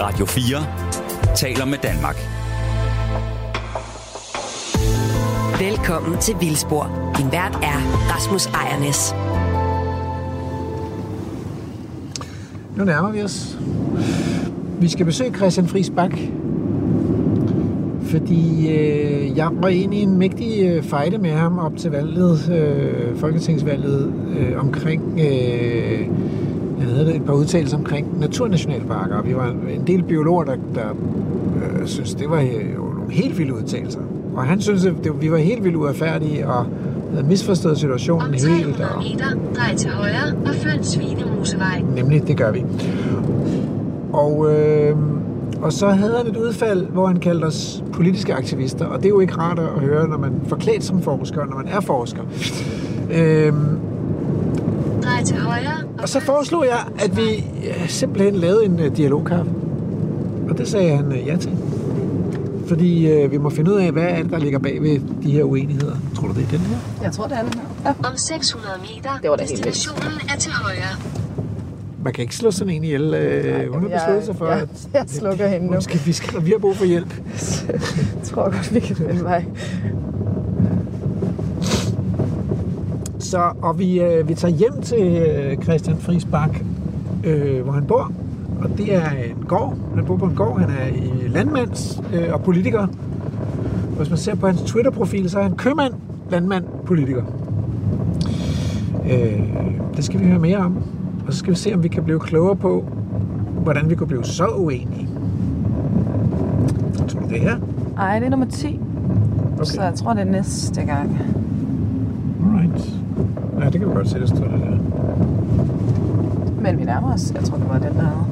Radio 4 taler med Danmark. Velkommen til Vildspor. Din vært er Rasmus Ejernes. Nu nærmer vi os. Vi skal besøge Christian Friis Bak. Fordi øh, jeg var ind i en mægtig øh, fejde med ham op til valget, øh, folketingsvalget, øh, omkring øh, havde et par udtalelser omkring naturnationalparker. Vi var en del biologer, der, der øh, synes, det var øh, nogle helt vilde udtalelser. Og han synes, at det, vi var helt vildt uretfærdige og havde misforstået situationen Om helt. 300 Og, meter, drej til højre og følg Svinemosevej. Nemlig, det gør vi. Og, øh, og så havde han et udfald, hvor han kaldte os politiske aktivister, og det er jo ikke rart at høre, når man forklædt som forsker, når man er forsker. Øh, Drej til højre og så foreslog jeg, at vi simpelthen lavede en øh, dialogkaffe. Og det sagde han øh, ja til. Fordi øh, vi må finde ud af, hvad er det, der ligger bag ved de her uenigheder. Tror du, det er den her? Jeg tror, det er den her. Ja. Om 600 meter, Det var da helt destinationen er til højre. Man kan ikke slå sådan en ihjel, øh, hun har jeg- besluttet sig for, jeg- at jeg slukker hende nu. Skal, vi, skal, vi har brug for hjælp. Jeg tror godt, vi kan finde vej. Så, og vi, øh, vi tager hjem til øh, Christian Friis Bak, øh, hvor han bor. Og det er en gård. Han bor på en gård. Han er i landmands øh, og politiker. Hvis man ser på hans Twitter-profil, så er han købmand, landmand, politiker. Øh, det skal vi høre mere om. Og så skal vi se, om vi kan blive klogere på, hvordan vi kunne blive så uenige. Tror du det her? Ej, det er nummer 10. Okay. Så jeg tror, det er næste gang. Ja, det kan vi godt se, der står det der. Men vi nærmer os. Jeg tror, det var den der.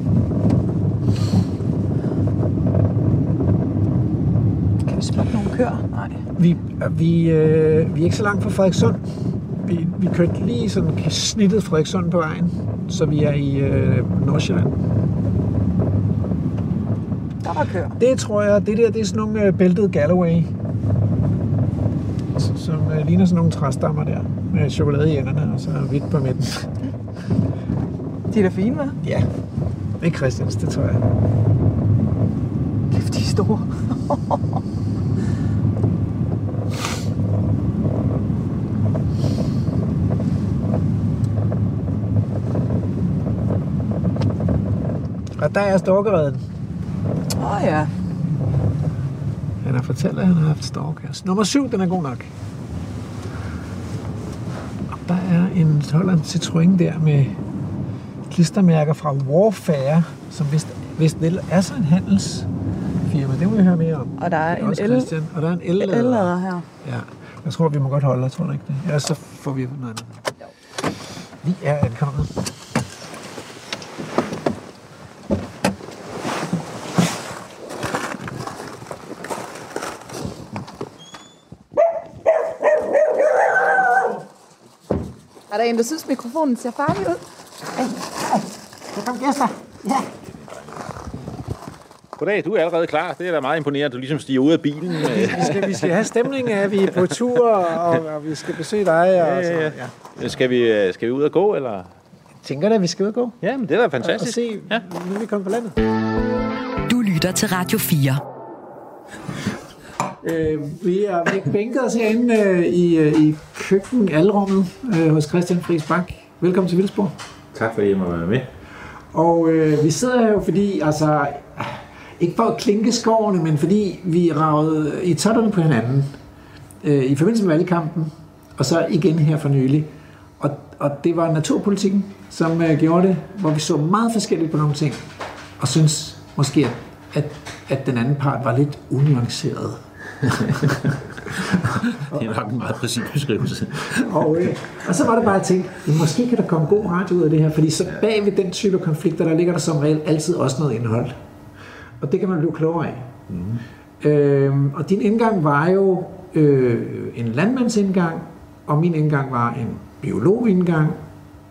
Kan vi spotte nogle køer? Nej. Vi, vi, øh, vi er ikke så langt fra Frederikssund. Vi, vi kørte lige sådan snittet Frederikssund på vejen, så vi er i øh, Nordsjælland. Der var køer. Det tror jeg, det der, det er sådan nogle øh, bæltede Galloway, som øh, ligner sådan nogle træstammer der, med chokolade i enderne og så hvidt på midten. De er da fine, hva'? Ja, det er Christians, det tror jeg. Kæft, de er store. Og der er stalkereden. Åh oh, ja. Han har fortalt, at han har haft stalkers. Nummer syv, den er god nok. Og der er en Holland Citroën der med klistermærker fra Warfare, som vist, vist vel er så en handelsfirma. Det må vi høre mere om. Og der er Det en også el- Christian. Og der er en el El-lader her. Ja, jeg tror, vi må godt holde, jeg tror ikke det? Ja, så får vi noget andet. Vi er ankommet. En, der synes, mikrofonen ser farlig ud? Der kom gæster. Ja. Goddag, du er allerede klar. Det er da meget imponerende, at du ligesom stiger ud af bilen. Vi skal, vi skal have stemning af, vi er på tur, og, og vi skal besøge dig. Og Ja, så, ja, ja. ja. skal, vi, øh, skal vi ud og gå, eller? Tænker da, at vi skal ud og gå. Ja, men det er da Og fantastisk. se, Ja. nu er vi kommet på landet. Du lytter til Radio 4. Øh, vi er er bænket os herinde øh, i, øh, i køkken alrummet øh, hos Christian Friis Bak. Velkommen til Vildsborg. Tak fordi jeg må være med. Og øh, vi sidder her jo fordi, altså, ikke for at klinke skårene, men fordi vi ragede i totterne på hinanden øh, i forbindelse med valgkampen, og så igen her for nylig. Og, og det var naturpolitikken, som øh, gjorde det, hvor vi så meget forskelligt på nogle ting, og synes måske, at, at, at den anden part var lidt unuanceret. Det er nok en meget præcis beskrivelse. Og, øh, og så var det bare at tænke, jamen, måske kan der komme god radio ud af det her, fordi så bag ved den type konflikter, der ligger der som regel altid også noget indhold. Og det kan man blive klogere af. Mm. Øhm, og din indgang var jo øh, en landmandsindgang, og min indgang var en biologindgang.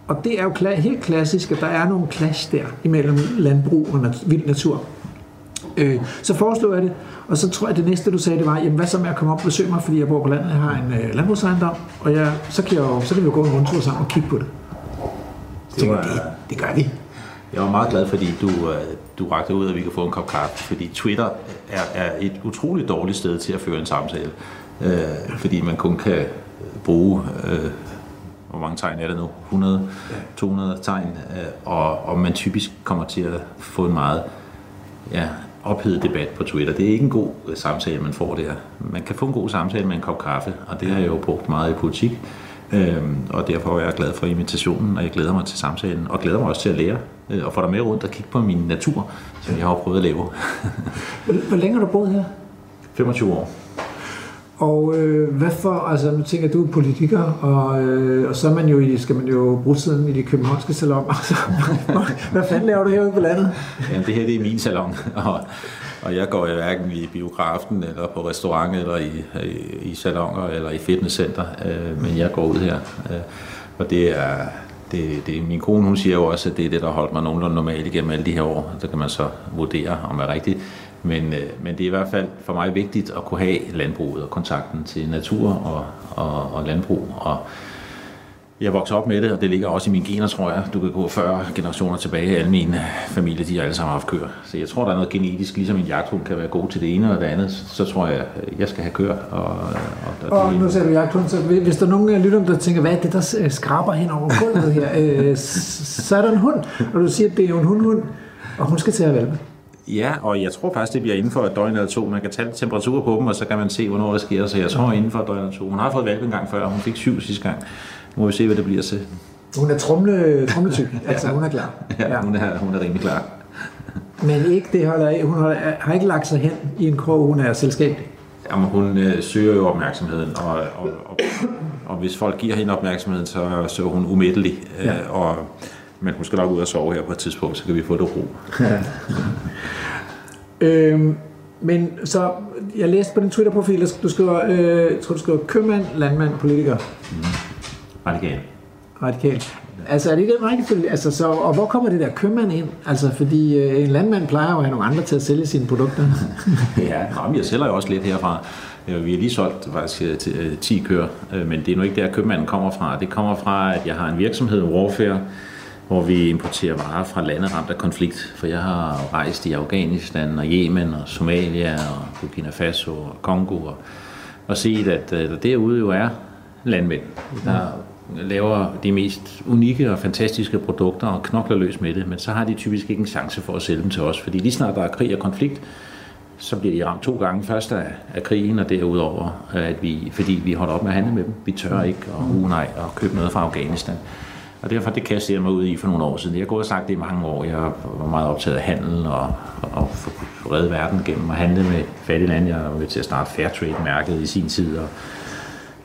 Og det er jo kla- helt klassisk, at der er nogle clash der imellem landbrug og nat- vild natur. Øh, så foreslog jeg det, og så tror jeg, at det næste, du sagde, det var, jamen hvad så med at komme op og besøge mig, fordi jeg bor på landet, jeg har en øh, landbrugsejendom, og jeg, så, kan jeg jo, så kan vi jo gå en rundtur sammen og kigge på det. Så tænkte jeg, det, det gør vi. Jeg var meget glad, fordi du, øh, du rakte ud, at vi kan få en kop kaffe, fordi Twitter er, er et utroligt dårligt sted til at føre en samtale, øh, fordi man kun kan bruge, øh, hvor mange tegn er det nu? 100, 200 tegn, øh, og, og man typisk kommer til at få en meget ja, ophedet debat på Twitter. Det er ikke en god øh, samtale, man får der. Man kan få en god samtale med en kop kaffe, og det har jeg jo brugt meget i politik. Øhm, og derfor er jeg glad for invitationen, og jeg glæder mig til samtalen, og glæder mig også til at lære, øh, og få dig med rundt og kigge på min natur, som jeg har prøvet at lave. Hvor, hvor længe har du boet her? 25 år. Og øh, hvad for, altså nu tænker du er politiker, og, øh, og så er man jo i, skal man jo bruge tiden i de københavnske salonger. Altså, hvad fanden laver du herude på landet? Jamen, det her det er min salon, og, og jeg går jo hverken i biografen, eller på restaurant, eller i, i, i salonger, eller i fitnesscenter, øh, men jeg går ud her. Øh, og det er, det, det, min kone hun siger jo også, at det er det, der har holdt mig nogenlunde normalt igennem alle de her år. Så kan man så vurdere, om det er rigtigt. Men, øh, men det er i hvert fald for mig vigtigt at kunne have landbruget og kontakten til natur og, og, og landbrug. Og jeg voksede op med det, og det ligger også i mine gener, tror jeg. Du kan gå 40 generationer tilbage. Alle mine familier, de har alle sammen haft køer. Så jeg tror, der er noget genetisk, ligesom en jagthund kan være god til det ene og det andet. Så tror jeg, jeg skal have køer. Og, og, Og nu ser du jagthund, så hvis der er nogen af lytterne, der tænker, hvad er det, der skraber hen over gulvet her, øh, så er der en hund, og du siger, at det er jo en hundhund, og hun skal til at valpe. Ja, og jeg tror faktisk, det bliver inden for et døgn eller to. Man kan tage temperatur på dem, og så kan man se, hvornår det sker. Så jeg tror inden for et døgn eller to. Hun har fået valg en gang før, hun fik syv sidste gang. Nu må vi se, hvad det bliver til. Hun er trumle, trumletyk, altså hun er klar. Ja, hun er, hun er rimelig klar. Men ikke det holder af. Hun har, har ikke lagt sig hen i en krog, hun er selskabelig. Jamen, hun øh, søger jo opmærksomheden, og, og, og, og hvis folk giver hende opmærksomheden, så, så er hun umættelig. Øh, Ja. og, men hun skal nok ud og sove her på et tidspunkt, så kan vi få det ro. Øhm, men så, jeg læste på din Twitter-profil, at du skriver, øh, jeg tror du skriver købmand, landmand, politiker, Radikal. radikal. Altså er det den rækkefølge? Altså, så, og hvor kommer det der købmand ind? Altså fordi øh, en landmand plejer jo at have nogle andre til at sælge sine produkter. Ja, nå, men jeg sælger jo også lidt herfra. Øh, Vi har lige solgt faktisk øh, til, øh, 10 køer, øh, men det er nu ikke der, købmanden kommer fra. Det kommer fra, at jeg har en virksomhed, Warfare, hvor vi importerer varer fra lande ramt af konflikt. For jeg har rejst i Afghanistan og Yemen og Somalia og Burkina Faso og Kongo og, og set, at øh, der derude jo er landmænd, der laver de mest unikke og fantastiske produkter og knokler løs med det, men så har de typisk ikke en chance for at sælge dem til os, fordi lige snart der er krig og konflikt, så bliver de ramt to gange. Først af, af krigen, og derudover, at vi, fordi vi holder op med at handle med dem. Vi tør ikke at uh, nej at købe noget fra Afghanistan. Og derfor det kastede jeg mig ud i for nogle år siden. Jeg har gået og sagt det i mange år. Jeg var meget optaget af handel og, og og redde verden gennem at handle med fattige lande. Jeg var med til at starte Fairtrade-mærket i sin tid. Og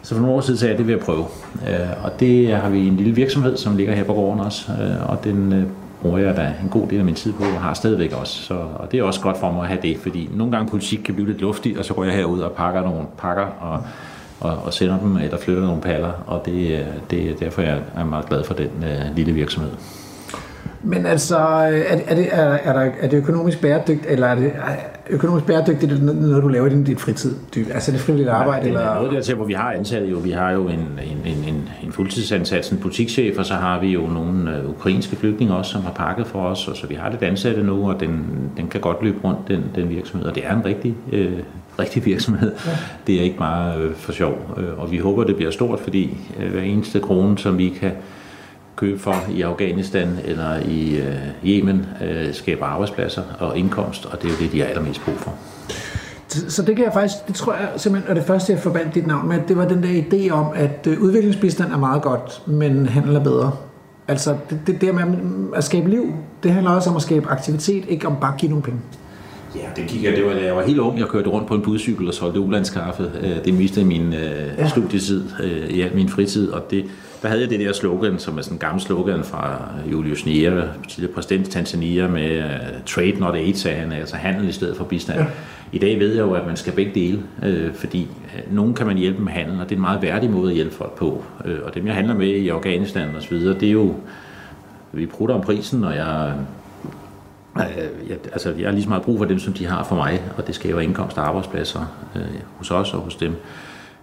så for nogle år siden sagde jeg, at det vil jeg prøve. Øh, Og det har vi en lille virksomhed, som ligger her på gården også. øh, Og den øh, bruger jeg da en god del af min tid på, og har stadigvæk også. Så, og det er også godt for mig at have det, fordi nogle gange politik kan blive lidt luftigt, og så går jeg herud og pakker nogle pakker, og, og, og sender dem, eller flytter nogle paller, og det, øh, det er derfor, jeg er meget glad for den øh, lille virksomhed. Men altså, er det, er det, er, er, der, er det økonomisk bæredygtigt, eller er det er økonomisk bæredygtigt, noget, du laver i din, dit fritid? Altså er det frivilligt arbejde? Det er eller? noget dertil, hvor vi har ansatte jo. Vi har jo en, en, en, en, en fuldtidsansat, en butikschef, og så har vi jo nogle øh, ukrainske flygtninge også, som har pakket for os, og så vi har lidt ansatte nu, og den, den kan godt løbe rundt, den, den virksomhed, og det er en rigtig, øh, rigtig virksomhed. Ja. Det er ikke bare øh, for sjov, øh, og vi håber, det bliver stort, fordi øh, hver eneste krone, som vi kan købe for i Afghanistan eller i øh, Yemen, øh, skaber arbejdspladser og indkomst, og det er jo det, de har allermest brug for. Så det kan jeg faktisk, det tror jeg simpelthen er det første, jeg forbandt dit navn med, det var den der idé om, at øh, udviklingsbistand er meget godt, men handel er bedre. Altså det, det der med at skabe liv, det handler også om at skabe aktivitet, ikke om bare at give nogle penge. Ja, det gik jeg, det var, da jeg var helt ung. Jeg kørte rundt på en budcykel og solgte ulandskaffe. Øh, Det miste min øh, Ja. studietid, øh, i al min fritid. Og det, der havde jeg det der slogan, som er sådan en gammel slogan fra Julius Nyerere, tidligere præsident i Tanzania, med uh, trade not aid, sagde han, altså handel i stedet for bistand. Ja. I dag ved jeg jo, at man skal begge dele, øh, fordi øh, nogen kan man hjælpe med handel, og det er en meget værdig måde at hjælpe folk på. Øh, og dem, jeg handler med i Afghanistan og så videre, det er jo, vi prutter om prisen, og jeg Øh, jeg, altså, jeg har lige så meget brug for dem, som de har for mig, og det skaber indkomst og arbejdspladser øh, hos os og hos dem.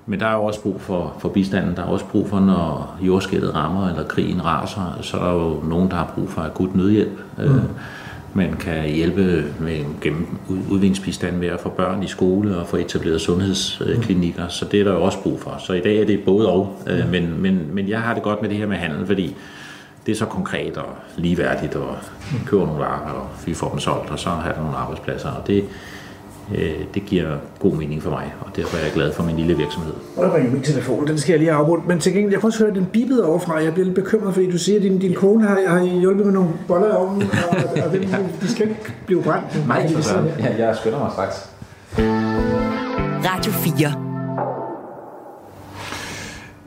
Men der er jo også brug for, for bistanden. Der er også brug for, når jordskældet rammer, eller krigen raser, så er der jo nogen, der har brug for akut nødhjælp. Mm. Man kan hjælpe med, gennem ud- udviklingsbistand med at få børn i skole og få etableret sundhedsklinikker, så det er der jo også brug for. Så i dag er det både og, øh, men, men, men jeg har det godt med det her med handel, fordi det er så konkret og ligeværdigt, og vi køber nogle varer, og vi får dem solgt, og så har der nogle arbejdspladser, og det, øh, det giver god mening for mig, og derfor er jeg glad for min lille virksomhed. Og der ringer min telefon, den skal jeg lige afbrudt. Men til gengæld, jeg kan også høre, at den bippede overfra. Jeg bliver lidt bekymret, fordi du siger, at din, din kone har, har hjulpet med nogle boller i ovnen, og, og dem, de skal ikke blive brændt. Sidder der. Ja, jeg skynder mig straks. Radio 4.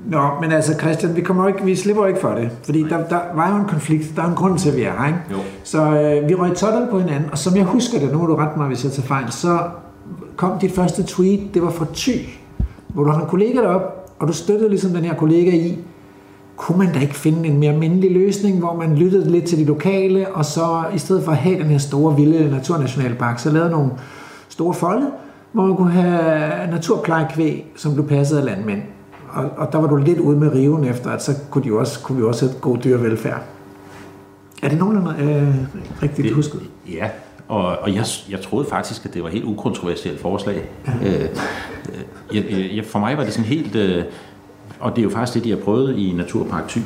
Nå, men altså Christian, vi, kommer ikke, vi slipper ikke for det, fordi der, der var jo en konflikt, der er en grund til, at vi er her, ikke? Jo. Så øh, vi røg totter på hinanden, og som jeg husker det, nu må du rette mig, hvis jeg tager fejl, så kom dit første tweet, det var fra Thy, hvor du har en kollega derop, og du støttede ligesom den her kollega i, kunne man da ikke finde en mere mindelig løsning, hvor man lyttede lidt til de lokale, og så i stedet for at have den her store, vilde naturnationalpark, så lavede nogle store folde, hvor man kunne have naturplejekvæg, som blev passet af landmænd. Og, og der var du lidt ude med riven efter, at så kunne, de også, kunne vi også have god dyrevelfærd. Er det nogenlunde øh, rigtigt det, husket? Ja, og, og jeg, jeg troede faktisk, at det var et helt ukontroversielt forslag. Øh, øh, jeg, jeg, for mig var det sådan helt... Øh, og det er jo faktisk det, de har prøvet i Naturpark Thy.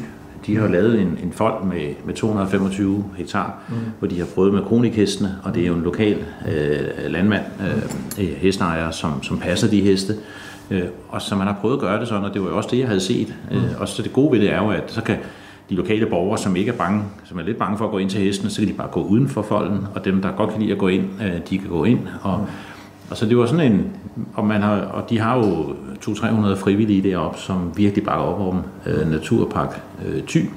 De har lavet en, en fold med, med 225 hektar, mm. hvor de har prøvet med kronikhestene, og det er jo en lokal øh, landmand, øh, hesteejer, som, som passer de heste. Øh, og så man har prøvet at gøre det sådan, og det var jo også det, jeg havde set. Øh, og så det gode ved det er jo, at så kan de lokale borgere, som ikke er bange, som er lidt bange for at gå ind til hestene, så kan de bare gå uden for folden, og dem, der godt kan lide at gå ind, øh, de kan gå ind. Og, og så det var sådan en, og, man har, og de har jo 200-300 frivillige deroppe, som virkelig bakker op om øh, Naturpark øh, Thy.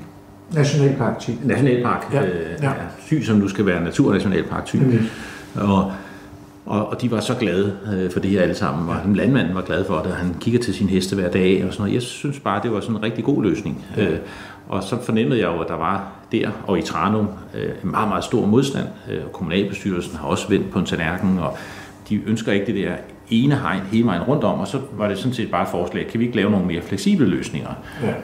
Nationalpark Thy. Nationalpark Ja, øh, ja. Thy, som nu skal være Naturnationalpark Thy. Mhm. Og, og, og de var så glade øh, for det her alle sammen. Og landmanden var glad for det, og han kigger til sin heste hver dag og sådan noget. Jeg synes bare, det var sådan en rigtig god løsning. Øh, og så fornemmede jeg jo, at der var der og i Tranum øh, en meget, meget stor modstand. Øh, og kommunalbestyrelsen har også vendt på en tallerken, og de ønsker ikke det der ene hegn hele vejen rundt om, og så var det sådan set bare et forslag, kan vi ikke lave nogle mere fleksible løsninger,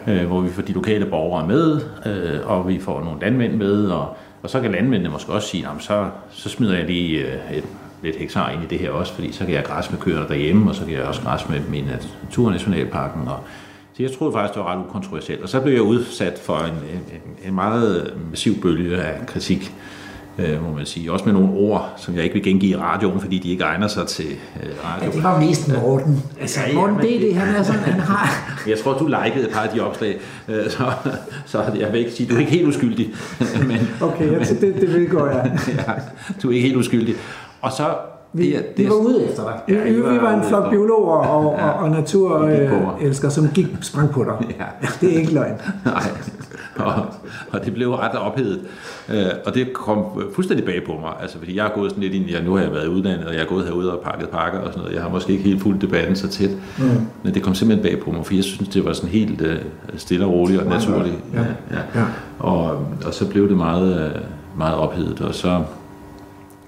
ja. øh, hvor vi får de lokale borgere med, øh, og vi får nogle landmænd med, og, og så kan landmændene måske også sige, "Nå, men så, så smider jeg lige øh, et, lidt hektar ind i det her også, fordi så kan jeg græs med køerne derhjemme, og så kan jeg også græs med min naturnationalparken, og så jeg troede faktisk, det var ret ukontroversielt. Og så blev jeg udsat for en, en, en meget massiv bølge af kritik, øh, må man sige. Også med nogle ord, som jeg ikke vil gengive i radioen, fordi de ikke egner sig til øh, radio. Ja, det var mest Morten. Altså, Ja, ja, Morten men BD, det- han er sådan, han har... Jeg tror, du likede et par af de opslag, øh, så, så jeg vil ikke sige, du er ikke helt uskyldig. Men, Okay, jeg, det, det vedgår jeg. ja, du er ikke helt uskyldig. Og så... Vi, det, er- vi det, var ude efter dig. Ja, vi, vi var en flok biologer og, og, og naturelskere, som gik sprang på dig. Ja. Det er ikke løgn. Nej, og, og det blev ret ophedet. Øh, og det kom fuldstændig bag på mig, altså fordi jeg har gået sådan lidt ind, ja, nu har jeg været uddannet, og jeg har gået herude og pakket pakker og sådan noget. Jeg har måske ikke helt fulgt debatten så tæt, mm. men det kom simpelthen bag på mig, for jeg synes, det var sådan helt øh, stille og roligt og naturligt. Ja. ja. Ja. Og, og så blev det meget, øh, meget ophedet, og så...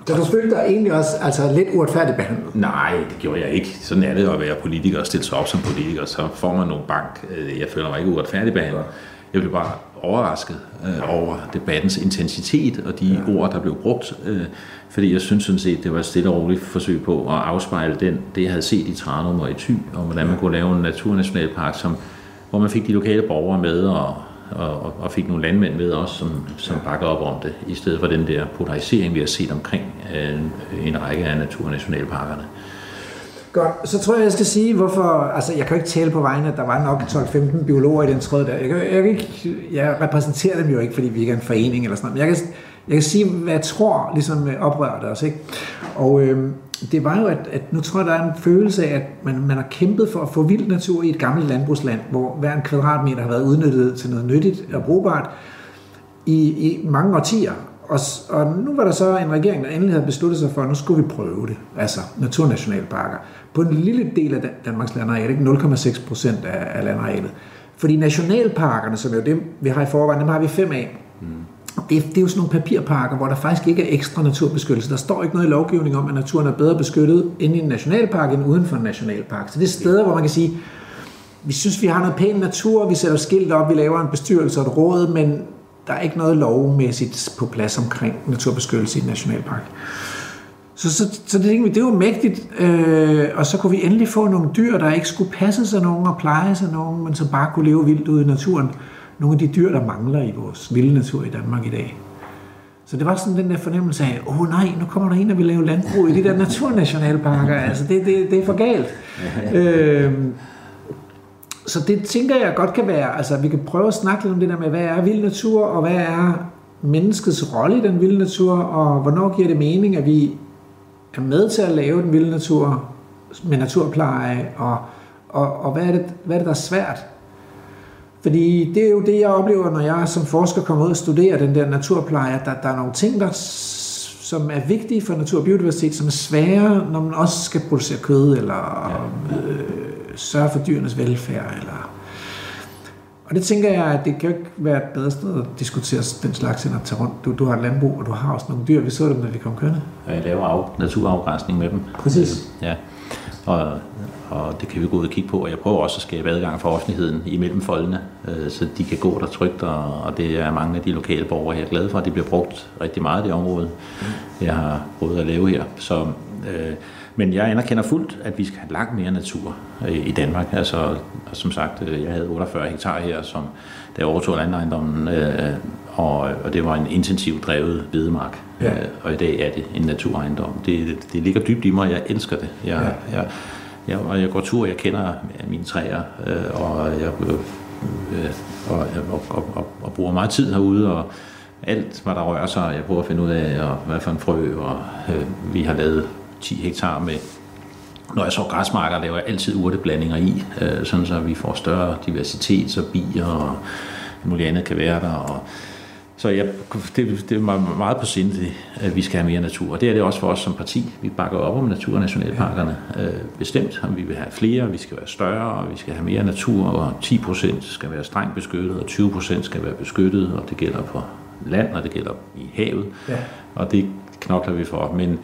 Så du følte dig egentlig også altså, lidt uretfærdigt behandlet? Nej, det gjorde jeg ikke. Sådan er det at være politiker og stille sig op som politiker. Så får man nogle bank. Øh, Jeg føler mig ikke uretfærdigt behandlet. Jeg blev bare overrasket øh, over debattens intensitet og de ja. ord, der blev brugt. Øh, fordi jeg synes sådan set, det var et stille og roligt forsøg på at afspejle den, det, jeg havde set i Tranum og i Thy, om hvordan man kunne lave en naturnationalpark, som, hvor man fik de lokale borgere med og, og, og fik nogle landmænd med også, som, som bakker op om det, i stedet for den der polarisering, vi har set omkring øh, en række af naturnationalparkerne. Godt, så tror jeg, jeg skal sige, hvorfor... Altså, jeg kan jo ikke tale på vegne, at der var nok 12-15 biologer i den tråd der. Jeg, kan, jeg, kan ikke, jeg repræsenterer dem jo ikke, fordi vi ikke er en forening eller sådan noget. Men jeg kan, jeg kan sige, hvad jeg tror ligesom øh, oprørte os. Ikke? Og øh, det var jo, at, at nu tror jeg, der er en følelse af, at man, man har kæmpet for at få vild natur i et gammelt landbrugsland, hvor hver en kvadratmeter har været udnyttet til noget nyttigt og brugbart i, i mange årtier. Og, og nu var der så en regering, der endelig havde besluttet sig for, at nu skulle vi prøve det. Altså naturnationalparker. På en lille del af Danmarks landareal, ikke 0,6 procent af, af landarealet. Fordi nationalparkerne, som er jo dem, vi har i forvejen, dem har vi fem af. Mm. Det, det er jo sådan nogle papirparker, hvor der faktisk ikke er ekstra naturbeskyttelse. Der står ikke noget i lovgivningen om, at naturen er bedre beskyttet inde i en nationalpark end uden for en nationalpark. Så det er steder, hvor man kan sige, vi synes, vi har noget pæn natur, vi sætter skilt op, vi laver en bestyrelse og et råd, men der er ikke noget lovmæssigt på plads omkring naturbeskyttelse i en nationalpark. Så, så, så det, det var mægtigt, øh, og så kunne vi endelig få nogle dyr, der ikke skulle passe sig nogen og pleje sig nogen, men som bare kunne leve vildt ude i naturen. Nogle af de dyr, der mangler i vores vilde natur i Danmark i dag. Så det var sådan den der fornemmelse af, åh oh, nej, nu kommer der en, der vil lave landbrug i de der naturnationalparker. Altså, det, det, det er for galt. øh, så det tænker jeg godt kan være, altså vi kan prøve at snakke lidt om det der med, hvad er vild natur, og hvad er menneskets rolle i den vilde natur, og hvornår giver det mening, at vi er med til at lave den vilde natur med naturpleje, og, og, og hvad, er det, hvad er det, der er svært? Fordi det er jo det, jeg oplever, når jeg som forsker kommer ud og studerer den der naturpleje, at der, der er nogle ting, der, som er vigtige for natur og biodiversitet, som er svære, når man også skal producere kød, eller øh, sørge for dyrenes velfærd, eller og det tænker jeg, at det kan ikke være et bedre sted at diskutere den slags, end at tage rundt. Du, du har et landbrug, og du har også nogle dyr. Vi så dem, da vi kom kørende. Og jeg laver af, naturafgræsning med dem. Præcis. Ja. Og, og det kan vi gå ud og kigge på. Og jeg prøver også at skabe adgang for offentligheden imellem foldene, øh, så de kan gå der trygt. Og, og det er mange af de lokale borgere, jeg er glad for, at det bliver brugt rigtig meget i det område, jeg har prøvet at lave her. Så, øh, men jeg anerkender fuldt, at vi skal have langt mere natur øh, i Danmark. Altså, som sagt, øh, jeg havde 48 hektar her, som da jeg overtog landejendommen, øh, og, og det var en intensivt drevet hvedemark. Ja. Øh, og i dag er det en naturejendom. Det, det ligger dybt i mig, jeg elsker det. Jeg, ja. jeg, jeg, og jeg går tur, jeg kender mine træer, øh, og jeg øh, øh, og, og, og, og, og bruger meget tid herude, og alt, hvad der rører sig, jeg prøver at finde ud af, og hvad for en frø, og øh, vi har lavet 10 hektar med når jeg så græsmarker, laver jeg altid urteblandinger i, øh, sådan så vi får større diversitet, så bier og muligt andet kan være der. Og, så jeg, det, det er mig meget på sinde, at vi skal have mere natur. Og det er det også for os som parti. Vi bakker op om naturnationalparkerne øh, bestemt. Og vi vil have flere, vi skal være større, og vi skal have mere natur, og 10 procent skal være strengt beskyttet, og 20 procent skal være beskyttet, og det gælder på land, og det gælder i havet. Ja. Og det knokler vi for. Men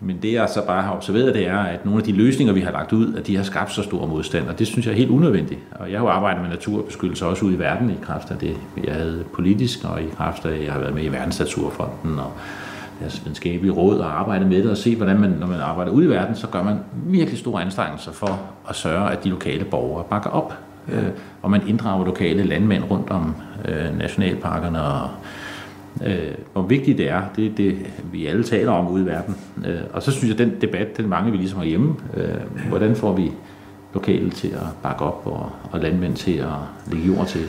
men det jeg så bare har observeret, det er, at nogle af de løsninger, vi har lagt ud, at de har skabt så stor modstand, og det synes jeg er helt unødvendigt. Og jeg har jo arbejdet med naturbeskyttelse også ude i verden i kraft af det, jeg havde politisk, og i kraft af, at jeg har været med i Verdensnaturfonden og deres videnskabelige råd og arbejdet med det, og se, hvordan man, når man arbejder ude i verden, så gør man virkelig store anstrengelser for at sørge, at de lokale borgere bakker op. Ja. Øh, og man inddrager lokale landmænd rundt om øh, nationalparkerne og øh, hvor vigtigt det er, det er det, vi alle taler om ude i verden. Øh, og så synes jeg, den debat, den mange vi ligesom har hjemme. Øh, hvordan får vi lokale til at bakke op, og, og landmænd til at lægge jord til?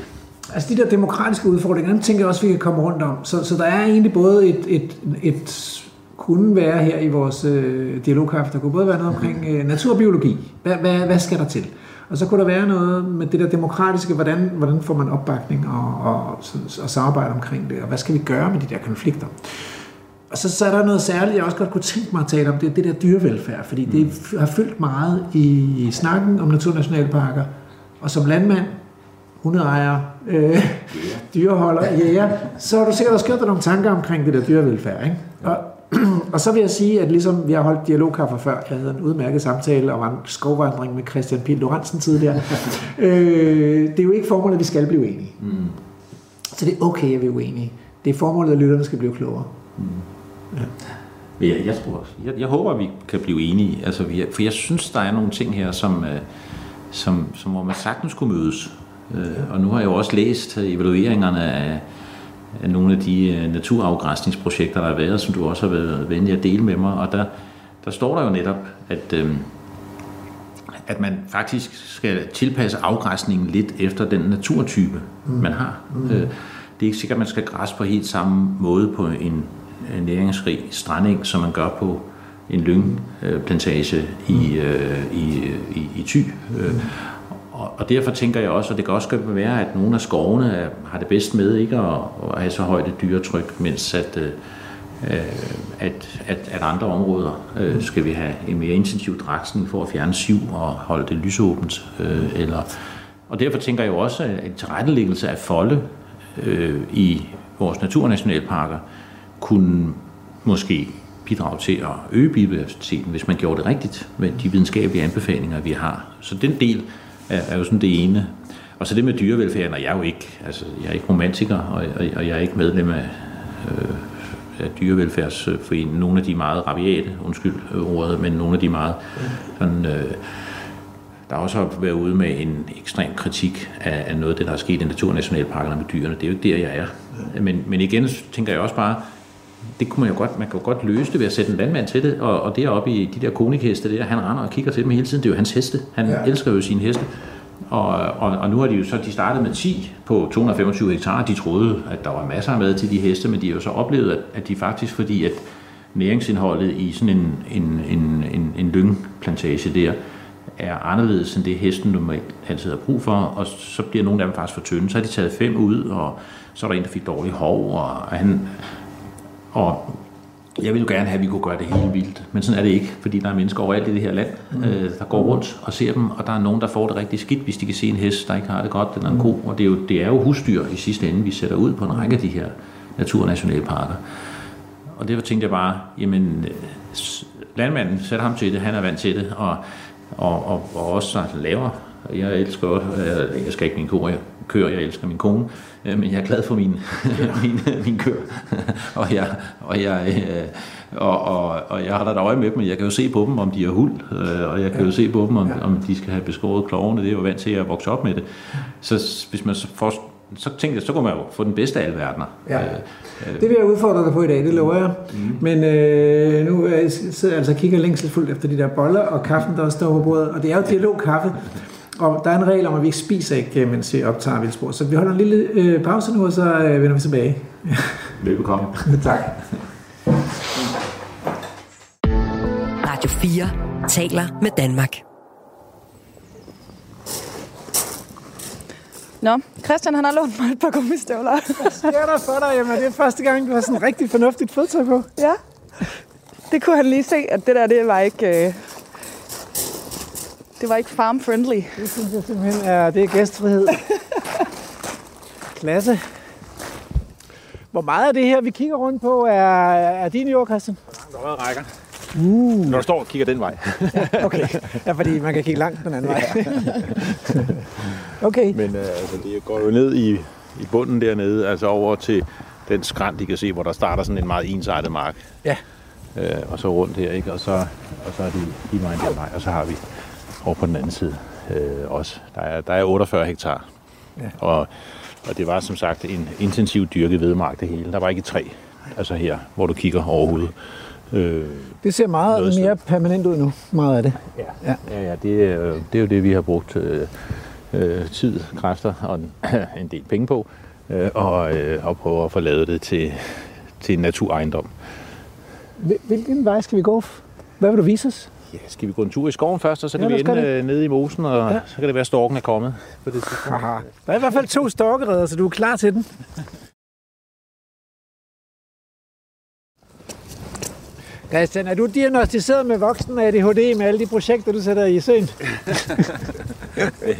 Altså de der demokratiske udfordringer, dem tænker jeg også, vi kan komme rundt om. Så, så der er egentlig både et, et, et kunne være her i vores øh, dialogkaffe, der kunne både være noget omkring øh, naturbiologi. Hvad, hvad, hvad skal der til? Og så kunne der være noget med det der demokratiske, hvordan, hvordan får man opbakning og, og, og samarbejde omkring det, og hvad skal vi gøre med de der konflikter. Og så, så er der noget særligt, jeg også godt kunne tænke mig at tale om, det er det der dyrevelfærd, fordi det har fyldt meget i snakken om naturnationalparker, og som landmand, hundeejer, øh, dyreholder, jæger, så har du sikkert også gjort dig nogle tanker omkring det der dyrevelfærd. Ikke? Og, og så vil jeg sige, at ligesom vi har holdt dialogkaffe før, jeg havde en udmærket samtale og en skovvandring med Christian Pihl Lorentzen tidligere, øh, det er jo ikke formålet, at vi skal blive enige. Mm. Så det er okay, at vi er uenige. Det er formålet, at lytterne skal blive klogere. Mm. Ja. Jeg, jeg, tror også, jeg, jeg håber, vi kan blive enige. Altså, vi, for jeg synes, der er nogle ting her, som, øh, som, som hvor man sagtens kunne mødes. Øh, og nu har jeg jo også læst evalueringerne af, af nogle af de øh, naturafgræsningsprojekter, der har været, som du også har været venlig at dele med mig. Og der, der står der jo netop, at, øh, at man faktisk skal tilpasse afgræsningen lidt efter den naturtype, mm. man har. Mm. Øh, det er ikke sikkert, at man skal græsse på helt samme måde på en, en næringsrig stranding, som man gør på en lyngplantage i, øh, i, i, i Thy. Øh, og, og derfor tænker jeg også, at det kan også være, at nogle af skovene har det bedst med ikke at, at have så højt et dyretryk, mens at, øh, at, at, at andre områder øh, skal vi have en mere intensiv draksning for at fjerne siv og holde det lysåbent. Øh, eller, og derfor tænker jeg jo også, at en tilrettelæggelse af folde øh, i vores naturnationalparker kunne måske bidrage til at øge biodiversiteten, hvis man gjorde det rigtigt med de videnskabelige anbefalinger, vi har. Så den del er, er jo sådan det ene. Og så det med dyrevelfærden, og jeg er jo ikke, altså, jeg er ikke romantiker, og, og, og jeg er ikke medlem af, øh, af dyrevelfærdsforeningen. Nogle af de meget rabiate, undskyld øh, ordet, men nogle af de meget sådan, øh, der har også været ude med en ekstrem kritik af, af noget af det, der er sket i naturnationalparkerne med dyrene. Det er jo ikke der, jeg er. Men, men igen tænker jeg også bare, det kunne man jo godt, man kan jo godt løse det ved at sætte en landmand til det, og, og deroppe i de der konikheste der, han render og kigger til dem hele tiden, det er jo hans heste, han ja. elsker jo sine heste. Og, og, og nu har de jo så, de startet med 10 på 225 hektar, de troede, at der var masser af mad til de heste, men de har jo så oplevet, at, at de faktisk, fordi at næringsindholdet i sådan en, en, en, en, en lyngplantage der, er anderledes end det hesten normalt altid har brug for, og så bliver nogle af dem faktisk for tynde. Så har de taget fem ud, og så er der en, der fik dårlig hov, og han, og jeg vil jo gerne have, at vi kunne gøre det helt vildt, men sådan er det ikke, fordi der er mennesker overalt i det her land, mm. øh, der går rundt og ser dem, og der er nogen, der får det rigtig skidt, hvis de kan se en hest, der ikke har det godt, eller en ko, og det er jo, det er jo husdyr i sidste ende, vi sætter ud på en række af de her naturnationalparker. Og derfor tænkte jeg bare, jamen, øh, landmanden sætter ham til det, han er vant til det, og, og, og, og også laver. Jeg elsker også, jeg elsker ikke min ko, jeg kører, jeg elsker min kone, øh, men jeg er glad for min, min, min kør. og, jeg, og, jeg, øh, og, og, og jeg har da et øje med dem, jeg kan jo se på dem, om de er huld, øh, og jeg kan jo se på dem, om, om de skal have beskåret klovene, det er jo vant til at vokse op med det. Så hvis man så får så tænkte jeg, så kunne man jo få den bedste af alle verdener. Ja. Det vil jeg udfordre dig på i dag, det lover jeg. Mm. Men øh, nu jeg sidder jeg altså og kigger længselsfuldt efter de der boller og kaffen, der også står på bordet. Og det er jo dialogkaffe. Og der er en regel om, at vi ikke spiser ikke, mens vi optager Vildspor. Så vi holder en lille øh, pause nu, og så øh, vender vi tilbage. Velbekomme. tak. Radio 4 taler med Danmark. Nå, Christian han har lånt mig et par gummistøvler. Hvad sker der for dig? Jamen, det er første gang, du har sådan rigtig fornuftigt fodtøj på. Ja, det kunne han lige se, at det der, det var ikke... Øh, det var ikke farm-friendly. Det synes jeg simpelthen er, det er gæstfrihed. Klasse. Hvor meget af det her, vi kigger rundt på, er, er din jord, Christian? Der er rækker. Uh. Når du står og kigger den vej. ja, okay. Ja, fordi man kan kigge langt den anden vej. okay. Men øh, altså, det går jo ned i, i bunden dernede, altså over til den skrant, I kan se, hvor der starter sådan en meget ensartet mark. Ja. Øh, og så rundt her, ikke? Og så, og så er de lige meget den vej, og så har vi over på den anden side øh, også. Der er, der er 48 hektar. Ja. Og, og det var som sagt en intensiv dyrket vedmark det hele. Der var ikke træ, altså her, hvor du kigger overhovedet. Øh, Det ser meget mere permanent ud nu, meget af det. Ja, Ja. ja, ja det, er, jo- det er jo det, vi har brugt øh, øh, tid, kræfter og en, en del penge på, øh, og, øh, og prøve at få lavet det til, til en naturejendom. Hvil- Hvilken vej skal vi gå? Hvad vil du vise os? Ja, skal vi gå en tur i skoven først, og så Ja, kan lad vi ende øh, nede i mosen, og Ja. ja. så kan det være, at storken er kommet. På det. Der er i hvert fald to storkereder, så du er klar til den. Christian, er du diagnostiseret med voksen ADHD med alle de projekter, du sætter i søen?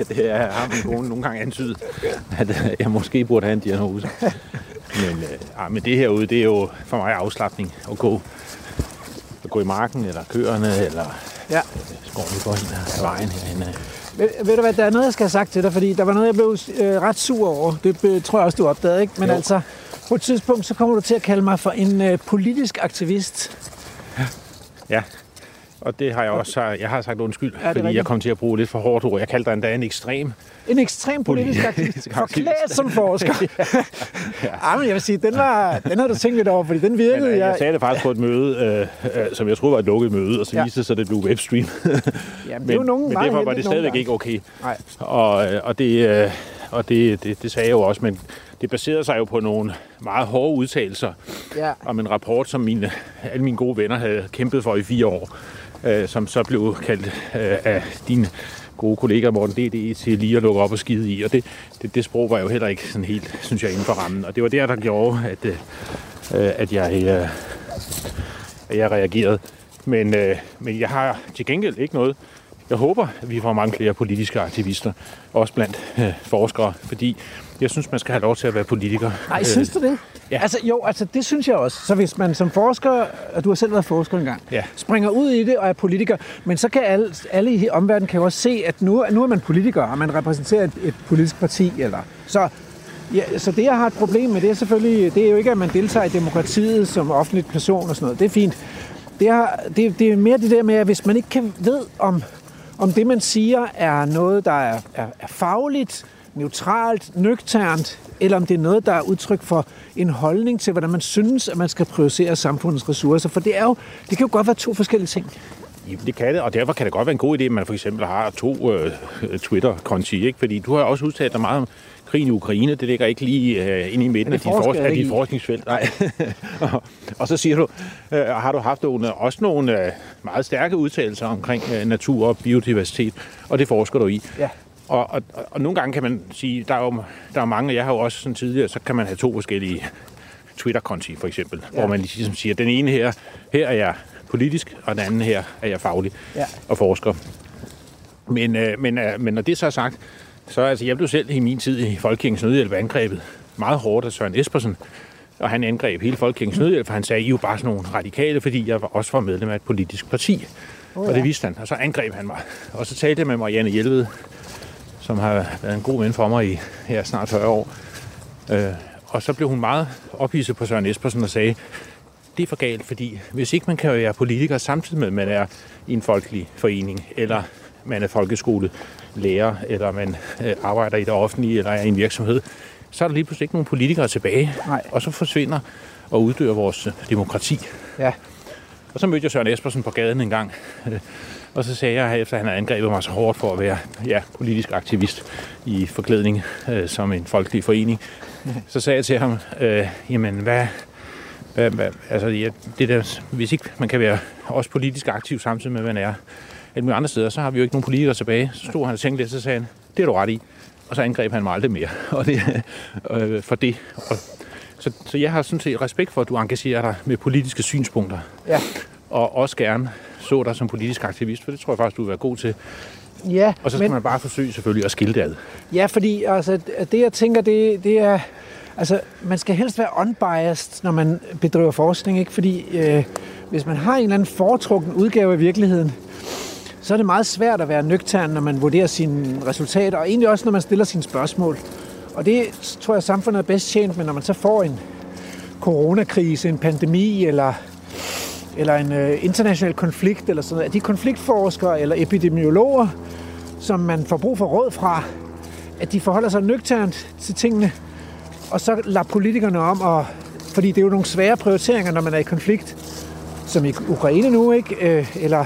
det er har min kone nogle gange antydet, at øh, jeg måske burde have en diagnose. Men, øh, ej, men det herude, det er jo for mig afslappning at gå, at gå i marken, eller køerne, eller Ja. skoven i bunden af vejen herinde. Ved, ved du hvad, der er noget, jeg skal have sagt til dig, fordi der var noget, jeg blev øh, ret sur over. Det øh, tror jeg også, du opdagede, ikke? Men Jo. altså, på et tidspunkt, så kommer du til at kalde mig for en øh, politisk aktivist. Ja, og det har jeg også. Jeg har sagt undskyld, ja, fordi rigtigt? jeg kom til at bruge lidt for hårdt ord. Jeg kaldte dig endda en ekstrem. En ekstrem politisk aktivist. Forklædt som forsker. ja. men jeg vil sige, den, var, den har du tænkt lidt over, fordi den Men, virkede. øh, jeg jeg, sagde det faktisk på et møde, øh, øh, som jeg troede var et lukket møde, og så Ja. ja. viste det sig, at det blev webstream. jamen, det er jo nogen men derfor var det stadigvæk ikke okay. Nej. Og, øh, og, det, øh, og det, det, det sagde jeg jo også, men det baserede sig jo på nogle meget hårde udtalelser Ja. om en rapport, som mine, alle mine gode venner havde kæmpet for i fire år, øh, som så blev kaldt øh, af din gode kollega Morten D.D. til lige at lukke op og skide i. Og det, det, det sprog var jo heller ikke sådan helt, synes jeg, inden for rammen. Og det var der, der gjorde, at, øh, øh, at, jeg, øh, at jeg reagerede. Men, øh, men jeg har til gengæld ikke noget jeg håber, at vi får mange flere politiske aktivister, også blandt øh, forskere, fordi jeg synes, man skal have lov til at være politiker. Nej, synes du det? ja. Altså, jo, altså det synes jeg også. Så hvis man som forsker, og du har selv været forsker engang, Ja. springer ud i det og er politiker, men så kan alle, alle i omverdenen kan jo også se, at nu, nu er man politiker, og man repræsenterer et, et politisk parti, eller så... Ja, så det, jeg har et problem med, det er selvfølgelig, det er jo ikke, at man deltager i demokratiet som offentlig person og sådan noget. Det er fint. Det er, det, det er mere det der med, at hvis man ikke kan ved, om, om det, man siger, er noget, der er, er, er fagligt, neutralt, nøgternt, eller om det er noget, der er udtryk for en holdning til, hvordan man synes, at man skal prioritere samfundets ressourcer. For det, er jo, det kan jo godt være to forskellige ting. Jamen, det kan det, og derfor kan det godt være en god idé, at man for eksempel har to øh, Twitter-konti, ikke? Fordi du har også udtalt dig meget om krigen i Ukraine. Det ligger ikke lige øh, inde i midten af dit, forsker for, jeg af ikke dit i. forskningsfelt. Nej. og, og så siger du, øh, har du haft nogle, også nogle øh, meget stærke udtalelser omkring øh, natur og biodiversitet, og det forsker du i. Ja. Og, og, og, og nogle gange kan man sige, der er jo der er mange, jeg har jo også sådan tidligere, så kan man have to forskellige Twitter-konti for eksempel, ja. hvor man ligesom siger, den ene her, her er jeg politisk, og den anden her er jeg faglig Ja. og forsker. Men, øh, men, øh, men når det så er sagt, så altså, jeg blev selv i min tid i Folkekirkens Nødhjælp angrebet meget hårdt af Søren Espersen, og han angreb hele Folkekirkens Nødhjælp, for han sagde, I er jo bare sådan nogle radikale, fordi jeg også var medlem af et politisk parti. Oh, ja. Og det vidste han, og så angreb han mig. Og så talte jeg med Marianne Hjelved, som har været en god ven for mig i her snart 40 år. Øh, og så blev hun meget ophidset på Søren Espersen og sagde, det er for galt, fordi hvis ikke man kan være politiker samtidig med, at man er i en folkelig forening, eller man er folkeskolelærer, eller man øh, arbejder i det offentlige, eller er i en virksomhed, så er der lige pludselig ikke nogen politikere tilbage. Nej. Og så forsvinder og uddør vores demokrati. Ja. Og så mødte jeg Søren Espersen på gaden en gang, og så sagde jeg, efter han havde angrebet mig så hårdt for at være ja, politisk aktivist i forklædning øh, som en folkelig forening, så sagde jeg til ham, øh, jamen hvad, hvad, hvad altså, ja, det der, hvis ikke man kan være også politisk aktiv samtidig med, at man er alle mulige andre steder, så har vi jo ikke nogen politikere tilbage. Så stod han og tænkte lidt, så sagde han, det er du ret i. Og så angreb han mig aldrig mere og det, øh, for det. Og, så, så jeg har sådan set respekt for, at du engagerer dig med politiske synspunkter. Ja. Og også gerne så dig som politisk aktivist, for det tror jeg faktisk, du vil være god til. Ja, Og så skal men... man bare forsøge selvfølgelig at skille det ad. Ja, fordi altså, det jeg tænker, det, det er... Altså, man skal helst være unbiased, når man bedriver forskning, ikke? Fordi øh, hvis man har en eller anden foretrukken udgave af virkeligheden, så er det meget svært at være nøgtern, når man vurderer sine resultater, og egentlig også, når man stiller sine spørgsmål. Og det tror jeg, samfundet er bedst tjent med, når man så får en coronakrise, en pandemi, eller, eller en øh, international konflikt, eller sådan noget. At de konfliktforskere eller epidemiologer, som man får brug for råd fra, at de forholder sig nøgternt til tingene, og så lader politikerne om, og, fordi det er jo nogle svære prioriteringer, når man er i konflikt, som i Ukraine nu, ikke? Øh, eller,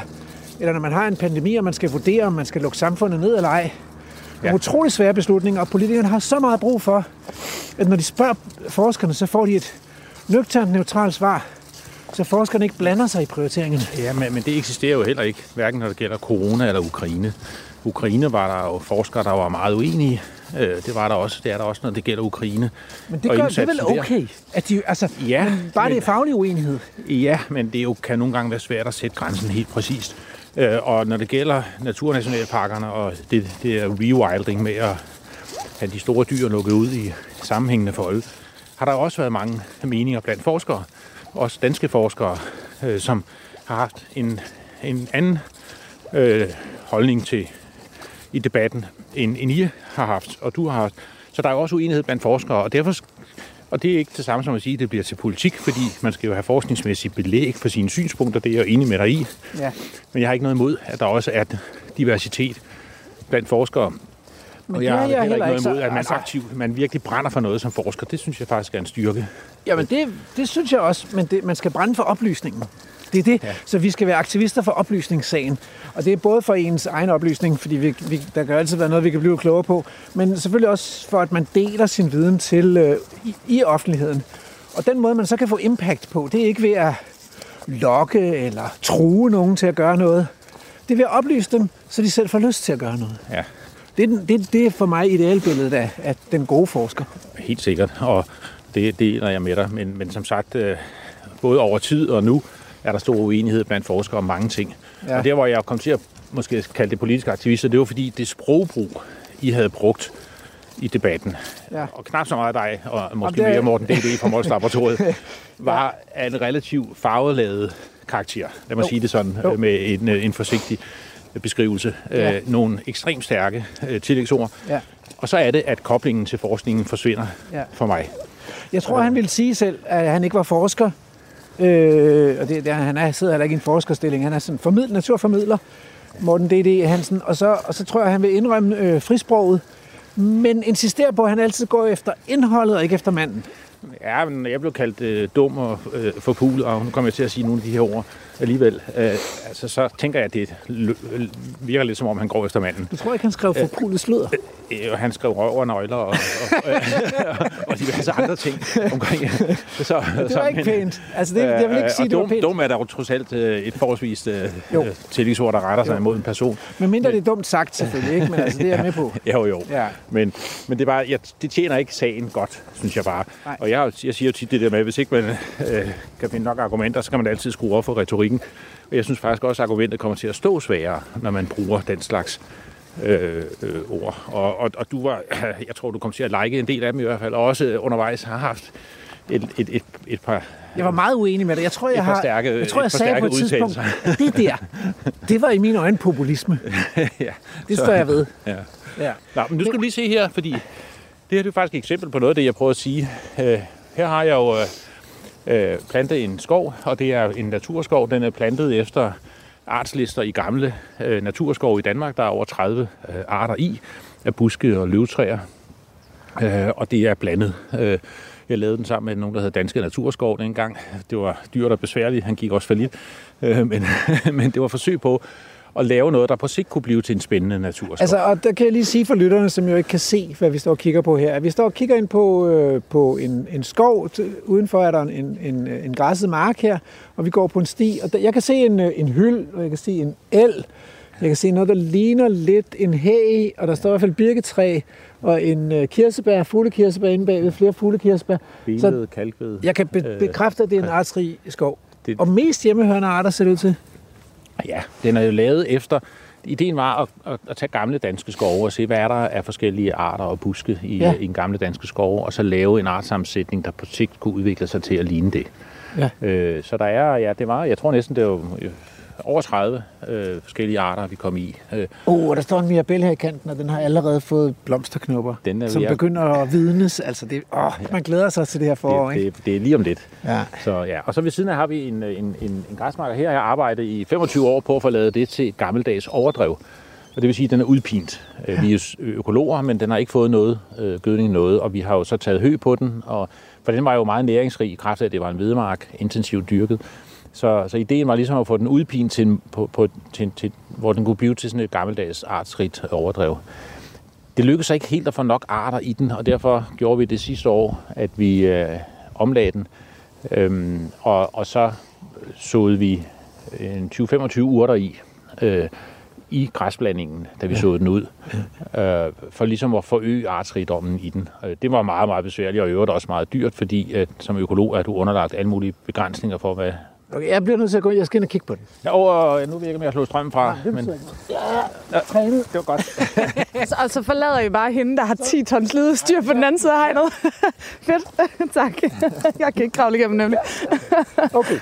eller når man har en pandemi, og man skal vurdere, om man skal lukke samfundet ned eller ej. Nogle Ja. utrolig svære beslutninger, og politikerne har så meget brug for, at når de spørger forskerne, så får de et nøgternt, neutralt svar, så forskerne ikke blander sig i prioriteringerne. Ja, men, men det eksisterer jo heller ikke, hverken når det gælder corona eller Ukraine. Ukraine var der jo forskere, der var meget uenige. Øh, Det var der også. Det er der også, når det gælder Ukraine. Men det, gør, det er vel der. okay, at de, altså, Ja, men bare det men- er faglig uenighed. Ja, men det jo, kan nogle gange være svært at sætte grænsen helt præcist. Øh, Og når det gælder naturnationalparkerne og det, det er rewilding med at have de store dyr lukket ud i sammenhængende folde, har der også været mange meninger blandt forskere, også danske forskere, øh, som har haft en, en anden øh, holdning til i debatten, end, end I har haft, og du har haft. Så der er jo også uenighed blandt forskere, og derfor og det er ikke det samme som at sige, at det bliver til politik, fordi man skal jo have forskningsmæssigt belæg for sine synspunkter, det er jeg jo enig med dig i. Ja. Men jeg har ikke noget imod, at der også er diversitet blandt forskere. Men og jeg har heller ikke noget imod, at man altså- aktivt, man virkelig brænder for noget som forsker. Det synes jeg faktisk er en styrke. Jamen det, det synes jeg også, men det, man skal brænde for oplysningen. Det er det. Ja. Så vi skal være aktivister for oplysningssagen. Og det er både for ens egen oplysning, fordi vi, vi, der kan altid være noget, vi kan blive klogere på, men selvfølgelig også for, at man deler sin viden til øh, i, i offentligheden. Og den måde, man så kan få impact på, det er ikke ved at lokke eller true nogen til at gøre noget. Det er ved at oplyse dem, så de selv får lyst til at gøre noget. Ja, Det er, det, det er for mig idealbilledet af, af den gode forsker. helt sikkert. Og det deler jeg med dig. Men, men som sagt, øh, både over tid og nu, er der stor uenighed blandt forskere om mange ting. Ja. Ja. Og der, hvor jeg kom til at måske kalde det politiske aktivister, det var fordi det sprogbrug, I havde brugt i debatten, Ja. og knap så meget dig, og måske det er- mere Morten D.D. fra Mols Laboratoriet, var af en relativt farveladet karakter. Lad mig Jo. sige det sådan, Jo. øh, med en, øh, en forsigtig beskrivelse. Ja. Øh, nogle ekstremt stærke øh, tillægsord. Ja. Og så er det, at koblingen til forskningen forsvinder Ja. for mig. Jeg tror, han ville sige selv, at han ikke var forsker. Øh, og det, det, han er, sidder heller ikke i en forskerstilling. Han er sådan formid, naturformidler, Morten D.D. Hansen. Og så, og så tror jeg, han vil indrømme øh, frisproget, men insisterer på, at han altid går efter indholdet og ikke efter manden. Ja, men jeg blev kaldt øh, dum og øh, forpulet, og nu kommer jeg til at sige nogle af de her ord alligevel. Øh, altså, så tænker jeg, at det øh, virker lidt som om, han går efter manden. Du tror ikke, han skrev forpulet sludder? Øh, og han skrev røv og nøgler og, og, og, øh, og diverse andre ting omkring. Så, Det var ikke pænt. Altså, det, jeg vil ikke sige, og det var dum, pænt. dum er der jo trods alt øh, et forholdsvis øh, Jo. øh, tillægsord, der retter sig imod en person. Men mindre det er dumt sagt, selvfølgelig. Ikke? Men altså, det er jeg med på. Jo, jo. Ja. Men, men det, er bare, jeg, det tjener ikke sagen godt, synes jeg bare. Nej. Og jeg, jo- jeg siger jo tit det der med, at hvis ikke man øh, kan finde nok argumenter, så kan man altid skrue op for retorikken. Og jeg synes faktisk også, at argumentet kommer til at stå sværere, når man bruger den slags øh, øh, ord. Og, og, og du var, jeg tror, du kom til at like en del af dem i hvert fald, og også undervejs har haft et, et, et, et par... Jeg var meget uenig med dig. Jeg tror, jeg, har, stærke- jeg, tror, jeg sagde på et tidspunkt, at det der, det var i mine øjne populisme. ja, Det står jeg ved. ja. Ja. Nå, men nu skal du lige se her, fordi det her det er faktisk et eksempel på noget af det, jeg prøver at sige. Øh, her har jeg jo øh, øh, plante en skov, og det er en naturskov. Den er plantet efter artslister i gamle øh, naturskov i Danmark. Der er over 30 øh, arter i af buske og løvtræer, øh, og det er blandet. Øh, jeg lavede den sammen med nogen, der hed Danske Naturskov dengang. Det var dyrt og besværligt. Han gik også for lidt. Øh, men, men det var forsøg på at lave noget, der på sigt kunne blive til en spændende naturskov. Altså, og der kan jeg lige sige for lytterne, som jo ikke kan se, hvad vi står og kigger på her. at Vi står og kigger ind på, øh, på en, en skov. Udenfor er der en, en, en græsset mark her, og vi går på en sti. Og der, jeg kan se en, øh, en hyld, og jeg kan se en el. Jeg kan se noget, der ligner lidt en hæg, og der står i hvert fald birketræ, og en øh, kirsebær, fuglekirsebær inde bagved, flere fuglekirsebær. Så Benet, kalkved. jeg kan be- Øh, bekræfte, at det er en artsrig skov. det- Og mest hjemmehørende arter ser det ud til. Ja, den er jo lavet efter... Ideen var at, at, at tage gamle danske skove og se, hvad er der af forskellige arter og buske i, Ja. i en gamle danske skove, og så lave en artsammensætning, der på sigt kunne udvikle sig til at ligne det. Ja. Øh, så der er, ja, det var, jeg tror næsten, det var over 30 øh, forskellige arter, vi kom i. Øh, oh, der står en mirabelle her i kanten, og den har allerede fået blomsterknopper, Den er som at- begynder at vidnes. Altså, det, åh, man glæder sig til det her forår, det, ikke? det, det er lige om lidt. Ja. Så, ja. Og så ved siden af har vi en, en, en, en græsmarker her. Jeg har arbejdet i 25 år på at få lavet det til et gammeldags overdrev. Og det vil sige, at den er udpint. Ja. Vi er økologer, men den har ikke fået noget øh, gødning noget, og vi har jo så taget hø på den, og, for den var jo meget næringsrig i kraft af, at det var en hvedemark, intensivt dyrket. Så, så ideen var ligesom at få den udpint til, på, på, til, til, hvor den kunne blive til sådan et gammeldags artsrigt overdrev. Det lykkedes så ikke helt at få nok arter i den, og derfor gjorde vi det sidste år, at vi øh, omlagde den, øhm, og, og så såede vi en 20-25 urter i, øh, i græsblandingen, da vi ja. såede den ud, øh, for ligesom at forøge artsrigdommen i den. Øh, Det var meget, meget besværligt, og i øvrigt også meget dyrt, fordi at, som økolog er du underlagt alle mulige begrænsninger for, hvad... Okay, jeg bliver nødt til at gå Jeg skal ind og kigge på den. Ja, og øh, nu ved jeg ikke, om jeg har slået strømmen fra, det men betyder Ja, trænet. det var godt. Så, og så forlader I bare hende, der har 10 tons lidestyr på den anden side af hegnet. Fedt. tak. Jeg kan ikke kravle igennem nemlig. Okay.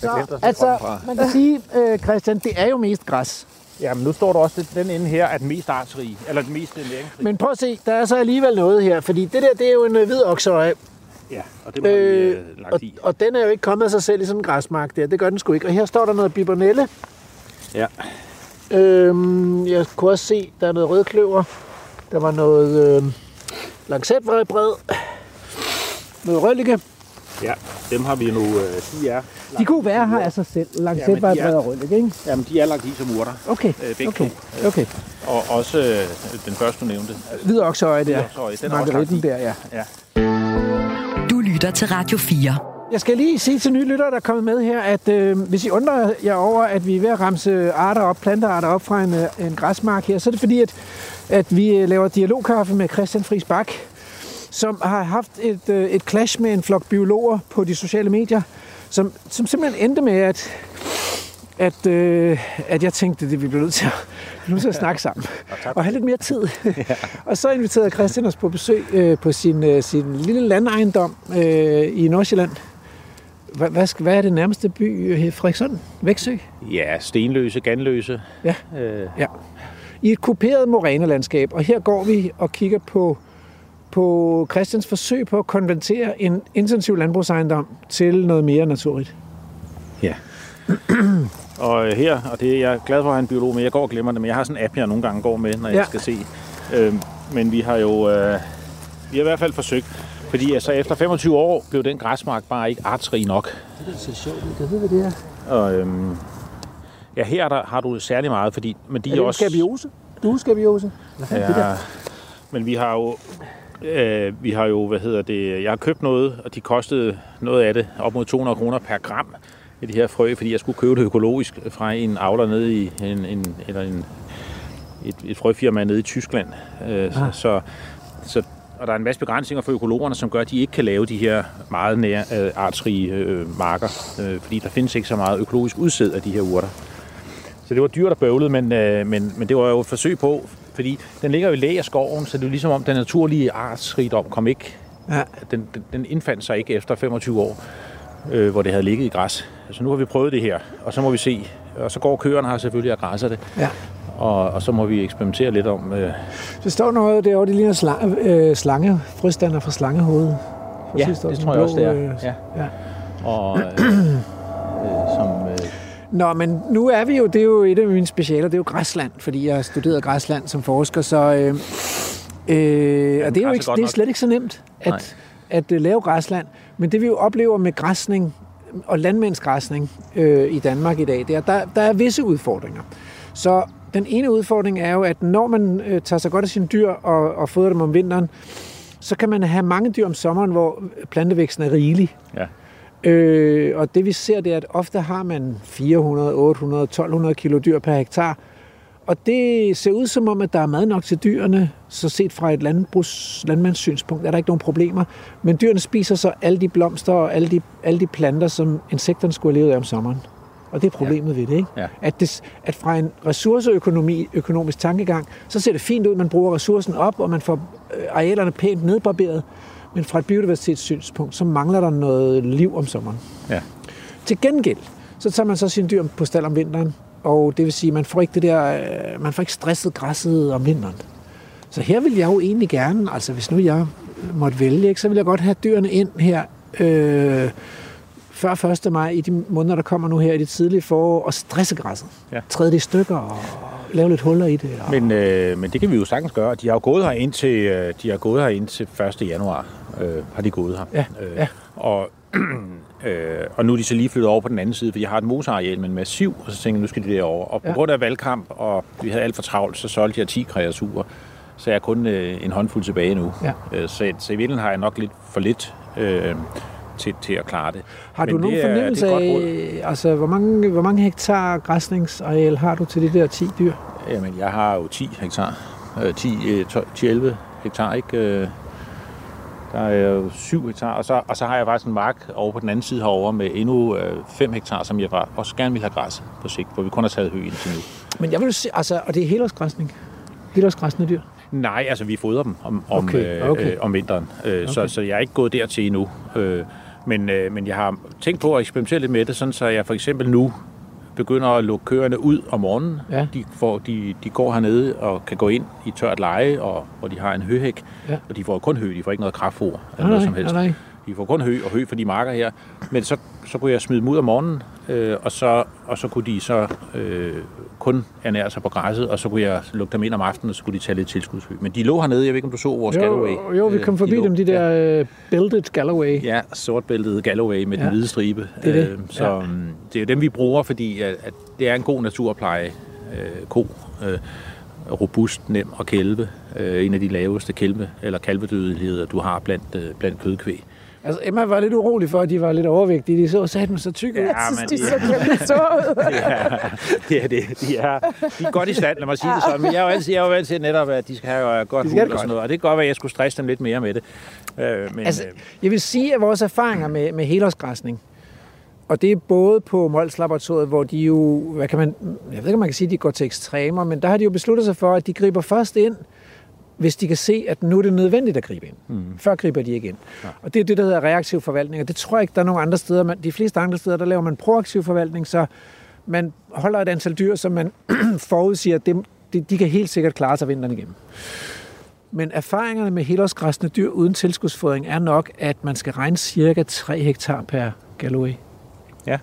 Så, altså, man kan sige, øh, Christian, det er jo mest græs. Ja, men nu står der også, at den ende her er den mest artsrige, eller den mest næringsrige. Men prøv at se, der er så alligevel noget her, fordi det der, det er jo en øh, hvid okseøje, Ja, og det var øh, øh, vi lagt og, i. og den er jo ikke kommet af sig selv i sådan en græsmark der. Det gør den sgu ikke. Og her står der noget bibernelle. Ja. Øhm, jeg kunne også se, der er noget rødkløver. Der var noget øh, lancetbred. Noget rødlige. ja, dem har vi nu, øh, de er, De kunne være her af sig selv. Lancetbred Ja, og rødlige, ikke? jamen, de er lagt i som urter. Okay, Øh, begge okay, to. okay. Og også øh, den første, du nævnte. Altså, Hvid okseøje der. Hvid okseøje, den er også lagt i. der, ja. ja. Lytter til Radio 4. Jeg skal lige sige til nye lyttere, der er kommet med her, at øh, hvis I undrer jer over, at vi er ved at ramse arter op, plantearter op fra en, øh, en græsmark her, så er det fordi, at, at vi øh, laver dialogkaffe med Christian Friis Bak, som har haft et, øh, et clash med en flok biologer på de sociale medier, som, som simpelthen endte med, at, at, øh, at jeg tænkte, at vi blev nødt til at, nødt til at snakke sammen og have lidt mere tid. og så inviterede Christian os på besøg øh, på sin, øh, sin lille landejendom øh, i Nordsjælland. Hvad, hvad, hvad er det nærmeste by? Øh, Frederikssund? Væksø? Ja, stenløse, ganløse. Ja. Øh, Ja. I et kuperet morænelandskab, og her går vi og kigger på, på Christians forsøg på at konvertere en intensiv landbrugsejendom til noget mere naturligt. Ja. og øh, her, og det er jeg glad for at have en biolog med, jeg går og glemmer det, men jeg har sådan en app, jeg nogle gange går med, når jeg Ja. skal se. Øh, men vi har jo, øh, vi har i hvert fald forsøgt, fordi altså efter 25 år blev den græsmark bare ikke artsrig nok. Det er så sjovt, jeg ved, hvad det er. Og øhm, ja, her er der, har du særlig meget, fordi men de Er det også... skabiose? Dueskabiose? Er det der? Ja, men vi har jo, øh, vi har jo, hvad hedder det, jeg har købt noget, og de kostede noget af det op mod 200 kroner per gram af de her frø, fordi jeg skulle købe det økologisk fra en avler nede i en, en eller en, et, et frøfirma nede i Tyskland. Øh, så, Ah. så, så, og der er en masse begrænsninger for økologerne, som gør, at de ikke kan lave de her meget nær, øh, artsrige øh, marker, øh, fordi der findes ikke så meget økologisk udsæd af de her urter. Så det var dyrt og bøvlet, men, øh, men, men det var jo et forsøg på, fordi den ligger jo i læ af skoven, så det er ligesom om den naturlige artsrigdom kom ikke, Ja. den, den, den indfandt sig ikke efter 25 år, øh, hvor det havde ligget i græs. Så nu har vi prøvet det her, og så må vi se. Og så går køerne her selvfølgelig og græsser det, ja. og, og så må vi eksperimentere lidt om... Øh, Så står noget derovre, det ligner slange, øh, slange frøstander fra slangehovedet. Fra ja, sidste år, det tror jeg blå, også, det er. øh, Ja. ja. Og, øh, øh, som, øh, Nå, men nu er vi jo, det er jo et af mine specialer, det er jo græsland, fordi jeg har studeret græsland som forsker, så... Øh, øh, og det er jo ikke, det er slet ikke så nemt Nej. At, uh, lave græsland. Men det vi jo oplever med græsning og landmændsgræsning øh, i Danmark i dag, det er, der, der er visse udfordringer. Så den ene udfordring er jo, at når man øh, tager sig godt af sine dyr og, og fodrer dem om vinteren, så kan man have mange dyr om sommeren, hvor plantevæksten er rigelig. ja. Øh, og det vi ser, det er, at ofte har man 400, 800, 1200 kilo dyr per hektar. Og det ser ud som om, at der er mad nok til dyrene, så set fra et landbrugs, landmandssynspunkt er der ikke nogen problemer. Men dyrene spiser så alle de blomster og alle de, alle de planter, som insekterne skulle have levet af om sommeren. Og det er problemet ja. ved det, ikke? Ja. At, det, at fra en ressourceøkonomi, økonomisk tankegang, så ser det fint ud, man bruger ressourcen op, og man får øh, arealerne pænt nedbarberet. Men fra et biodiversitetssynspunkt, så mangler der noget liv om sommeren. Ja. Til gengæld, så tager man så sine dyr på stald om vinteren, og det vil sige, man får ikke det der, øh, man får ikke stresset græsset om vinteren. Så her vil jeg jo egentlig gerne, altså hvis nu jeg måtte vælge, ikke, så vil jeg godt have dyrene ind her øh, før 1. maj i de måneder, der kommer nu her i det tidlige forår, og stresse græsset. Ja. Træde det i stykker og lave lidt huller i det. Og, Men, øh, men det kan vi jo sagtens gøre. De har jo gået her indtil, øh, de har gået her indtil 1. januar. Øh, har de gået her. Ja, øh, ja. Og, øh, og nu er de så lige flyttet over på den anden side, for jeg har et mosareal med en masse siv, og så tænkte jeg, nu skal de derover. Og på Ja. grund af valgkamp, og vi havde alt for travlt, så solgte jeg 10 kreaturer. Så jeg er kun øh, en håndfuld tilbage nu. Ja. Øh, så, så i virkeligheden har jeg nok lidt for lidt øh, til, til at klare det. har du Men nogen det er- det er fornemmelse af, altså hvor mange, hvor mange hektar græsningsareal har du til de der 10 dyr? Jamen, jeg har jo 10 hektar. Øh, 10, øh, 12 10-11 hektar, ikke? Øh, Der er jo 7 hektar, og så, og så har jeg faktisk en mark over på den anden side herovre med endnu øh, 5 hektar, som jeg bare også gerne vil have græs på sigt, hvor vi kun har taget hø indtil nu. Men jeg vil se, altså, og det er helårsgræsning. Helårsgræsende dyr. Nej, altså vi fodrer dem om, om, Okay, øh, okay. øh, om vinteren, øh, så, så jeg er ikke gået dertil endnu. Øh, men, øh, men jeg har tænkt på at eksperimentere lidt med det, sådan så jeg for eksempel nu begynder at lukke køerne ud om morgenen. Ja. De, får, de, de går hernede og kan gå ind i tørt leje, og, hvor de har en høhæk, Ja. og de får kun hø, de får ikke noget kraftfoder eller Nej, noget som helst. nej. De får kun hø og hø for de marker her. Men så, så kunne jeg smide dem ud om morgenen, øh, og, så, og så kunne de så øh, kun ernære sig på græsset, og så kunne jeg lukke dem ind om aftenen, og så kunne de tage lidt tilskudshø. Men de lå hernede, jeg ved ikke, om du så vores Galloway. Jo, jo, vi Øh, kom forbi lå- dem, de der uh, Belted Galloway. Ja, sortbæltet Galloway med ja. Ja. den hvide stribe. Det er det. Øh, så Ja. ja. det er jo dem, vi bruger, fordi at, at det er en god naturpleje. Øh, ko, øh, robust, nem og kælve. Øh, en af de laveste kælve, eller kalvedødeligheder, du har blandt, øh, blandt kødkvæg. Altså, Emma var lidt urolig for, at de var lidt overvægtige. De så satme så tykke ud. Jeg Ja, synes, de det- så kæmpe store ud. det er det. De er, de er godt i stand, lad mig sige det sådan. Men jeg er jo altid, jeg er jo altid netop, at de skal have øh, godt De skal hul det og sådan noget. Og det kan godt være, at jeg skulle stresse dem lidt mere med det. Øh, men, Altså, øh, jeg vil sige, at vores erfaringer med, med helårsgræsning Og det er både på Mols Laboratoriet, hvor de jo, hvad kan man, jeg ved ikke, om man kan sige, at de går til ekstremer, men der har de jo besluttet sig for, at de griber først ind, hvis de kan se, at nu er det nødvendigt at gribe ind. Mm. Før griber de ikke ind. Ja. Og det er det, der hedder reaktiv forvaltning, og det tror jeg ikke, der er nogen andre steder. Men de fleste andre steder, der laver man proaktiv forvaltning, så man holder et antal dyr, som man forudsiger, at de, de kan helt sikkert klare sig vinteren igennem. Men erfaringerne med helårsgræsne dyr uden tilskudsfodring er nok, at man skal regne cirka 3 hektar per Galloway. Ja.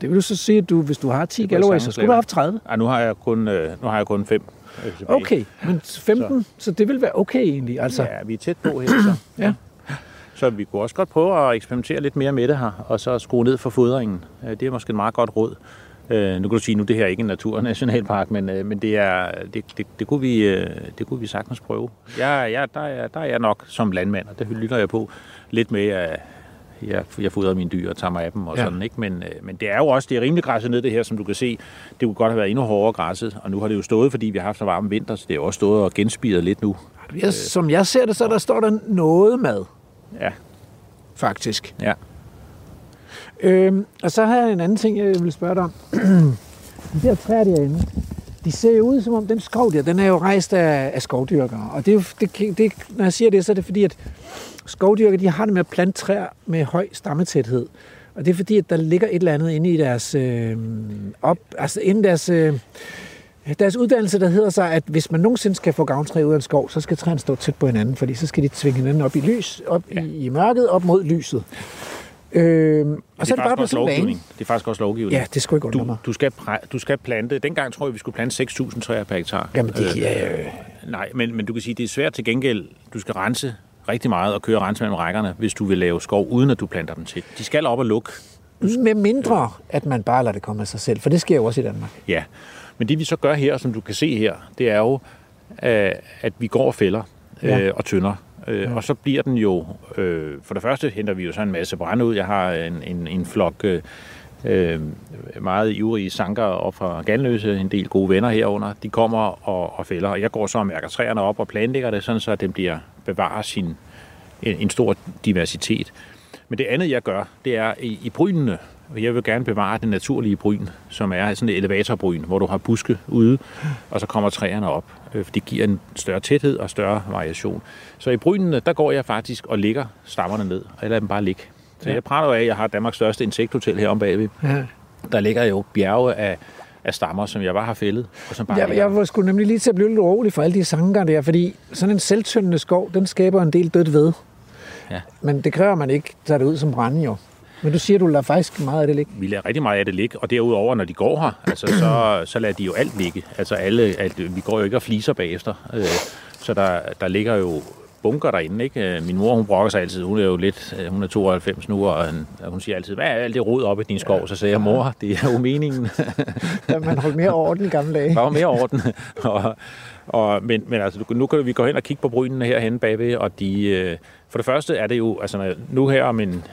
Det vil du så sige, at du, hvis du har 10 kunne jeg Galloway, så skulle du have haft 30. Ej, nu har jeg kun, øh, nu har jeg kun fem øh, tilbage. Okay, men 15, så. så det vil være okay egentlig. Altså, Ja, vi er tæt på her, så. Ja. Så vi kunne også godt prøve at eksperimentere lidt mere med det her, og så skrue ned for fodringen. Øh, Det er måske et meget godt råd. Øh, nu kan du sige, nu det her er ikke en naturnationalpark, men, øh, men det, er, det, det, det, kunne vi, øh, det kunne vi sagtens prøve. Jeg, jeg, der, er, der er jeg nok som landmand, og det lytter jeg på lidt med, at jeg, jeg fodrer mine dyr og tager mig af dem og Ja. ja. sådan, ikke? Men, øh, men det er jo også, det er rimelig græsset ned det her, som du kan se. Det kunne godt have været endnu hårdere græsset, og nu har det jo stået, fordi vi har haft så varm vinter, så det er jo også stået og genspiret lidt nu. jeg, som jeg ser det, så der står der noget mad, Ja, faktisk. ja. Øhm, og så har jeg en anden ting, jeg vil spørge dig om. de der træer derinde, de ser ud som om, den skov der, den er jo rejst af, af skovdyrkere. Og det er jo, det, det, når jeg siger det, så er det fordi, at skovdyrkere, de har det med at plante træer med høj stammetæthed. Og det er fordi, at der ligger et eller andet inde i deres, øh, op, altså inden deres, øh, deres uddannelse, der hedder sig, at hvis man nogensinde skal få gavntræ ud af en skov, så skal træerne stå tæt på hinanden, fordi så skal de tvinge hinanden op i lys, op ja. i, i mørket, op mod lyset. Øhm, og så er det bare blevet sådan lovgivning. Det er faktisk også lovgivning. Ja, det skulle ikke du, mig. du, skal, du skal plante, dengang tror jeg, vi skulle plante 6.000 træer per hektar. Jamen, det giver Øh, Nej, men, men du kan sige, det er svært til gengæld. Du skal rense rigtig meget og køre rense mellem rækkerne, hvis du vil lave skov, uden at du planter dem til. De skal op og lukke. Med mindre, at man bare lader det komme af sig selv, for det sker jo også i Danmark. Ja, men det vi så gør her, som du kan se her, det er jo, øh, at vi går og fælder Ja. øh, og tynder. Øh, Og så bliver den jo, øh, for det første henter vi jo så en masse brænde ud. Jeg har en, en, en flok øh, øh, meget ivrige sanker op fra Ganløse, en del gode venner herunder. De kommer og, og fælder, og jeg går så og mærker træerne op og planlægger det, sådan så den bliver bevarer sin, en, en stor diversitet. Men det andet, jeg gør, det er i, i brynene. Og jeg vil gerne bevare den naturlige bryn, som er sådan et elevatorbryn, hvor du har buske ude, og så kommer træerne op. Øh, For det giver en større tæthed og større variation. Så i brynene, der går jeg faktisk og lægger stammerne ned, og jeg lader dem bare ligge. Så Ja. jeg prater jo af, at jeg har Danmarks største insekthotel herom bagved. Ja. Der ligger jo bjerge af, af stammer, som jeg bare har fældet. Og som bare Jeg, ligger. jeg var sgu nemlig lige til at blive lidt urolig for alle de sanker der, fordi sådan en selvtyndende skov, den skaber en del dødt ved. Ja. Men det kræver, man ikke tager det ud som brænde jo. Men du siger, du lader faktisk meget af det ligge. vi lader rigtig meget af det ligge, og derudover, når de går her, altså, så, så lader de jo alt ligge. Altså alle, alt, vi går jo ikke og fliser bagefter, øh, så der, der ligger jo bunker derinde, ikke? Øh, Min mor, hun brokker sig altid, hun er jo lidt, øh, hun er 92 nu, og hun- siger altid, hvad er alt det rod op i din skov? Så sagde jeg, mor, det er jo meningen. Ja, man holdt mere orden i gamle dage. Der var mere orden. og, og, men, men altså, nu kan vi gå hen og kigge på brynene herhenne bagved, og de, øh, for det første er det jo, altså nu her om en,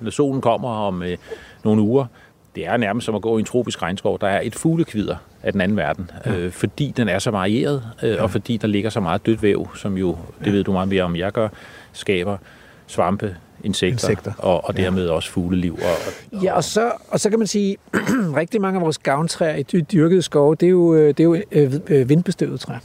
når solen kommer om øh, nogle uger, det er nærmest som at gå i en tropisk regnskov. Der er et fuglekvider af den anden verden, øh, fordi den er så varieret, øh, og fordi der ligger så meget dødt væv, som jo, det ved du meget mere om, jeg gør, skaber svampe, insekter, Insekter. og, og dermed også fugleliv. Og, og, Ja, og så, og så kan man sige, rigtig mange af vores gavntræer i de dyrkede skove, det er jo, øh, det er jo øh, øh, vindbestøvede træer.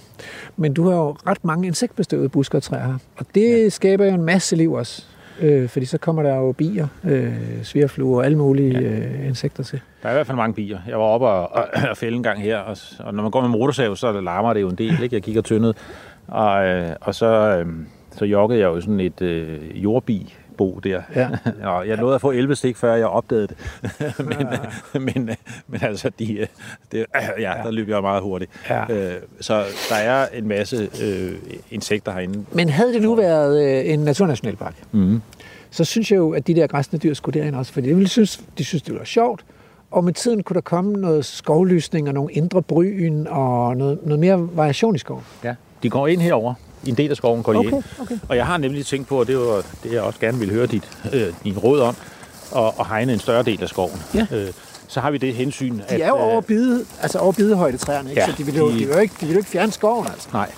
Men du har jo ret mange insektbestøvede busker og træer her. Og det ja. skaber jo en masse liv også. Øh, fordi så kommer der jo bier, øh, svirfluer og alle mulige ja. øh, insekter til. Der er i hvert fald mange bier. Jeg var oppe og, og, og fælde en gang her, og, og når man går med motorsav, så larmer det jo en del. Ikke? Jeg kigger tyndet, og, øh, og så, øh, så joggede jeg jo sådan et øh, jordbi bo der. Ja. og jeg nåede at få 11 stik, før jeg opdagede det. men, men, men altså, de, øh, det, ja, der løb jeg meget hurtigt. Ja. Øh, så der er en masse øh, insekter herinde. Men havde det nu været øh, en naturnationalpark, Mm. så synes jeg jo, at de der græsne dyr skulle derind også, fordi de, ville synes, de synes, det var sjovt. Og med tiden kunne der komme noget skovlysning og nogle indre bryn og noget, noget mere variation i skoven. Ja. De går ind herover. En del af skoven går Okay, ind. okay. Og jeg har nemlig tænkt på, og det var det, jeg også gerne ville høre dit, øh, din råd om, at, at hegne en større del af skoven. Ja. Øh, så har vi det hensyn, De er jo over, bide, altså over bidehøjde træerne, ikke? Ja, så de vil, jo, de- de, vil jo ikke, de vil jo ikke fjerne skoven. Altså. Nej.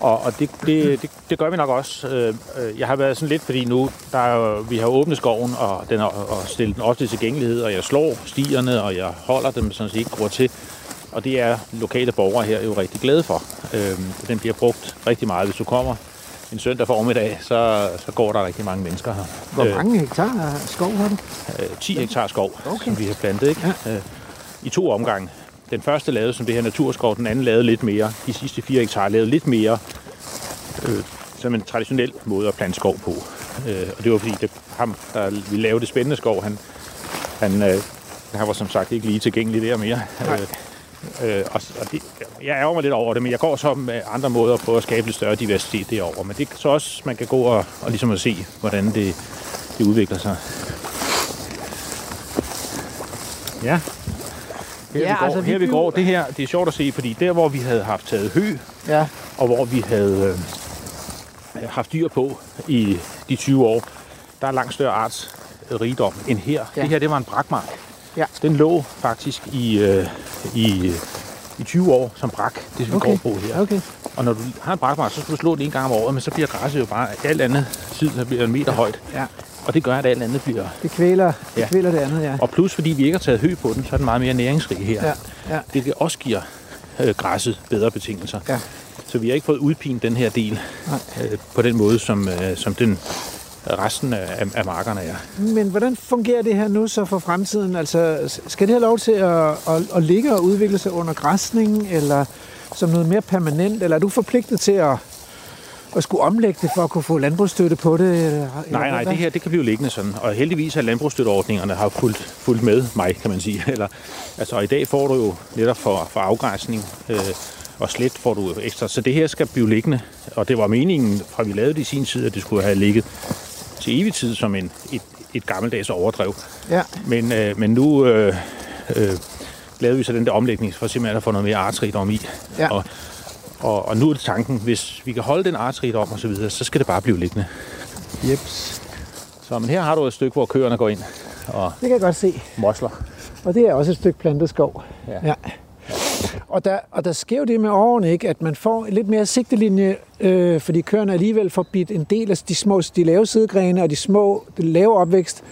Og, og det, det, det, det gør vi nok også. Øh, øh, Jeg har været sådan lidt, fordi nu der er, vi har åbnet skoven, og, den og stillet den offentlig tilgængelighed, og jeg slår stierne, og jeg holder dem, sådan set ikke gror til. Og det er lokale borgere her jo rigtig glade for. Øh, Den bliver brugt rigtig meget. Hvis du kommer en søndag formiddag, så, så går der rigtig mange mennesker her. Hvor Øh, mange hektar skov har du? øh, 10 hektar skov, Okay. som vi har plantet ikke? Ja. Øh, i to omgange. Den første lavede som det her naturskov, den anden lavede lidt mere. De sidste 4 hektar lavede lidt mere øh, som en traditionel måde at plante skov på. Øh, og det var fordi, det, ham, der ville lave det spændende skov, han, han, øh, han var som sagt ikke lige tilgængelig der mere. Øh, øh, og, og det, jeg ærger mig lidt over det, men jeg går så med andre måder prøve at skabe lidt større diversitet derovre. Men det er så også, man kan gå og, og ligesom at se, hvordan det, det udvikler sig. Ja. Her, Ja, vi går, altså, her vi går, det her, det er sjovt at se, fordi der, hvor vi havde haft taget hø, Ja. og hvor vi havde øh, haft dyr på i de 20 år, der er langt større artsrigdom end her. Ja. Det her, det var en brakmark. Ja. Den lå faktisk i, øh, i, i 20 år som brak, det vi Okay. går på her. Okay. Og når du har en brakmark, så skal du slå den en gang om året, men så bliver græsset jo bare alt andet tid, så bliver det en meter højt. Ja. Og det gør, at alt andet bliver... Det kvæler, det Ja. kvæler det andet, ja. Og plus, fordi vi ikke har taget hø på den, så er den meget mere næringsrig her. Ja, ja. Det også giver øh, græsset bedre betingelser. Ja. Så vi har ikke fået udpint den her del øh, på den måde, som, øh, som den resten af, af- markerne er. Men hvordan fungerer det her nu så for fremtiden? Altså, skal det have lov til at, at, at ligge og udvikle sig under græsning, eller som noget mere permanent, eller er du forpligtet til at, at skulle omlægge det for at kunne få landbrugsstøtte på det? Eller, eller Nej, nej, det her det kan blive liggende sådan. Og heldigvis er landbrugsstøtteordningerne har fulgt, fulgt med mig, kan man sige. Eller, altså, og i dag får du jo netop for, for afgræsning øh, og slet får du ekstra. Så det her skal blive liggende. Og det var meningen, fra vi lavede det i sin tid, at det skulle have ligget til evig tid som en, et, et gammeldags overdrev. Ja, Men, øh, men nu øh, øh, lavede vi så den der omlægning for simpelthen at få noget mere artsrigdom i. Ja. Og, og, og nu er det tanken, hvis vi kan holde den artsrigdom og så videre, så skal det bare blive liggende. jeps. Så men her har du et stykke, hvor køerne går ind og Det kan jeg godt se. mosler. Og det er også et stykke plantet skov. Ja. ja. Og der, og der sker jo det med årene, ikke? at man får lidt mere sigtelinje, øh, fordi køerne alligevel får bidt en del af de små, de lave sidegrene og de små, de lave opvækst.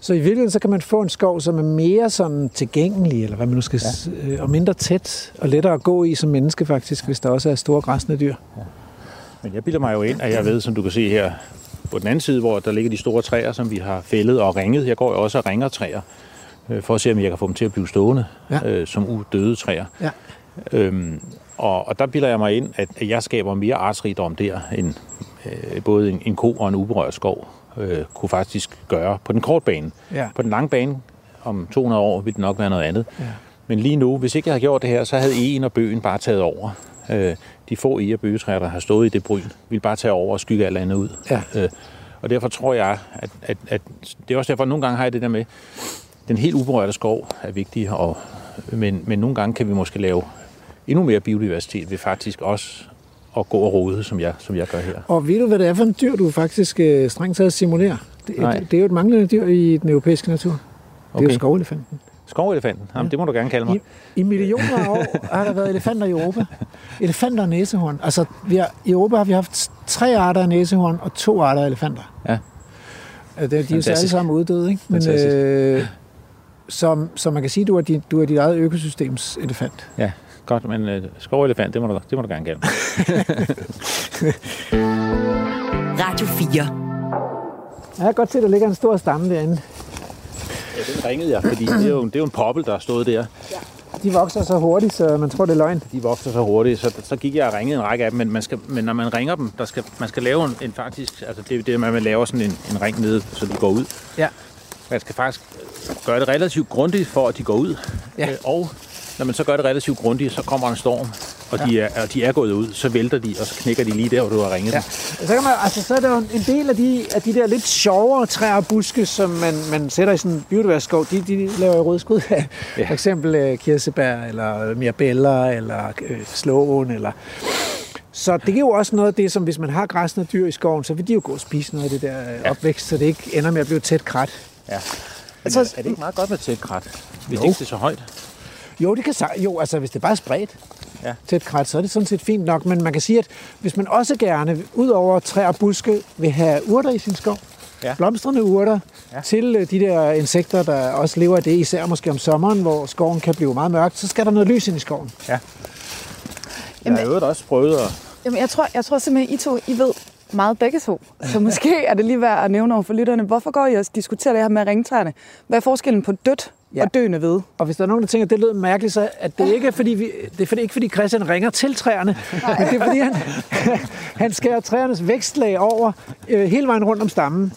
Så i virkeligheden så kan man få en skov, som er mere sådan tilgængelig, eller hvad man nu skal ja. øh, og mindre tæt og lettere at gå i som menneske faktisk, hvis der også er store græsne dyr. Men jeg bilder mig jo ind, at jeg ved, som du kan se her, på den anden side, hvor der ligger de store træer, som vi har fældet og ringet. Jeg går jo også og ringer træer, øh, for at se, om jeg kan få dem til at blive stående Ja. øh, som udøde træer. Ja. Øhm, og, og der bilder jeg mig ind, at jeg skaber mere artsrigdom der, end øh, både en, en ko og en uberørt skov øh, kunne faktisk gøre på den korte bane. Ja. På den lange bane, om 200 år, vil det nok være noget andet. Ja. Men lige nu, hvis ikke jeg havde gjort det her, så havde en og bøgen bare taget over. Øh, de få ege- og bøgetræer, der har stået i det bryn, ville bare tage over og skygge alt andet ud. Ja. Øh, og derfor tror jeg, at, at, at det er også derfor, at nogle gange har jeg det der med, den helt uberørte skov er vigtig, og, men, men nogle gange kan vi måske lave endnu mere biodiversitet ved faktisk også at gå og rode, som jeg, som jeg gør her. Og ved du, hvad det er for en dyr, du faktisk øh, strengt taget simulerer? Det, Nej. det, det er jo et manglende dyr i den europæiske natur. Det er jo Okay. skovelefanten. Skovelefanten, jamen, det må du gerne kalde mig. I, I millioner af år har der været elefanter i Europa. Elefanter og næsehorn. Altså, vi har, i Europa har vi haft tre arter af næsehorn og to arter af elefanter. Ja. Øh, De er jo alle sammen uddøde, ikke? Men, Fantastisk. øh, som, som man kan sige, du er, din, du er dit eget økosystems elefant. Ja, godt, men øh, skovelefant, det må, du, det må du gerne kalde. Radio 4. Jeg kan godt se, at der ligger en stor stamme derinde. Ja, den ringede jeg, fordi det er jo, det er jo en poppel, der har stået der. De vokser så hurtigt, så man tror, det er løgn. De vokser så hurtigt, så, så gik jeg og ringede en række af dem, men, man skal, men når man ringer dem, der skal, man skal lave en, en faktisk, altså det er det, man laver sådan en, en ring nede, så de går ud. Ja. Man skal faktisk gøre det relativt grundigt, for at de går ud. Ja. Øh, Og når man så gør det relativt grundigt, så kommer en storm, og, de er, og de er gået ud, så vælter de, og så knækker de lige der, hvor du har ringet Ja. dem. Så, kan man, altså, så er der jo en del af de, af de der lidt sjovere træer og buske, som man, man sætter i sådan en biodiversitetsskov, de, de laver jo røde skud af. Ja. Ja. For eksempel øh, kirsebær, eller mirabella, eller øh, slåen, eller... Så det er jo også noget af det, som hvis man har græsne dyr i skoven, så vil de jo gå og spise noget af det der øh, opvækst, så det ikke ender med at blive tæt krat. Ja. Altså- altså, er det ikke meget godt med tæt krat, hvis Jo. det ikke er så højt? Jo, det kan jo, altså hvis det bare er spredt. ja. tæt krat, så er det sådan set fint nok. Men man kan sige, at hvis man også gerne, ud over træer og buske, vil have urter i sin skov, ja. blomstrende urter, ja. til øh, de der insekter, der også lever af det, især måske om sommeren, hvor skoven kan blive meget mørk, så skal der noget lys ind i skoven. Ja. Jeg har øvrigt også prøvet at... Jamen, jeg tror, jeg tror simpelthen, I to, I ved meget begge to. Så måske er det lige værd at nævne over for lytterne. Hvorfor går I og diskuterer det her med ringtræerne? Hvad er forskellen på dødt ja. og døende ved? Og hvis der er nogen, der tænker, at det lyder mærkeligt, så at det ikke er fordi, vi, det er fordi, ikke fordi Christian ringer til træerne, men det er fordi, han, han skærer træernes vækstlag over øh, hele vejen rundt om stammen.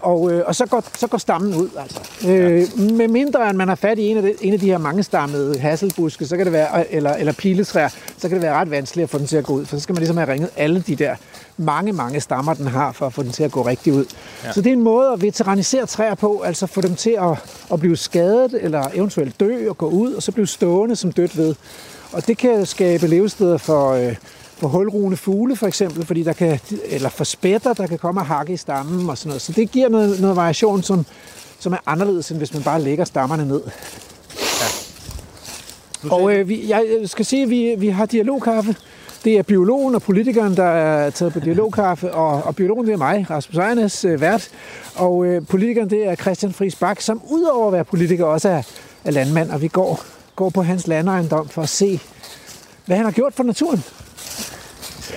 Og, øh, og så, går, så går stammen ud, altså. Øh, med mindre, end man har fat i en af de, en af de her mange stammede hasselbuske, så kan det være, eller, eller piletræer, så kan det være ret vanskeligt at få den til at gå ud, for så skal man ligesom have ringet alle de der mange, mange stammer, den har, for at få den til at gå rigtig ud. Ja. Så det er en måde at veteranisere træer på, altså få dem til at, at blive skadet, eller eventuelt dø og gå ud, og så blive stående som dødt ved. Og det kan skabe levesteder for, øh, for hulrugende fugle for eksempel, fordi der kan, eller for spætter, der kan komme og hakke i stammen og sådan noget. Så det giver noget, noget variation, som, som er anderledes, end hvis man bare lægger stammerne ned. Ja. Og øh, vi, jeg skal sige, at vi, vi har dialogkaffe. Det er biologen og politikeren, der er taget på dialogkaffe, og, og biologen det er mig, Rasmus Ejernes, øh, vært. Og øh, politikeren det er Christian Friis Bak, som udover at være politiker også er, er landmand, og vi går, går på hans landejendom for at se, hvad han har gjort for naturen.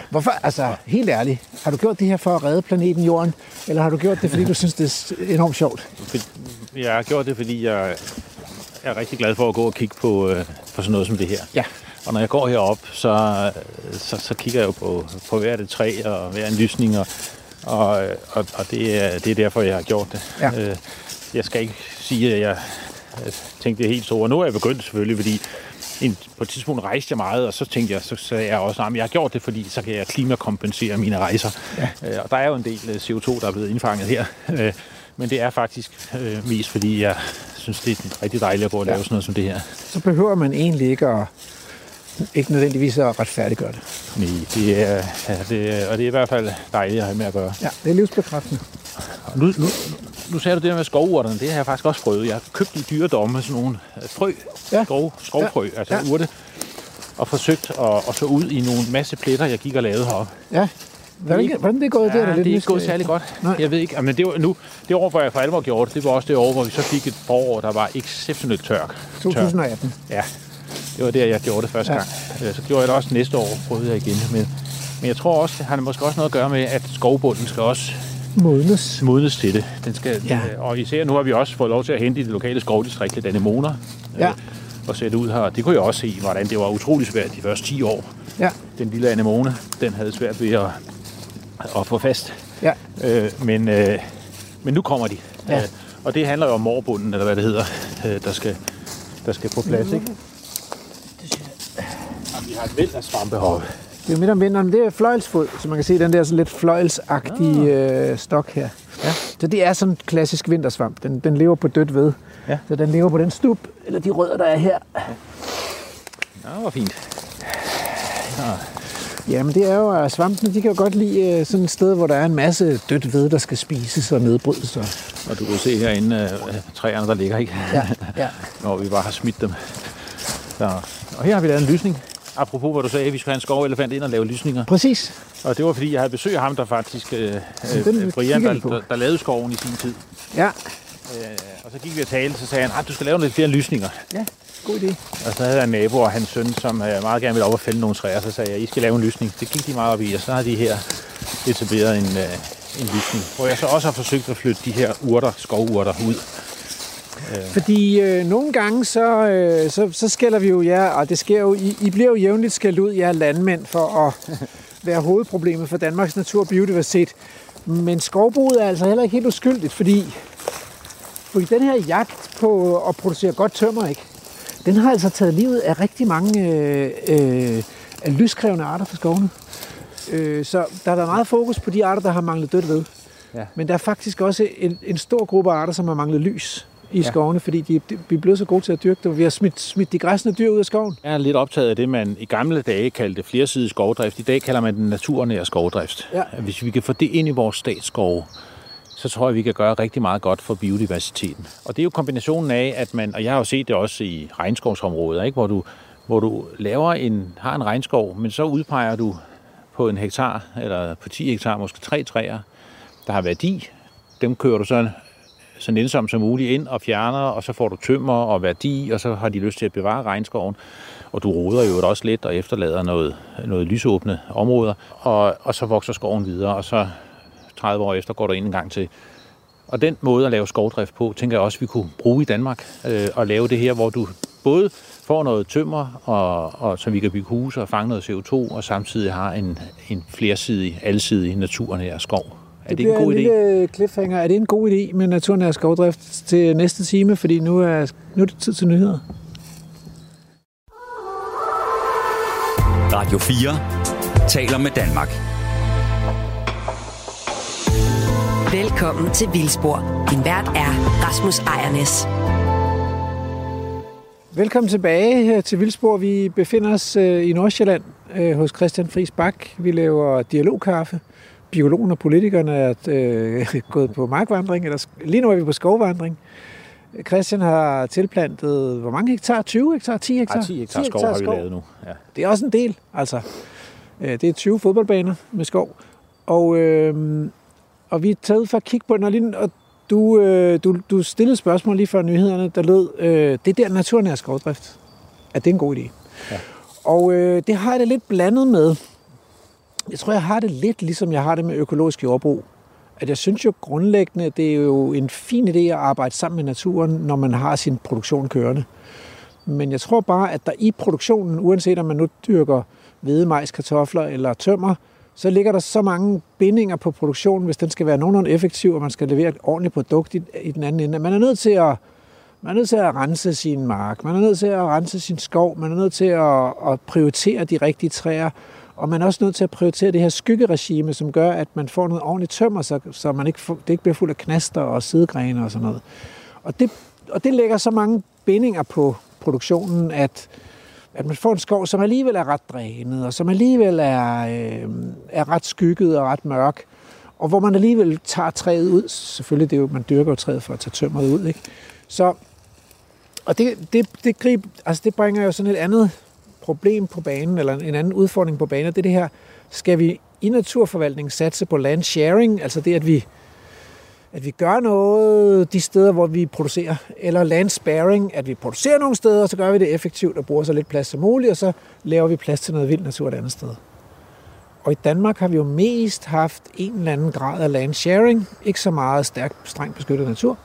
Hvorfor? Altså, helt ærligt. Har du gjort det her for at redde planeten Jorden? Eller har du gjort det, fordi du synes, det er enormt sjovt? Jeg har gjort det, fordi jeg er rigtig glad for at gå og kigge på, øh, på sådan noget som det her. Ja. Og når jeg går herop, så, så, så kigger jeg jo på, på hvert et træ og hver en lysning, og, og, og, og det, er, det er derfor, jeg har gjort det. Ja. Øh, jeg skal ikke sige, at jeg, jeg tænkte det helt. Og nu er jeg begyndt selvfølgelig, fordi en, på et tidspunkt rejste jeg meget, og så tænkte jeg, så sagde jeg også, at jeg har gjort det, fordi så kan jeg klimakompensere mine rejser. Ja. Øh, og der er jo en del øh, CO2, der er blevet indfanget her. Øh, men det er faktisk øh, mest, fordi jeg synes, det er rigtig dejligt at gå og lave ja. sådan noget som det her. Så behøver man egentlig ikke at ikke nødvendigvis at retfærdiggøre det. Nej, det er, ja, det og det er i hvert fald dejligt at have med at gøre. Ja, det er livsbekræftende. Nu, nu, nu sagde du det der med skovurterne, det har jeg faktisk også prøvet. Jeg har købt i dyredomme sådan nogle øh, frø, ja. skov, skovfrø, ja. altså ja. urte, og forsøgt at, at så ud i nogle masse pletter, jeg gik og lavede heroppe. Ja. Hvordan, ikke, hvordan det er gået ja, der? Er det er ikke gået særlig godt. Nej. Jeg ved ikke, men det var nu, det år, hvor jeg for alvor gjorde det, det var også det år, hvor vi så fik et forår, der var exceptionelt tørk. 2018. Tør. Ja, det var der, jeg gjorde det første ja. gang. Øh, så gjorde jeg det også næste år, prøvede jeg igen. Men, men jeg tror også, det har måske også noget at gøre med, at skovbunden skal også modnes, modnes til det. Den skal, ja. øh, og især nu har vi også fået lov til at hente i det lokale skovdistrikt lidt anemoner. Ja. Øh, og sætte ud her. Det kunne jeg også se, hvordan det var utrolig svært de første 10 år. Ja. Den lille anemone, den havde svært ved at, at få fast. Ja. Øh, men, øh, men nu kommer de. Ja. Øh, og det handler jo om morbunden, eller hvad det hedder, øh, der, skal, der skal på plads. Ikke? Jamen, vi har et væld af svampe heroppe. Det er midt om vinteren, det er fløjlsfod, så man kan se den der sådan lidt fløjlsagtige ah. øh, stok her. Ja. Så det er sådan en klassisk vintersvamp. Den, den lever på dødt ved. Ja. Så den lever på den stup, eller de rødder, der er her. Ja, hvor fint. Ja. Jamen det er jo, at svampene de kan jo godt lide øh, sådan et sted, hvor der er en masse dødt ved, der skal spises og nedbrydes. Og, og du kan se herinde uh, træerne, der ligger, ikke? Ja, ja. Når vi bare har smidt dem. Så. Og her har vi lavet en lysning. Apropos, hvad du sagde, at vi skulle have en skovelefant ind og lave lysninger. Præcis. Og det var, fordi jeg havde besøg af ham, der faktisk, øh, øh, Brian, der, der, der, lavede skoven i sin tid. Ja. Øh, og så gik vi og talte, så sagde han, at du skal lave lidt flere lysninger. Ja, god idé. Og så havde jeg en nabo og hans søn, som øh, meget gerne ville op og fælde nogle træer. Så sagde jeg, I skal lave en lysning. Det gik de meget op i, og så har de her etableret en, øh, en lysning. Hvor jeg så også har forsøgt at flytte de her urter, skovurter ud. Fordi øh, nogle gange, så, øh, så, så skælder vi jo jer, og det sker jo, I, I bliver jo jævnligt skældt ud, jer landmænd, for at være hovedproblemet for Danmarks natur og biodiversitet. Men skovbruget er altså heller ikke helt uskyldigt, fordi, fordi den her jagt på at producere godt tømmer, ikke? den har altså taget livet af rigtig mange øh, øh, af lyskrævende arter fra skovene. Øh, så der har været meget fokus på de arter, der har manglet dødt ved. Ja. Men der er faktisk også en, en stor gruppe arter, som har manglet lys i ja. skovene, fordi de, de, vi er blevet så gode til at dyrke det. Vi har smidt, smidt de græsne dyr ud af skoven. Jeg er lidt optaget af det, man i gamle dage kaldte flersidig skovdrift. I dag kalder man den naturnære skovdrift. Ja. Hvis vi kan få det ind i vores statsskove, så tror jeg, vi kan gøre rigtig meget godt for biodiversiteten. Og det er jo kombinationen af, at man, og jeg har jo set det også i regnskovsområder, ikke, hvor du hvor du laver en, har en regnskov, men så udpeger du på en hektar, eller på 10 hektar, måske tre træer, der har værdi. Dem kører du så så nænsomt som muligt ind og fjerner, og så får du tømmer og værdi, og så har de lyst til at bevare regnskoven. Og du roder jo også lidt og efterlader noget, noget lysåbne områder, og, og så vokser skoven videre, og så 30 år efter går du ind en gang til. Og den måde at lave skovdrift på, tænker jeg også, vi kunne bruge i Danmark, øh, og lave det her, hvor du både får noget tømmer, og, og så vi kan bygge huse og fange noget CO2, og samtidig har en, en flersidig, alsidig naturnær skov. Er det, det en god en idé? lille cliffhanger. Er det en god idé med naturnær skovdrift til næste time? Fordi nu er, nu er det tid til nyheder. Radio 4 taler med Danmark. Velkommen til Vildspor. Din vært er Rasmus Ejernes. Velkommen tilbage her til Vildspor. Vi befinder os øh, i Nordsjælland øh, hos Christian Friis Bak. Vi laver dialogkaffe. Biologen og politikerne er øh, gået på markvandring, eller lige nu er vi på skovvandring. Christian har tilplantet, hvor mange hektar? 20 hektar? 10 hektar? Ja, 10 hektar skov har vi lavet nu. Ja. Det er også en del, altså. Øh, Det er 20 fodboldbaner med skov. Og, øh, og vi er taget for at kigge på den, og, lige, og du, øh, du, du stillede spørgsmål lige før nyhederne, der lød, øh, det der naturnær skovdrift, er det en god idé? Ja. Og øh, det har jeg det lidt blandet med. Jeg tror, jeg har det lidt ligesom jeg har det med økologisk jordbrug. At jeg synes jo grundlæggende, det er jo en fin idé at arbejde sammen med naturen, når man har sin produktion kørende. Men jeg tror bare, at der i produktionen, uanset om man nu dyrker hvede, majs, kartofler eller tømmer, så ligger der så mange bindinger på produktionen, hvis den skal være nogenlunde effektiv, og man skal levere et ordentligt produkt i, i den anden ende. Man er nødt til at man er nødt til at rense sin mark, man er nødt til at rense sin skov, man er nødt til at, at prioritere de rigtige træer, og man er også nødt til at prioritere det her skyggeregime, som gør, at man får noget ordentligt tømmer, så, så man ikke det ikke bliver fuld af knaster og sidegrene og sådan noget. Og det, og det lægger så mange bindinger på produktionen, at, at man får en skov, som alligevel er ret drænet, og som alligevel er, øh, er ret skygget og ret mørk, og hvor man alligevel tager træet ud. Selvfølgelig, det er jo, man dyrker jo træet for at tage tømmeret ud, ikke? Så, og det, det, det, grib, altså det bringer jo sådan et andet problem på banen, eller en anden udfordring på banen, det er det her, skal vi i naturforvaltning satse på land sharing, altså det, at vi, at vi gør noget de steder, hvor vi producerer, eller land sparing, at vi producerer nogle steder, så gør vi det effektivt og bruger så lidt plads som muligt, og så laver vi plads til noget vild natur et andet sted. Og i Danmark har vi jo mest haft en eller anden grad af land sharing, ikke så meget stærkt, strengt beskyttet natur,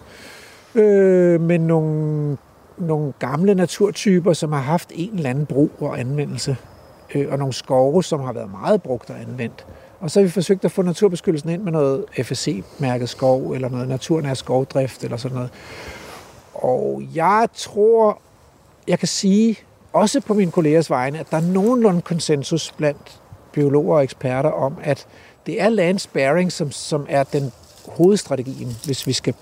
øh, men nogle, nogle gamle naturtyper, som har haft en eller anden brug og anvendelse, øh, og nogle skove, som har været meget brugt og anvendt. Og så har vi forsøgt at få naturbeskyttelsen ind med noget FSC-mærket skov, eller noget naturnær skovdrift, eller sådan noget. Og jeg tror, jeg kan sige, også på mine kollegers vegne, at der er nogenlunde konsensus blandt biologer og eksperter om, at det er land sparing, som, som er den hovedstrategien, hvis vi skal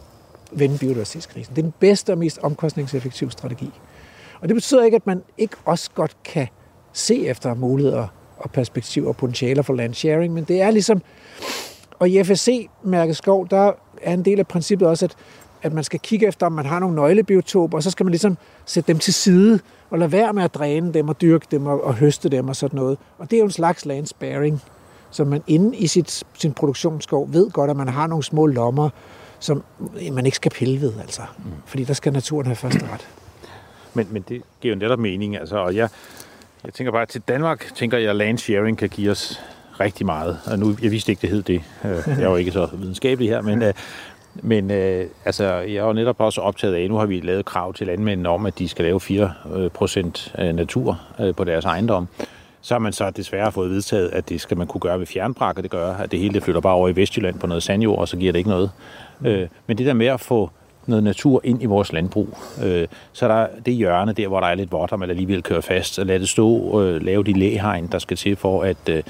vende biodiversitetskrisen. Det er den bedste og mest omkostningseffektive strategi. Og det betyder ikke, at man ikke også godt kan se efter muligheder og perspektiver og potentialer for landsharing, men det er ligesom, og i FSC-mærket skov, der er en del af princippet også, at, at man skal kigge efter, om man har nogle nøglebiotoper, og så skal man ligesom sætte dem til side, og lade være med at dræne dem og dyrke dem og, og høste dem og sådan noget. Og det er jo en slags land sparing, man inde i sit, sin produktionsskov ved godt, at man har nogle små lommer, som man ikke skal pille ved, altså. Fordi der skal naturen have første ret. Men, men det giver jo netop mening, altså, og jeg, jeg tænker bare, at til Danmark tænker jeg, at land sharing kan give os rigtig meget. Og nu, jeg vidste ikke, det hed det. Øh, Jeg er jo ikke så videnskabelig her, men, øh, men øh, altså, jeg er jo netop også optaget af, nu har vi lavet krav til landmændene om, at de skal lave 4% natur på deres ejendom. Så har man så desværre fået vedtaget, at det skal man kunne gøre ved fjernbrak, og det gør, at det hele det flytter bare over i Vestjylland på noget sandjord, og så giver det ikke noget. Øh, men det der med at få noget natur ind i vores landbrug. Øh, så er der det hjørne der, hvor der er lidt vådt, og man alligevel kører fast, og lade det stå, øh, lave de læhegn, der skal til for, at, øh,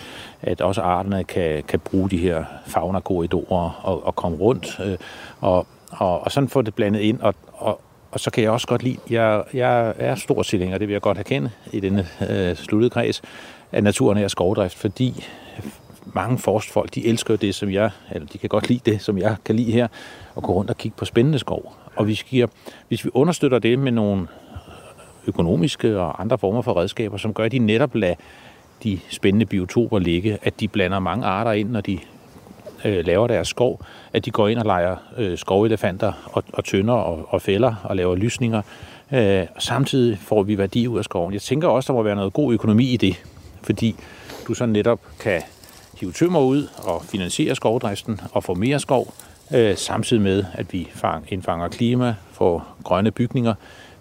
at også arterne kan, kan bruge de her faunakorridorer og, og komme rundt, øh, og, og, og sådan få det blandet ind, og, og, og så kan jeg også godt lide, jeg, jeg er stor tilhænger, det vil jeg godt have kendt i denne øh, sluttede kreds, af naturen og skovdrift, fordi mange forstfolk, de elsker jo det, som jeg, eller de kan godt lide det, som jeg kan lide her, at gå rundt og kigge på spændende skov. Og hvis vi, giver, hvis vi understøtter det med nogle økonomiske og andre former for redskaber, som gør, at de netop lader de spændende biotoper ligge, at de blander mange arter ind, når de øh, laver deres skov, at de går ind og leger øh, skovelefanter og, og tønder og, og fælder og laver lysninger. Øh, og samtidig får vi værdi ud af skoven. Jeg tænker også, der må være noget god økonomi i det, fordi du så netop kan hive tømmer ud og finansiere skovdriften og få mere skov, øh, samtidig med, at vi fang, indfanger klima, får grønne bygninger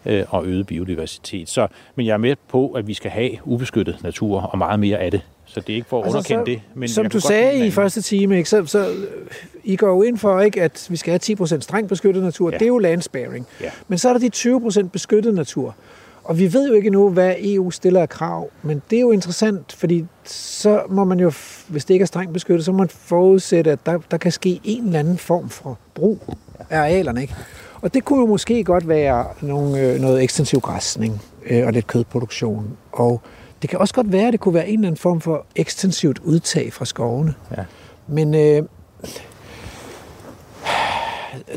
øh, og øget biodiversitet. Så, men jeg er med på, at vi skal have ubeskyttet natur og meget mere af det. Så det er ikke for at underkende så, det. Men som du sagde i første time, ikke, så, så I går jo ind for, ikke, at vi skal have 10% strengt beskyttet natur. Ja. Ja. Det er jo landsparing. Ja. Men så er der de 20% beskyttet natur. Og vi ved jo ikke nu, hvad EU stiller af krav, men det er jo interessant, fordi så må man jo, hvis det ikke er strengt beskyttet, så må man forudsætte, at der, der kan ske en eller anden form for brug af arealerne. Ikke? Og det kunne jo måske godt være nogle, øh, noget ekstensiv græsning øh, og lidt kødproduktion. Og det kan også godt være, at det kunne være en eller anden form for ekstensivt udtag fra skovene. Ja. Men øh,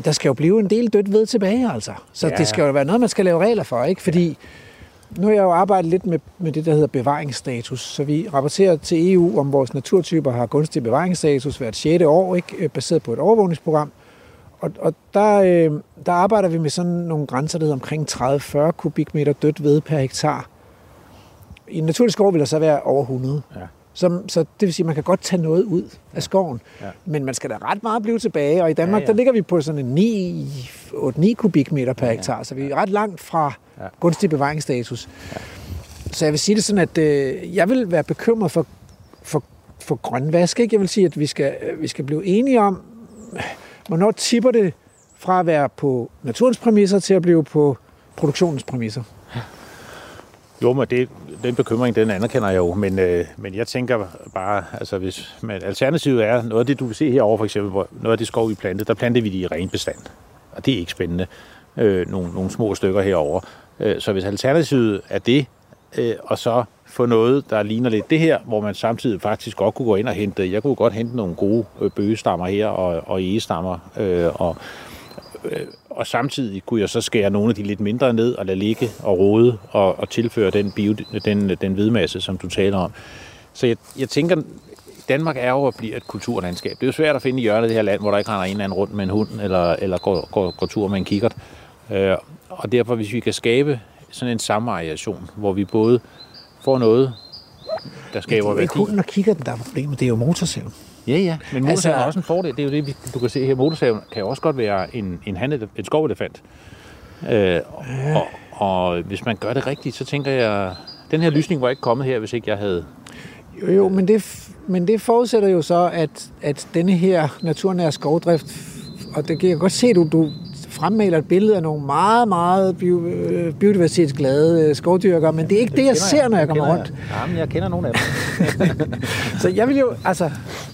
der skal jo blive en del dødt ved tilbage, altså. Så Ja. ja. det skal jo være noget, man skal lave regler for, ikke? Fordi nu har jeg jo arbejdet lidt med, med det, der hedder bevaringsstatus. Så vi rapporterer til EU, om vores naturtyper har gunstig bevaringsstatus hvert 6. år, ikke? Øh, baseret på et overvågningsprogram. Og, og der, øh, der arbejder vi med sådan nogle grænser, der hedder omkring 30-40 kubikmeter dødt ved per hektar. I en naturlig skov vil der så være over 100. Ja. Så, så det vil sige, at man kan godt tage noget ud af skoven. Ja. Men man skal da ret meget blive tilbage. Og i Danmark, Ja, ja, ja. der ligger vi på sådan en 9, 8-9 kubikmeter per hektar. Så vi er ret langt fra Ja. gunstig bevaringsstatus. Så jeg vil sige det sådan, at øh, jeg vil være bekymret for, for, for grønvask. Ikke? Jeg vil sige, at vi skal, øh, vi skal blive enige om, hvornår tipper det fra at være på naturens præmisser til at blive på produktionens præmisser. Jo, men det, den bekymring, den anerkender jeg jo, men, øh, men jeg tænker bare, altså hvis men alternativet er, noget af det, du vil se herovre for eksempel, hvor noget af det skov, vi plantede, der plantede vi det i ren bestand. Og det er ikke spændende. Øh, nogle, nogle små stykker herover. Øh, så hvis alternativet er det, øh, og så få noget, der ligner lidt det her, hvor man samtidig faktisk godt kunne gå ind og hente, jeg kunne godt hente nogle gode øh, bøgestammer her, og, og egestammer, øh, og, øh, og samtidig kunne jeg så skære nogle af de lidt mindre ned og lade ligge og rode og, og tilføre den, bio, den, den hvidmasse, som du taler om. Så jeg, jeg tænker, Danmark er jo og bliver et kulturlandskab. Det er jo svært at finde i hjørnet af det her land, hvor der ikke render en eller anden rundt med en hund, eller, eller går, går, går tur med en kikkert. Øh, og derfor, hvis vi kan skabe sådan en samvariation, hvor vi både får noget, der skaber det er værdi. ikke hunden og kigger den, der er problemet. Det er jo motorsaven. Ja, ja, men motorsaven altså, er også en fordel. Det er jo det, du kan se her. Motorsaven kan jo også godt være en, en, handet, en skovelefant. Øh, og, og hvis man gør det rigtigt, så tænker jeg, den her lysning var ikke kommet her, hvis ikke jeg havde... Jo, jo, men det, men det forudsætter jo så, at, at denne her naturnære skovdrift, og det kan jeg godt se, du, du fremmaler et billede af nogle meget, meget øh, biodiversitetsglade øh, skovdyrkere, men det er ikke det, jeg ser, når jeg kommer rundt. Ja, men jeg kender nogle af dem. Så jeg vil jo, altså,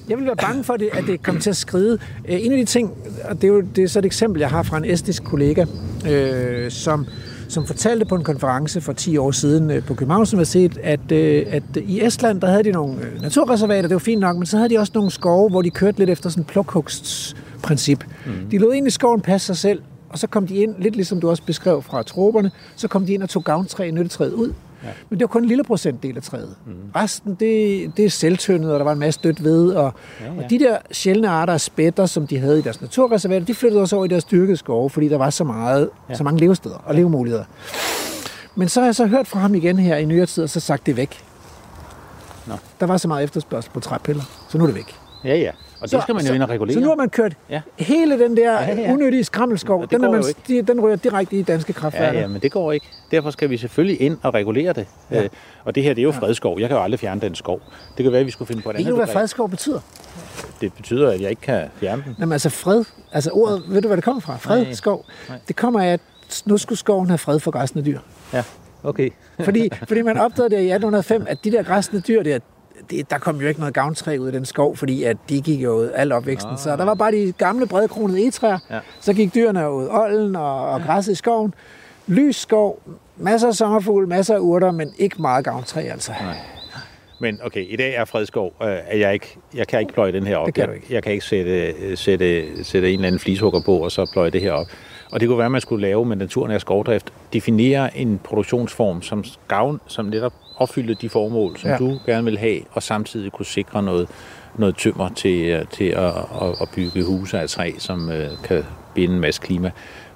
jeg vil være bange for, det, at det kommer til at skride. Øh, En af de ting, og det er jo det er så et eksempel, jeg har fra en estisk kollega, øh, som, som fortalte på en konference for 10 år siden på Københavns Universitet, at, at i Estland, der havde de nogle naturreservater, det var fint nok, men så havde de også nogle skove, hvor de kørte lidt efter sådan et plukhugstprincip. Mm. De lod egentlig skoven passe sig selv, og så kom de ind, lidt ligesom du også beskrev fra troperne, så kom de ind og tog gavntræ, nyttetræet ud. Ja. Men det var kun en lille procentdel af træet. Mm. Resten, det, det er selvtyndet, og der var en masse dødt ved. Og, ja, ja. og de der sjældne arter af spætter, som de havde i deres naturreservater, de flyttede også over i deres dyrkede skove, fordi der var så, meget, ja. så mange levesteder og levemuligheder. Men så har jeg så hørt fra ham igen her i nyere tid, og så sagt det væk. Nå. Der var så meget efterspørgsel på træpiller, så nu er det væk. Ja, ja. Og det skal man jo ind og regulere. Så nu har man kørt Ja. ja. hele den der Ja, ja, ja. ja. unødige skrammelskov, den, er man, de, den rører direkte i danske kraftværker. Ja, ja, men det går ikke. Derfor skal vi selvfølgelig ind og regulere det. Ja. Øh, og det her, det er jo fredskov. Jeg kan jo aldrig fjerne den skov. Det kan være, at vi skulle finde på et Ved andet du, hvad fredskov betyder? Det betyder, at jeg ikke kan fjerne den. Jamen altså fred, altså ordet, ved du hvad det kommer fra? Fred, Nej. skov. Nej. Det kommer af, at nu skulle skoven have fred for græsne dyr. Ja, okay. Fordi, fordi man opdagede der i 1805, at de der græsne dyr der, det, der kom jo ikke noget gavntræ ud af den skov, fordi at de gik jo alt opvæksten. Ah. Så der var bare de gamle, bredkronede egetræer. Ja. Så gik dyrene ud olden og, og græsset i skoven. Lys skov, masser af sommerfugle, masser af urter, men ikke meget gavntræ altså. Nej. Men okay, i dag er fredskov, øh, at jeg ikke, jeg kan ikke pløje den her op. Det kan jeg, ikke. jeg kan ikke sætte, øh, sætte, sætte en eller anden flishugger på, og så pløje det her op. og det kunne være, at man skulle lave med naturnær skovdrift, definere en produktionsform, som, gavn, som netop opfylder de formål, som Ja. du gerne vil have, og samtidig kunne sikre noget, noget tømmer til, øh, til at, at, at bygge huse af træ, som øh, kan binde en masse klima.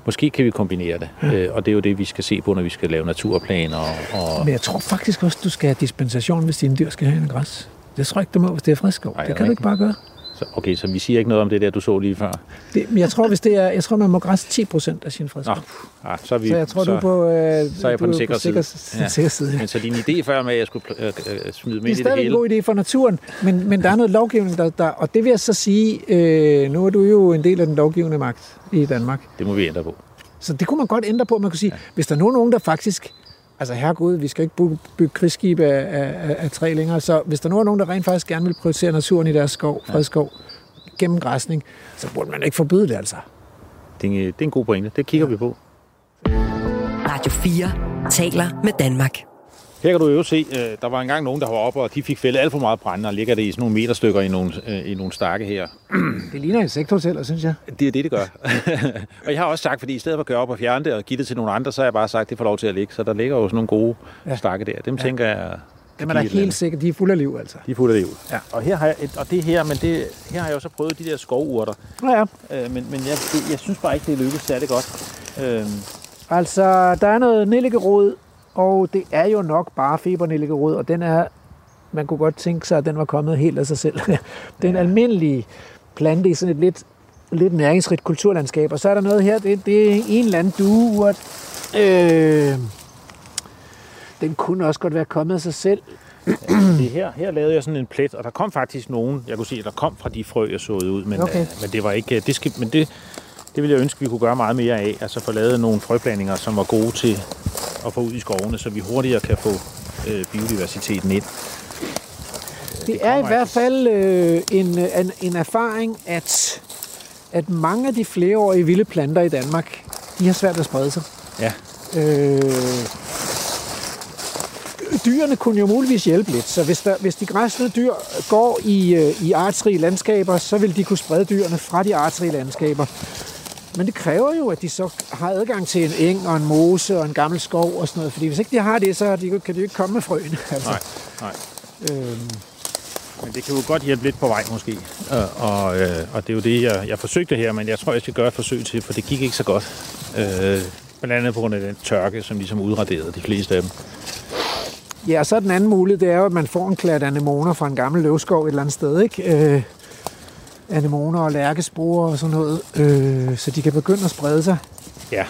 Måske kan vi kombinere det, øh, og det er jo det, vi skal se på, når vi skal lave naturplaner. Og, og Men jeg tror faktisk også, du skal have dispensation, hvis dine dyr skal have en græs. Det tror jeg ikke, du må, hvis det er friskov. Det kan du ikke bare gøre. Så, okay, så vi siger ikke noget om det der, du så lige før. Det, jeg tror, hvis det er, jeg tror, man må græs 10 procent af sin Nå, friskov. ah, så, er vi, Så jeg tror, du er på, øh, så er jeg på den sikre sikker, side. Ja. sikre side. Men så din idé før med, at jeg skulle øh, øh, smide Det med er i det stadig en hele, god idé for naturen, men, men der er noget lovgivning, der, der, og det vil jeg så sige, øh, nu er du jo en del af den lovgivende magt i Danmark, det må vi ændre på. så det kunne man godt ændre på. Man kunne sige, ja. hvis der er nogen, der faktisk, altså herregud, vi skal ikke bygge, bygge krigsskibe af, af, af, af træ længere, så hvis der nu er nogen, der rent faktisk gerne vil prioritere naturen i deres skov, fredskov, gennem græsning, så burde man ikke forbyde det altså. Det er, en, det er en god pointe. Det kigger ja. vi på. Radio 4 taler med Danmark. Her kan du jo se, øh, der var engang nogen, der var oppe, og de fik fældet alt for meget brænde, og ligger det i sådan nogle meterstykker i nogle, øh, i nogle stakke her. Det ligner insekthoteller, synes jeg. Det er det, det gør. og jeg har også sagt, fordi i stedet for at køre op og fjerne det og give det til nogle andre, så har jeg bare sagt, at det får lov til at ligge. Så der ligger jo sådan nogle gode Ja. ja. stakke der. Dem ja. tænker jeg... Dem er der give et eller helt sikkert, de er fulde af liv, altså. De er fulde af liv. Ja. Og her har jeg et, og det her, men det, her har jeg jo så prøvet de der skovurter. Nå ja, Øh, men men jeg, det, jeg synes bare ikke, det er lykkedes særlig godt. Øh, altså, der er noget nellikerod, og det er jo nok bare febernellikerod, og den er, man kunne godt tænke sig, at den var kommet helt af sig selv. det er en almindelig plante i sådan et lidt, lidt næringsrigt kulturlandskab, og så er der noget her, det, det er en eller anden dueurt. Øh, den kunne også godt være kommet af sig selv. det her, her lavede jeg sådan en plet, og der kom faktisk nogen, jeg kunne se, der kom fra de frø, jeg såede ud, men, Okay. okay. øh, men det var ikke, øh, det skal, men det, det ville jeg ønske, vi kunne gøre meget mere af, altså få lavet nogle frøblandinger, som var gode til at få ud i skovene, så vi hurtigere kan få øh, biodiversiteten ind. Det er i hvert altså- fald øh, en, øh, en, en erfaring, at, at mange af de flereårige vilde planter i Danmark, de har svært at sprede sig. Ja, Øh, dyrene kunne jo muligvis hjælpe lidt, så hvis, der, hvis de græsne dyr går i, øh, i artsrige landskaber, så vil de kunne sprede dyrene fra de artsrige landskaber. Men det kræver jo, at de så har adgang til en eng og en mose og en gammel skov og sådan noget, fordi hvis ikke de har det, så de, kan de jo ikke komme med frøene. Altså. nej, nej. Øhm, Men det kan jo godt hjælpe lidt på vej måske. Og, og, øh, og det er jo det, jeg, jeg forsøgte her, men jeg tror, jeg skal gøre et forsøg til, for det gik ikke så godt. Øh, blandt andet på grund af den tørke, som ligesom udraderede de fleste af dem. Ja, og så den anden mulighed, det er jo, at man får en klat anemoner fra en gammel løvskov et eller andet sted, ikke? Øh, anemoner og lærkesporer og sådan noget, øh, så de kan begynde at sprede sig. Ja,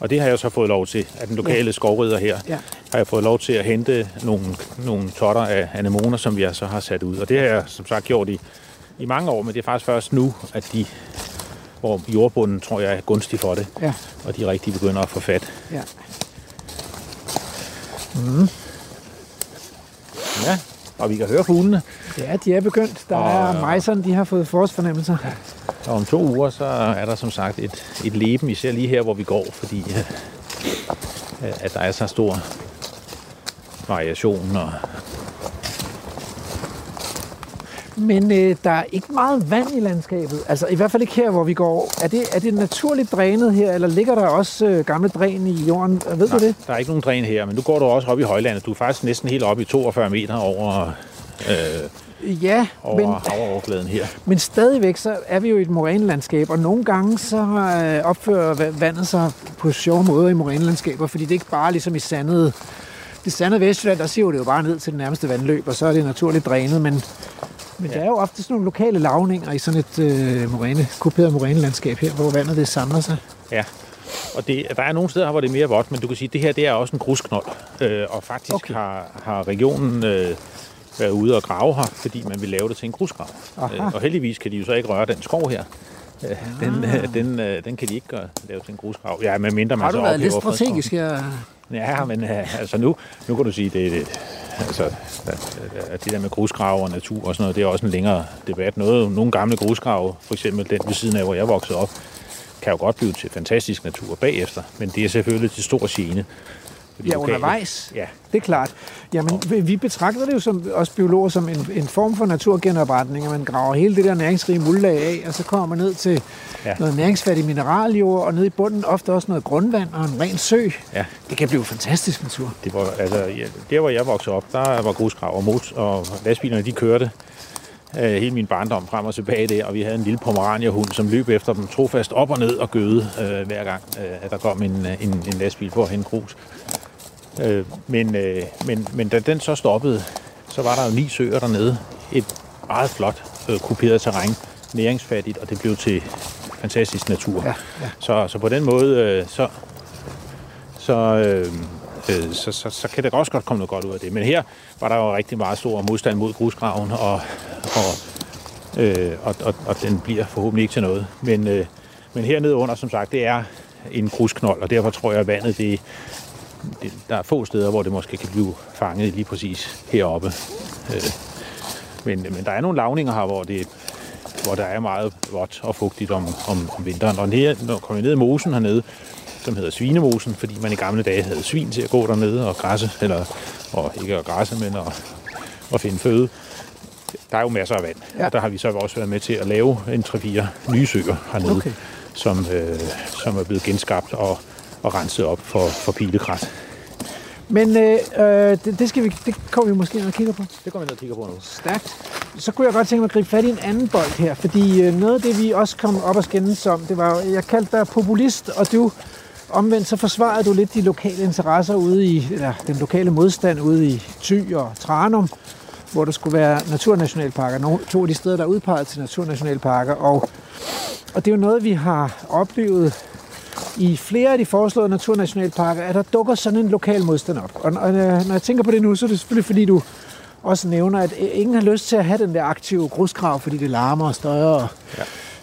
og det har jeg så fået lov til. Af den lokale skovrider her Ja. har jeg fået lov til at hente nogle, nogle totter af anemoner, som jeg så har sat ud. Og det har jeg som sagt gjort i, i mange år, men det er faktisk først nu, at de, hvor jordbunden tror jeg er gunstig for det, Ja, og de rigtig begynder at få fat. ja. Ja, og vi kan høre fuglene. Ja, de er begyndt. Der Og- er mejserne, de har fået forårsfornemmelser. Og om to uger, så er der som sagt et, et leben, især lige her, hvor vi går, fordi øh, øh, at der er så stor variation. Og, Men øh, der er ikke meget vand i landskabet. Altså i hvert fald ikke her, hvor vi går. Er det, er det naturligt drænet her, eller ligger der også øh, gamle dræn i jorden? Ved du det? der er ikke nogen dræn her, men nu går du også op i højlandet. Du er faktisk næsten helt op i 42 meter over, øh, Ja, over men, havoverfladen her. men stadigvæk så er vi jo i et morænelandskab, og nogle gange så øh, opfører va- vandet sig på sjove måder i morænelandskaber, fordi det er ikke bare ligesom i sandet det sandede Vestjylland, der siver det jo bare ned til det nærmeste vandløb, og så er det naturligt drænet, men, men ja. der er jo ofte sådan nogle lokale lavninger i sådan et øh, moræne, kuperet morænelandskab her, hvor vandet det samler sig. Ja. Og det, der er nogle steder, hvor det er mere vådt, men du kan sige, at det her det er også en grusknold. Øh, og faktisk Okay. har, har regionen øh, været ude og grave her, fordi man vil lave det til en grusgrav. Øh, og heldigvis kan de jo så ikke røre den skov her. Øh, den, øh, den, øh, den kan de ikke gøre, lave til en grusgrav. Ja, med mindre man Har så du været lidt strategisk her? Ja, men øh, altså nu, nu kan du sige, det, det altså, at, det der med grusgrave og natur og sådan noget, det er også en længere debat. Noget, nogle gamle grusgrave, for eksempel den ved siden af, hvor jeg voksede op, kan jo godt blive til fantastisk natur bagefter, men det er selvfølgelig til stor gene. Ja, lokale. undervejs. Ja, Det er klart. Jamen, vi- betragter det jo som, også biologer som en, en form for naturgenopretning, at man graver hele det der næringsrige muldlag af, og så kommer man ned til Ja. noget næringsfattig mineraljord, og nede i bunden ofte også noget grundvand og en ren sø. Ja. Det kan blive fantastisk natur. Det var, altså, ja, der hvor jeg voksede op, der var grusgrav og mot, og lastbilerne de kørte øh, hele min barndom frem og tilbage der, og vi havde en lille pomeraniahund, som løb efter dem trofast op og ned og gøde øh, hver gang, øh, at der kom en, øh, en, en lastbil for at hente grus. Øh, men, øh, men, men da den så stoppede, så var der jo ni søer dernede. Et meget flot øh, kuperet terræn, næringsfattigt, og det blev til fantastisk natur. Ja, ja. Så, så på den måde, øh, så, så, øh, øh, så, så, så kan der også godt komme noget godt ud af det. Men her var der jo rigtig meget stor modstand mod grusgraven, og, og, øh, og, og, og den bliver forhåbentlig ikke til noget. Men, øh, men hernede under, som sagt, det er en grusknold, og derfor tror jeg, at vandet, det, det, der er få steder, hvor det måske kan blive fanget lige præcis heroppe. Øh, men, men der er nogle lavninger her, hvor, det, hvor der er meget vådt og fugtigt om, om, om vinteren. Og her, når kommer vi ned i mosen hernede, som hedder Svinemosen, fordi man i gamle dage havde svin til at gå dernede og græsse, eller og ikke at græsse, men at, at finde føde. Der er jo masser af vand. Ja. og der har vi så også været med til at lave en 3-4 nye søer hernede, Okay. som, øh, som er blevet genskabt og, og renset op for, for pilekrat. Men øh, øh, det, det, skal vi, det kommer vi måske ind og kigger på. Det går vi ned og kigger på nu. Stærkt. Så kunne jeg godt tænke mig at gribe fat i en anden bold her, fordi øh, noget af det, vi også kom op og skændes om, det var, jo- jeg kaldte dig populist, og du omvendt så forsvarede du lidt de lokale interesser ude i, eller den lokale modstand ude i Thy og Tranum, hvor der skulle være naturnationalparker, nogle, to af de steder, der er udpeget til naturnationalparker, og, og det er jo noget, vi har oplevet i flere af de foreslåede naturnationalparker, at der dukker sådan en lokal modstand op. Og, øh, når jeg tænker på det nu, så er det selvfølgelig fordi, du også nævner, at ingen har lyst til at have den der aktive grusgrav, fordi det larmer og støjer og,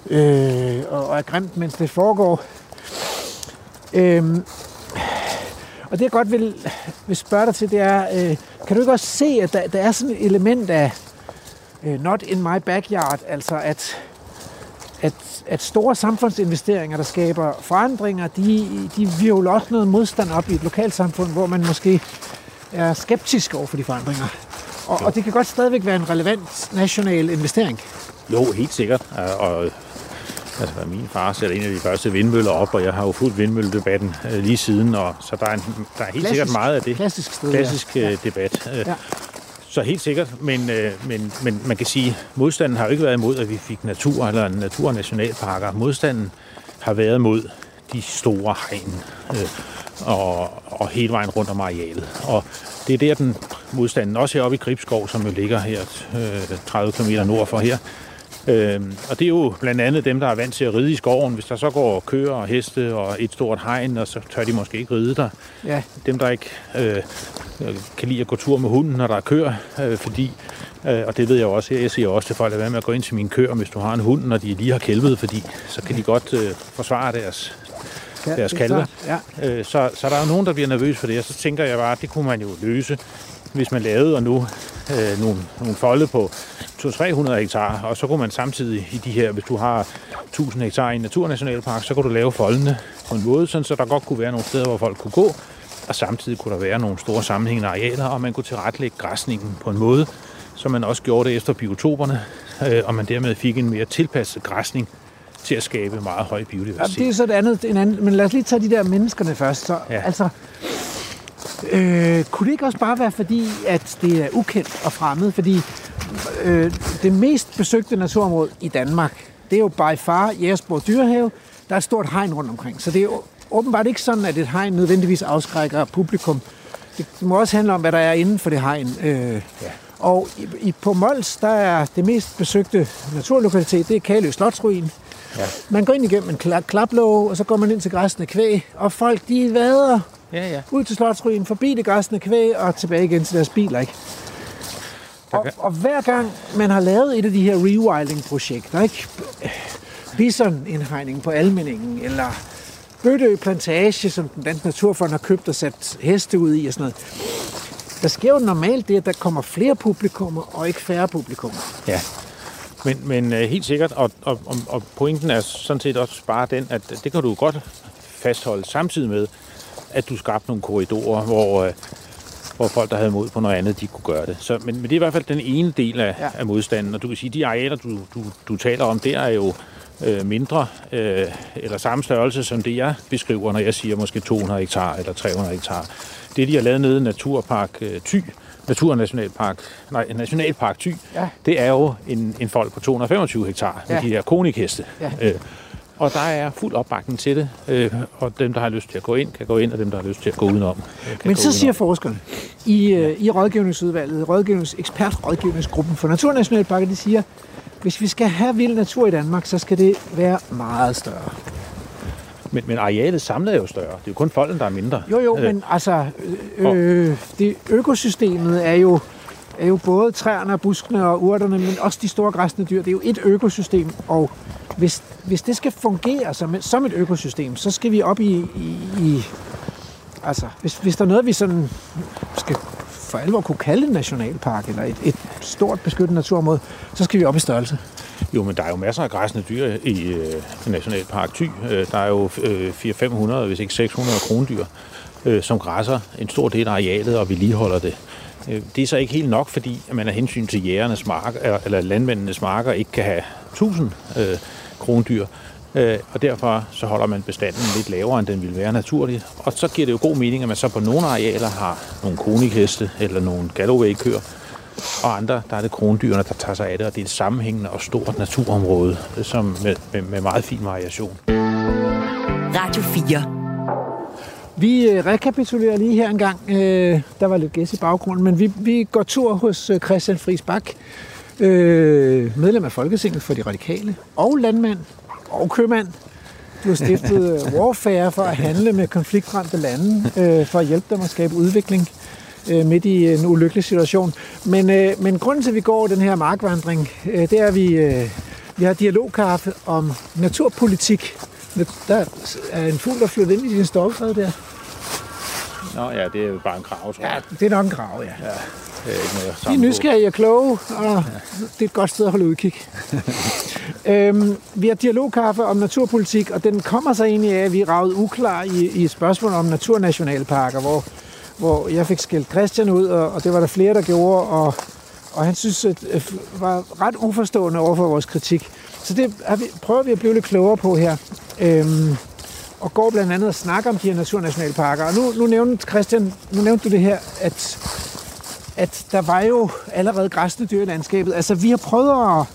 ja. øh, og, og er grimt, mens det foregår. Øhm, og det jeg godt vil, vil spørge dig til, det er, øh, kan du ikke også se, at der, der er sådan et element af øh, not in my backyard, altså at, at, at store samfundsinvesteringer, der skaber forandringer, de, de virvler også noget modstand op i et lokalsamfund, hvor man måske er skeptisk over for de forandringer. Og, og det kan godt stadigvæk være en relevant national investering. Jo, helt sikkert. Og, og altså, min far sætter en af de første vindmøller op, og jeg har jo fulgt vindmølledebatten øh, lige siden, og så der er, en, der er helt Klassisk- sikkert meget af det. klassisk sted, Klassisk ja. øh, debat. Øh, Ja. Så helt sikkert, men, øh, men, men man kan sige, at modstanden har jo ikke været imod, at vi fik natur eller naturnationalparker. Modstanden har været mod de store hegn øh, og, og hele vejen rundt om arealet. Og det er der, den modstanden, også heroppe i Gribskov, som jo ligger her øh, 30 km nord for her, Øhm, og det er jo blandt andet dem, der er vant til at ride i skoven. Hvis der så går køer og heste og et stort hegn, og så tør de måske ikke ride der. Ja. Dem, der ikke øh, kan lide at gå tur med hunden, når der er køer, øh, fordi, øh, og det ved jeg jo også, jeg siger også til folk, at være med at gå ind til mine køer, hvis du har en hund, når de lige har kælvet, fordi så kan de godt øh, forsvare deres, Ja, deres er kalve. Ja. Øh, så, så der er jo nogen, der bliver nervøs for det, og så tænker jeg bare, at det kunne man jo løse, hvis man lavede og nu øh, nogle, nogle folde på 200-300 hektar, og så kunne man samtidig i de her, hvis du har 1000 hektar i en naturnationalpark, så kunne du lave foldene på en måde, sådan, så der godt kunne være nogle steder, hvor folk kunne gå, og samtidig kunne der være nogle store sammenhængende arealer, og man kunne tilrettelægge græsningen på en måde, så man også gjorde det efter biotoperne, øh, og man dermed fik en mere tilpasset græsning til at skabe meget høj Ja, biodiversitet. det er så et andet, en anden, men lad os lige tage de der menneskerne først. Så, Ja. Altså, øh, kunne det ikke også bare være fordi, at det er ukendt og fremmed? Fordi øh, det mest besøgte naturområde i Danmark, det er jo by far Jægersborg Dyrehave. Der er et stort hegn rundt omkring. Så det er jo åbenbart ikke sådan, at et hegn nødvendigvis afskrækker publikum. Det må også handle om, hvad der er inden for det hegn. Øh, ja. Og i, i, på Mols, der er det mest besøgte naturlokalitet, det er Kalø Slotsruin. Ja. Man går ind igennem en kla- klaplåge, og så går man ind til græsne kvæg, og folk de vader Ja, ja. ud til Slotsruinen, forbi det græsne kvæg og tilbage igen til deres biler. Ikke? Og, og hver gang man har lavet et af de her rewilding-projekter, ikke? Bison-indhegning på Almeningen, eller Bøtø Plantage, som den danske naturfond har købt og sat heste ud i og sådan noget. Der sker jo normalt det, at der kommer flere publikummer og ikke færre publikummer. Ja, men, men øh, helt sikkert, og, og, og- og pointen er sådan set også bare den, at det kan du godt fastholde samtidig med, at du skabte nogle korridorer, hvor, øh, hvor folk, der havde mod på noget andet, de kunne gøre det. Så, men, men det er i hvert fald den ene del af, Ja. af modstanden. Og du kan sige, de arealer, du, du, du taler om, det er jo øh, mindre øh, eller samme størrelse som det, jeg beskriver, når jeg siger måske 200 hektar eller 300 hektar. Det, de har lavet nede i Naturpark øh, Thy, Naturnationalpark, nej, Nationalpark Thy, Ja. det er jo en, en folk på 225 hektar med Ja. de her konikheste. Ja. Øh, og der er fuld opbakning til det, øh, og dem, der har lyst til at gå ind, kan gå ind, og dem, der har lyst til at gå udenom. øh, Kan Men gå så siger udenom. forskerne i, øh, i rådgivningsudvalget, rådgivnings, ekspertrådgivningsgruppen for Naturnationalparker, de siger, hvis vi skal have vild natur i Danmark, så skal det være meget større. Men, men arealet samlet er jo større. Det er jo kun folden, der er mindre. Jo, jo, Øh, men altså, øh, øh, det, økosystemet er jo, er jo både træerne og buskene og urterne, men også de store græsne dyr. Det er jo et økosystem, og hvis, hvis det skal fungere som, et- som et økosystem, så skal vi op i... i, i altså, hvis, hvis der er noget, vi sådan skal for alvor kunne kalde en nationalpark, eller et, et stort beskyttet naturområde, så skal vi op i størrelse. Jo, men der er jo masser af græsne dyr i øh, Nationalpark Thy. Øh, der er jo øh, 400-500, hvis ikke 600 krondyr, øh, som græsser en stor del af arealet og vedligeholder det. Øh, det er så ikke helt nok, fordi at man af hensyn til jægernes marker, eller- landmændenes marker ikke kan have 1000 øh, krondyr. Øh, og derfor så holder man bestanden lidt lavere, end den ville være naturligt. Og så giver det jo god mening, at man så på nogle arealer har nogle konikheste eller nogle Galloway-køer, og andre, der er det krondyrene, der tager sig af det, og det er et sammenhængende og stort naturområde, øh, som med, med, med meget fin variation. Radio 4. Vi øh, rekapitulerer lige her en gang. Øh, der var lidt gæs i baggrunden, men vi, vi går tur hos øh, Christian Friis Bak, medlem af Folketinget for de radikale, og landmand og købmand. Du har stiftet Warfare for at handle med konfliktramte lande, for at hjælpe dem at skabe udvikling midt i en ulykkelig situation. Men, men grunden til, at vi går den her markvandring, det er, at vi, vi har dialogkaffe om naturpolitik. Der er en fugl, der flytter ind i din stolfred der. Nå ja, det er jo bare en krav, tror Ja, jeg. det er nok en grav, ja. Det er ikke noget De er nysgerrige og kloge, og det er et godt sted at holde udkig. øhm, vi har dialogkaffe om naturpolitik, og den kommer så egentlig af, at vi er ravet uklar i, i spørgsmål om naturnationalparker, hvor, hvor jeg fik skældt Christian ud, og, og det var der flere, der gjorde, og, og han synes, at øh, var ret uforstående over for vores kritik. Så det har vi, prøver vi at blive lidt klogere på her. Øhm, og går blandt andet og snakker om de her naturnationalparker. Og nu, nu nævnte Christian, nu nævnte du det her, at at der var jo allerede græsne dyr i landskabet. Altså, vi har prøvet at...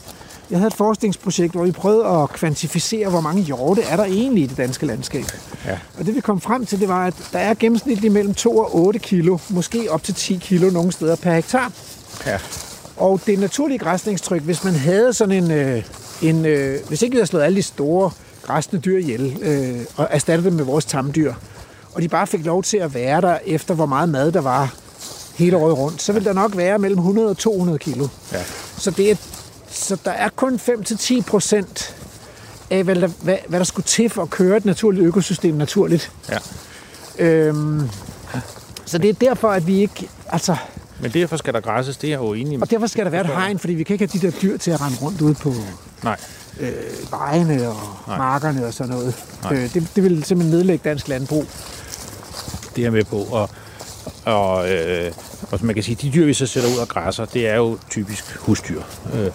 Jeg havde et forskningsprojekt, hvor vi prøvede at kvantificere, hvor mange hjorte er der egentlig i det danske landskab. Ja. Og det vi kom frem til, det var, at der er gennemsnitligt mellem 2 og 8 kilo, måske op til 10 kilo nogle steder per hektar. Ja. Og det naturlige græsningstryk, hvis man havde sådan en... Øh, en øh, hvis ikke vi havde slået alle de store græsne dyr ihjel, øh, og erstattet dem med vores tamdyr, og de bare fik lov til at være der efter, hvor meget mad der var hele året rundt, så vil der nok være mellem 100 og 200 kilo. Ja. Så, det er, så der er kun 5-10 procent af, hvad der, hvad, hvad der skulle til for at køre et naturligt økosystem naturligt. Ja. Øhm, så det er derfor, at vi ikke... Altså, Men derfor skal der græsses, det er jeg jo enig med. og derfor skal der være et hegn, fordi vi kan ikke have de der dyr til at rende rundt ude på Nej. Øh, vejene og Nej. markerne og sådan noget. Nej. Øh, det, det vil simpelthen nedlægge dansk landbrug. Det er jeg med på. Og, og, øh, og som man kan sige, de dyr, vi så sætter ud og græsser, det er jo typisk husdyr. Øh,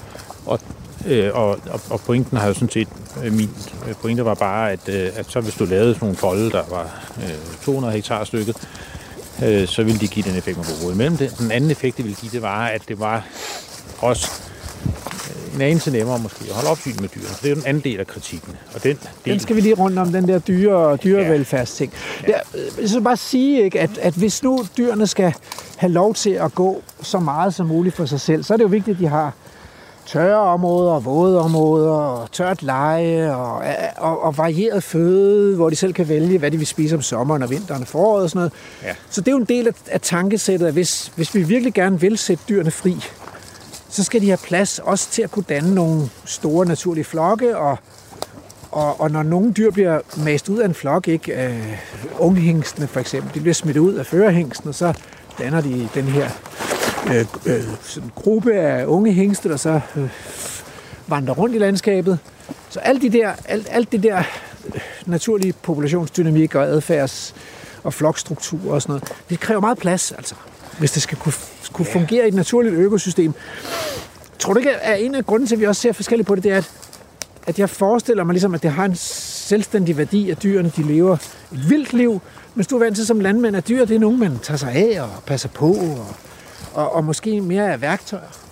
og, øh, og, og, pointen har jo sådan set, øh, min pointe var bare, at, øh, at så hvis du lavede sådan nogle folde, der var øh, 200 hektar stykket, øh, så ville de give den effekt, man kunne bruge. Imellem det, den anden effekt, det ville give, det var, at det var også øh, en anelse nemmere måske at holde opsyn med dyrene. Det er jo den anden del af kritikken. Og den, del, Den skal vi lige rundt om, den der dyre dyrevelfærdsting. Ja. Jeg, jeg skal bare sige, ikke, at, at hvis nu dyrene skal have lov til at gå så meget som muligt for sig selv, så er det jo vigtigt, at de har tørre områder, våde områder, og tørt leje og, og, og varieret føde, hvor de selv kan vælge, hvad de vil spise om sommeren og vinteren og foråret og sådan noget. Ja. Så det er jo en del af, af tankesættet, at hvis, hvis vi virkelig gerne vil sætte dyrene fri, så skal de have plads også til at kunne danne nogle store naturlige flokke, og, og, og når nogle dyr bliver mast ud af en flok, ikke øh, unghængstene for eksempel, de bliver smidt ud af førerhængsten, og så danner de den her øh, øh, sådan gruppe af unge hængste, der så øh, vandrer rundt i landskabet. Så alt, de der, alt, alt det der øh, naturlige populationsdynamik og adfærds og flokstruktur og sådan noget, det kræver meget plads, altså hvis det skal kunne, kunne fungere i et naturligt økosystem. Tror du ikke, at en af grunden til, at vi også ser forskelligt på det, det er, at, at jeg forestiller mig ligesom, at det har en selvstændig værdi, at dyrene de lever et vildt liv, hvis du er vant til som landmand, at dyr det er nogen, man tager sig af og passer på, og, og, og måske mere er værktøjer.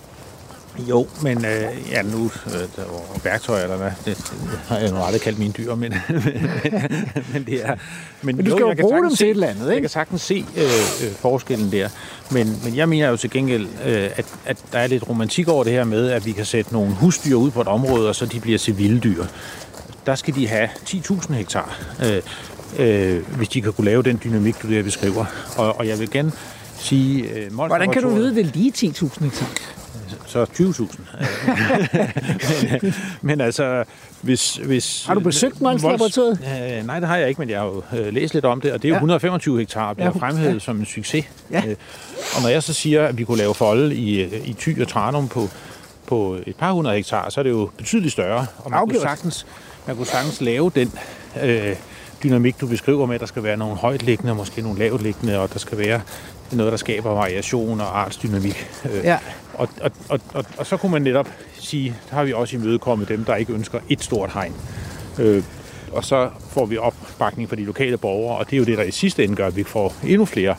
Jo, men øh, ja, nu øh, værktøj eller hvad, det, det har jeg nu aldrig kaldt mine dyr, men, men, men det er... Men du skal jo jeg kan bruge dem til et eller andet, Jeg ikke? kan sagtens se øh, øh, forskellen der, men, men jeg mener jo til gengæld, øh, at, at der er lidt romantik over det her med, at vi kan sætte nogle husdyr ud på et område, og så de bliver til vilde dyr. Der skal de have 10.000 hektar, øh, øh, hvis de kan kunne lave den dynamik, du der beskriver. Og, og jeg vil gerne sige... Øh, Hvordan kan du vide, det er lige 10.000 hektar? Så 20.000. men, altså, hvis... hvis Har du besøgt Mols Laboratoriet? Øh, nej, det har jeg ikke, men jeg har jo øh, læst lidt om det, og det er jo Ja. 125 hektar, bliver Ja, fremhævet ja. som en succes. Ja. Øh, og når jeg så siger, at vi kunne lave folde i, i Thy og Tranum på, på et par hundrede hektar, så er det jo betydeligt større. Og man kunne Afgjort. sagtens, man kunne sagtens lave den øh, dynamik, du beskriver med, at der skal være nogle højtliggende, og måske nogle lavtliggende, og der skal være noget, der skaber variation og artsdynamik. Øh, Ja. og, og, og, og, og så kunne man netop sige, der har vi også imødekommet dem, der ikke ønsker et stort hegn. Øh, og så får vi opbakning fra de lokale borgere, og det er jo det, der i sidste ende gør, at vi får endnu flere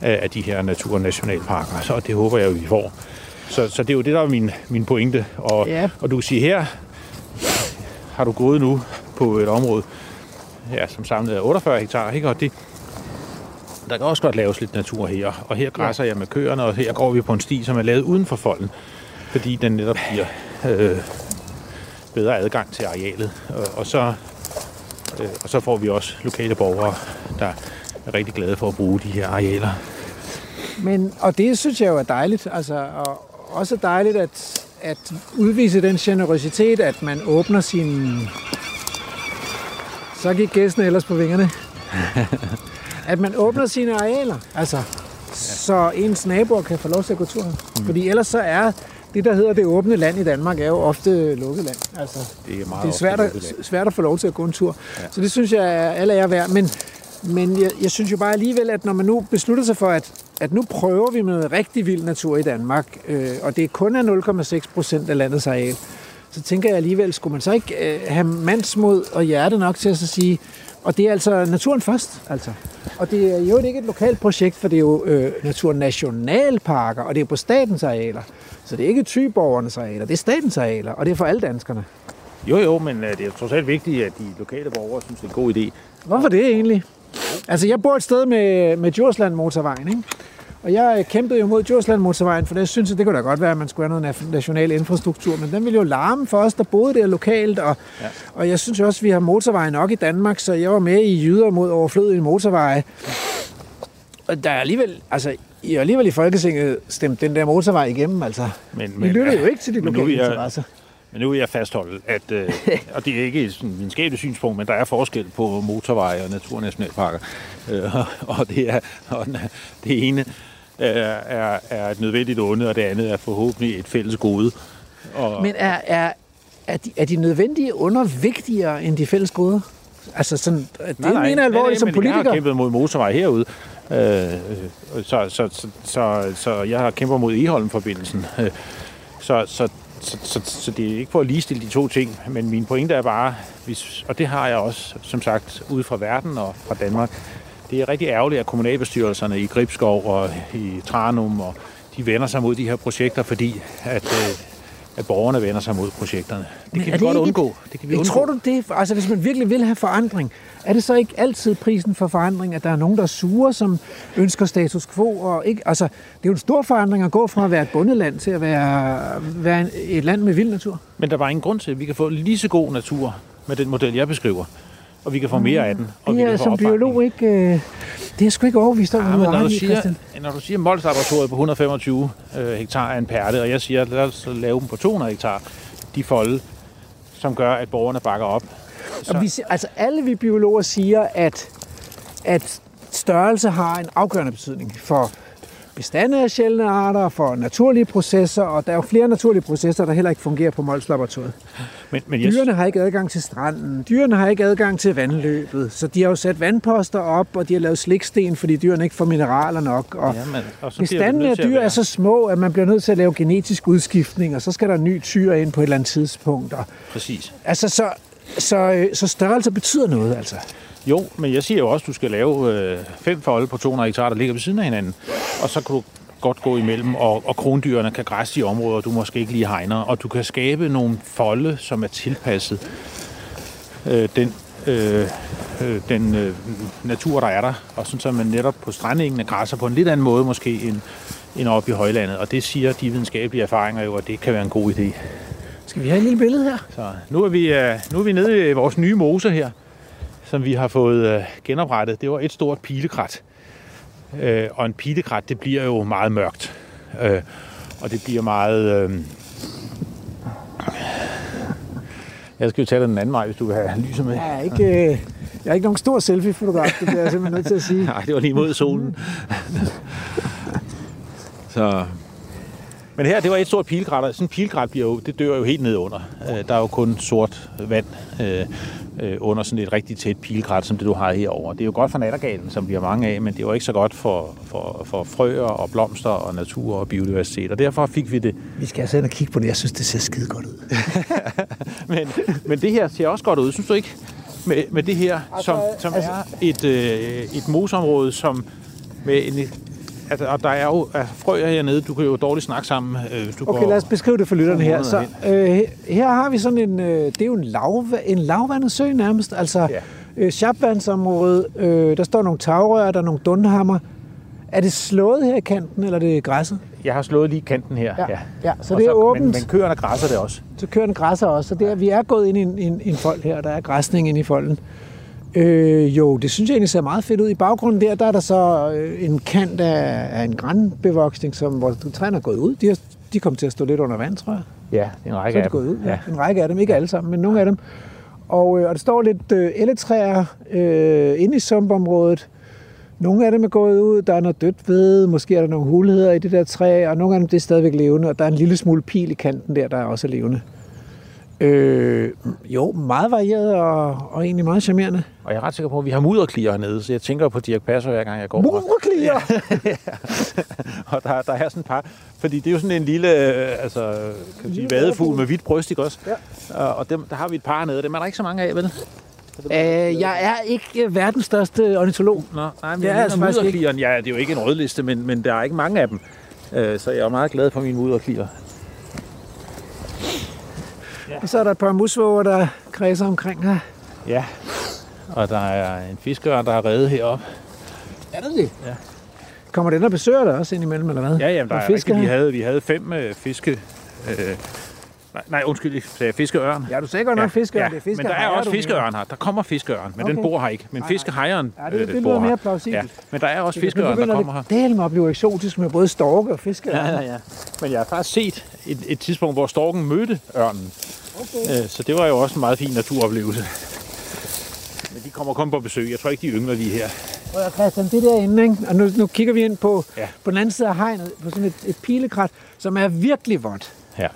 af af de her naturnationalparker, så det håber jeg, at vi får. Så, så det er jo det, der er min, min pointe. Og, Ja. og du kan sige, her har du gået nu på et område, ja, som samlet er 48 hektar, ikke? og det, der kan også godt laves lidt natur her. Og her græsser jeg med køerne, og her går vi på en sti, som er lavet uden for folden, fordi den netop giver øh, bedre adgang til arealet. Og, og, så, øh, og så får vi også lokale borgere, der er rigtig glade for at bruge de her arealer. Men, og det synes jeg jo er dejligt. Altså, og også dejligt at, at udvise den generøsitet, at man åbner sin... Så gik gæstene ellers på vingerne. at man åbner sine arealer, altså, så ens naboer kan få lov til at gå tur. Mm. Fordi ellers så er det, der hedder det åbne land i Danmark, er jo ofte lukket land. Altså, Det er meget det er svært at, svært at få lov til at gå en tur. Ja. Så det synes jeg er alle er værd. Men, men jeg, jeg synes jo bare alligevel, at når man nu beslutter sig for, at, at nu prøver vi med rigtig vild natur i Danmark, øh, og det kun er 0,6 procent af landets areal, så tænker jeg alligevel, skulle man så ikke øh, have mandsmod og hjerte nok til at så sige, og det er altså naturen først, altså. Og det er jo ikke et lokalt projekt, for det er jo øh, naturnationalparker, og det er på statens arealer. Så det er ikke tyborgernes arealer, det er statens arealer, og det er for alle danskerne. Jo, jo, men øh, det er trods alt vigtigt, at de lokale borgere synes, det er en god idé. Hvorfor det egentlig? Altså, jeg bor et sted med, med Djursland motorvejen, ikke? Og jeg kæmpede jo mod Djursland motorvejen, for det synes jeg, det kunne da godt være, at man skulle have noget national infrastruktur, men den ville jo larme for os, der boede der lokalt, og, ja. og jeg synes også, at vi har motorveje nok i Danmark, så jeg var med i Jyder mod overflødige motorveje. Og der er alligevel, altså, I alligevel i Folketinget stemt den der motorvej igennem, altså. Men, Vi lytter jo ikke til de men lokale jeg- interesser. Men nu vil jeg fastholde, at, øh, og det er ikke et videnskabeligt synspunkt, men der er forskel på motorveje og naturnationalparker. Øh, og det er og det ene er, er, et nødvendigt onde, og det andet er forhåbentlig et fælles gode. Og, Men er, er, er, de, er de nødvendige under vigtigere end de fælles goder? Altså sådan, det nej, nej, mener jeg alvorligt som politiker. Jeg har kæmpet mod motorvej herude, øh, så, så, så, så, så jeg har kæmpet mod Eholm-forbindelsen. Så, så, så, så, så det er ikke for at ligestille de to ting, men min pointe er bare, hvis, og det har jeg også, som sagt, ude fra verden og fra Danmark, det er rigtig ærgerligt, at kommunalbestyrelserne i Gribskov og i Tranum, og de vender sig mod de her projekter, fordi at, øh, at borgerne vender sig mod projekterne. Det Men kan vi godt ikke undgå. et- Det kan vi undgå. tror du det? Altså hvis man virkelig vil have forandring, er det så ikke altid prisen for forandring, at der er nogen, der er sure, som ønsker status quo? Og ikke, altså, det er jo en stor forandring at gå fra at være et bundeland til at være, være et land med vild natur. Men der var ingen grund til, at vi kan få lige så god natur med den model, jeg beskriver. Og vi kan få mere af den. Og Det vi er kan som biolog ikke... Øh, det er jeg sgu ikke overbevist om, Ja, men når du siger, Christian. når du siger Mols Laboratoriet på 125 øh, hektar er en pærte, og jeg siger, lad os lave dem på 200 hektar, de folde, som gør, at borgerne bakker op. Og vi, altså alle vi biologer siger, at, at størrelse har en afgørende betydning for bestande af sjældne arter, for naturlige processer, og der er jo flere naturlige processer, der heller ikke fungerer på Mols Laboratoriet. Men, men jeg, Dyrene har ikke adgang til stranden, dyrene har ikke adgang til vandløbet, så de har jo sat vandposter op, og de har lavet sliksten, fordi dyrene ikke får mineraler nok. Og Jamen, og så bliver det bestanden nødt af dyr er så små, at man bliver nødt til at lave genetisk udskiftning, og så skal der en ny tyr ind på et eller andet tidspunkt. Og, Præcis. altså, så, så, øh, så størrelse betyder noget, altså. Jo, men jeg siger jo også, at du skal lave øh, fem folde på 200 hektar, der ligger ved siden af hinanden. Og så kan du godt gå imellem, og, og krondyrene kan græsse i områder, du måske ikke lige hegner. Og du kan skabe nogle folde, som er tilpasset øh, den, øh, øh, den øh, natur, der er der. Og sådan så man netop på strandengene græsser på en lidt anden måde måske end, end oppe i højlandet. Og det siger de videnskabelige erfaringer jo, at det kan være en god idé. Skal vi have et lille billede her? Så nu er vi, øh, nu er vi nede i vores nye mose her, som vi har fået øh, genoprettet. Det var et stort pilekrat. Øh, og en pilekrat, det bliver jo meget mørkt. Øh, og det bliver meget... Øh... Jeg skal jo tage dig den anden vej, hvis du vil have lyset med. Jeg er ikke, øh, jeg er ikke nogen stor selfie-fotograf, det bliver jeg simpelthen nødt til at sige. Nej, det var lige mod solen. Så... Men her, det var et stort pilgrat, sådan en pilgrat bliver jo, det dør jo helt ned under. Øh, Der er jo kun sort vand øh, øh, under sådan et rigtig tæt pilgrat, som det du har herovre. Det er jo godt for nattergalen, som vi har mange af, men det er jo ikke så godt for, for, for frøer og blomster og natur og biodiversitet. Og derfor fik vi det. Vi skal altså ind og kigge på det. Jeg synes, det ser skide godt ud. Men, men det her ser også godt ud, synes du ikke? Med, med det her, som, som altså- er et, øh, et moseområde, som med en, altså, og der er jo altså, frøer hernede, du kan jo dårligt snakke sammen, øh, hvis du Okay, går... lad os beskrive det for lytterne her. Så, øh, her har vi sådan en, øh, det er jo en, lav, en lavvandet sø nærmest, altså Ja. ja. øh, Shabvandsområde, øh, der står nogle tagrør, der er nogle dundhammer. Er det slået her i kanten, eller er det græsset? Jeg har slået lige kanten her. Ja, ja, så Og det er åbent. Men, men køerne græsser det også. Så kører den græsser også, så det er, vi er gået ind i en, en, en fold her, der er græsning ind i folden. Øh, jo, det synes jeg egentlig ser meget fedt ud. I baggrunden der, der er der så øh, en kant af, af en grænbevoksning, som, hvor træerne er gået ud. De, har, de kommer til at stå lidt under vand, tror jeg. Ja, en Så række er de af dem. gået ud. Ja. En række af dem, ikke alle sammen, men nogle af dem. Og, øh, og der står lidt øh, elletræer øh, inde i sumpområdet. Nogle af dem er gået ud, der er noget dødt ved, måske er der nogle hulheder i det der træ, og nogle af dem det er stadigvæk levende, og der er en lille smule pil i kanten der, der er også levende. Øh, jo, meget varieret og, og egentlig meget charmerende. Og jeg er ret sikker på, at vi har mudderklier hernede, så jeg tænker på Dirk Passer, hver gang jeg går. Murklier! og der, der er sådan et par, fordi det er jo sådan en lille, øh, altså, kan man sige, vadefugl med hvidt bryst, ikke også? Ja. Og dem, der har vi et par hernede, dem er der ikke så mange af, vel? øh, jeg er ikke øh, verdens største ornitolog. Nå, nej, men er jeg altså mener faktisk ikke. ja, det er jo ikke en rødliste, men, men der er ikke mange af dem. Øh, Så jeg er meget glad for mine mudderklier. Og så er der et par musvåger, der kredser omkring her. Ja, og der er en fiskeørn, der er reddet heroppe. Er der det? Ja. Kommer den og besøger dig også indimellem, eller hvad? Ja, jamen, der Og er fisker rigtigt, vi havde, vi havde fem øh, fiske... Øh, nej, nej, undskyld, jeg sagde fiskeørn. Ja, du sagde godt nok fiskeørn. Ja, det er fisker, men der er også fiskeørn her. Der kommer fiskeørn, men den Okay. bor her ikke. Men fiskehejeren Ja, det, øh, det bor lyder mere plausibelt. Ja, men der er også fiskeørn, der kommer her. det med at blive eksotisk med både storke og fiskeørn. Ja, ja, ja. Men jeg har faktisk set et, et tidspunkt, hvor storken mødte ørnen. Okay. Øh, så det var jo også en meget fin naturoplevelse. Men de kommer kun på besøg. Jeg tror ikke, de yngler lige her. At Christian, det derinde, ikke? og nu, nu kigger vi ind på, Ja. på den anden side af hegnet, på sådan et, et pilekrat, som er virkelig vådt. Ja.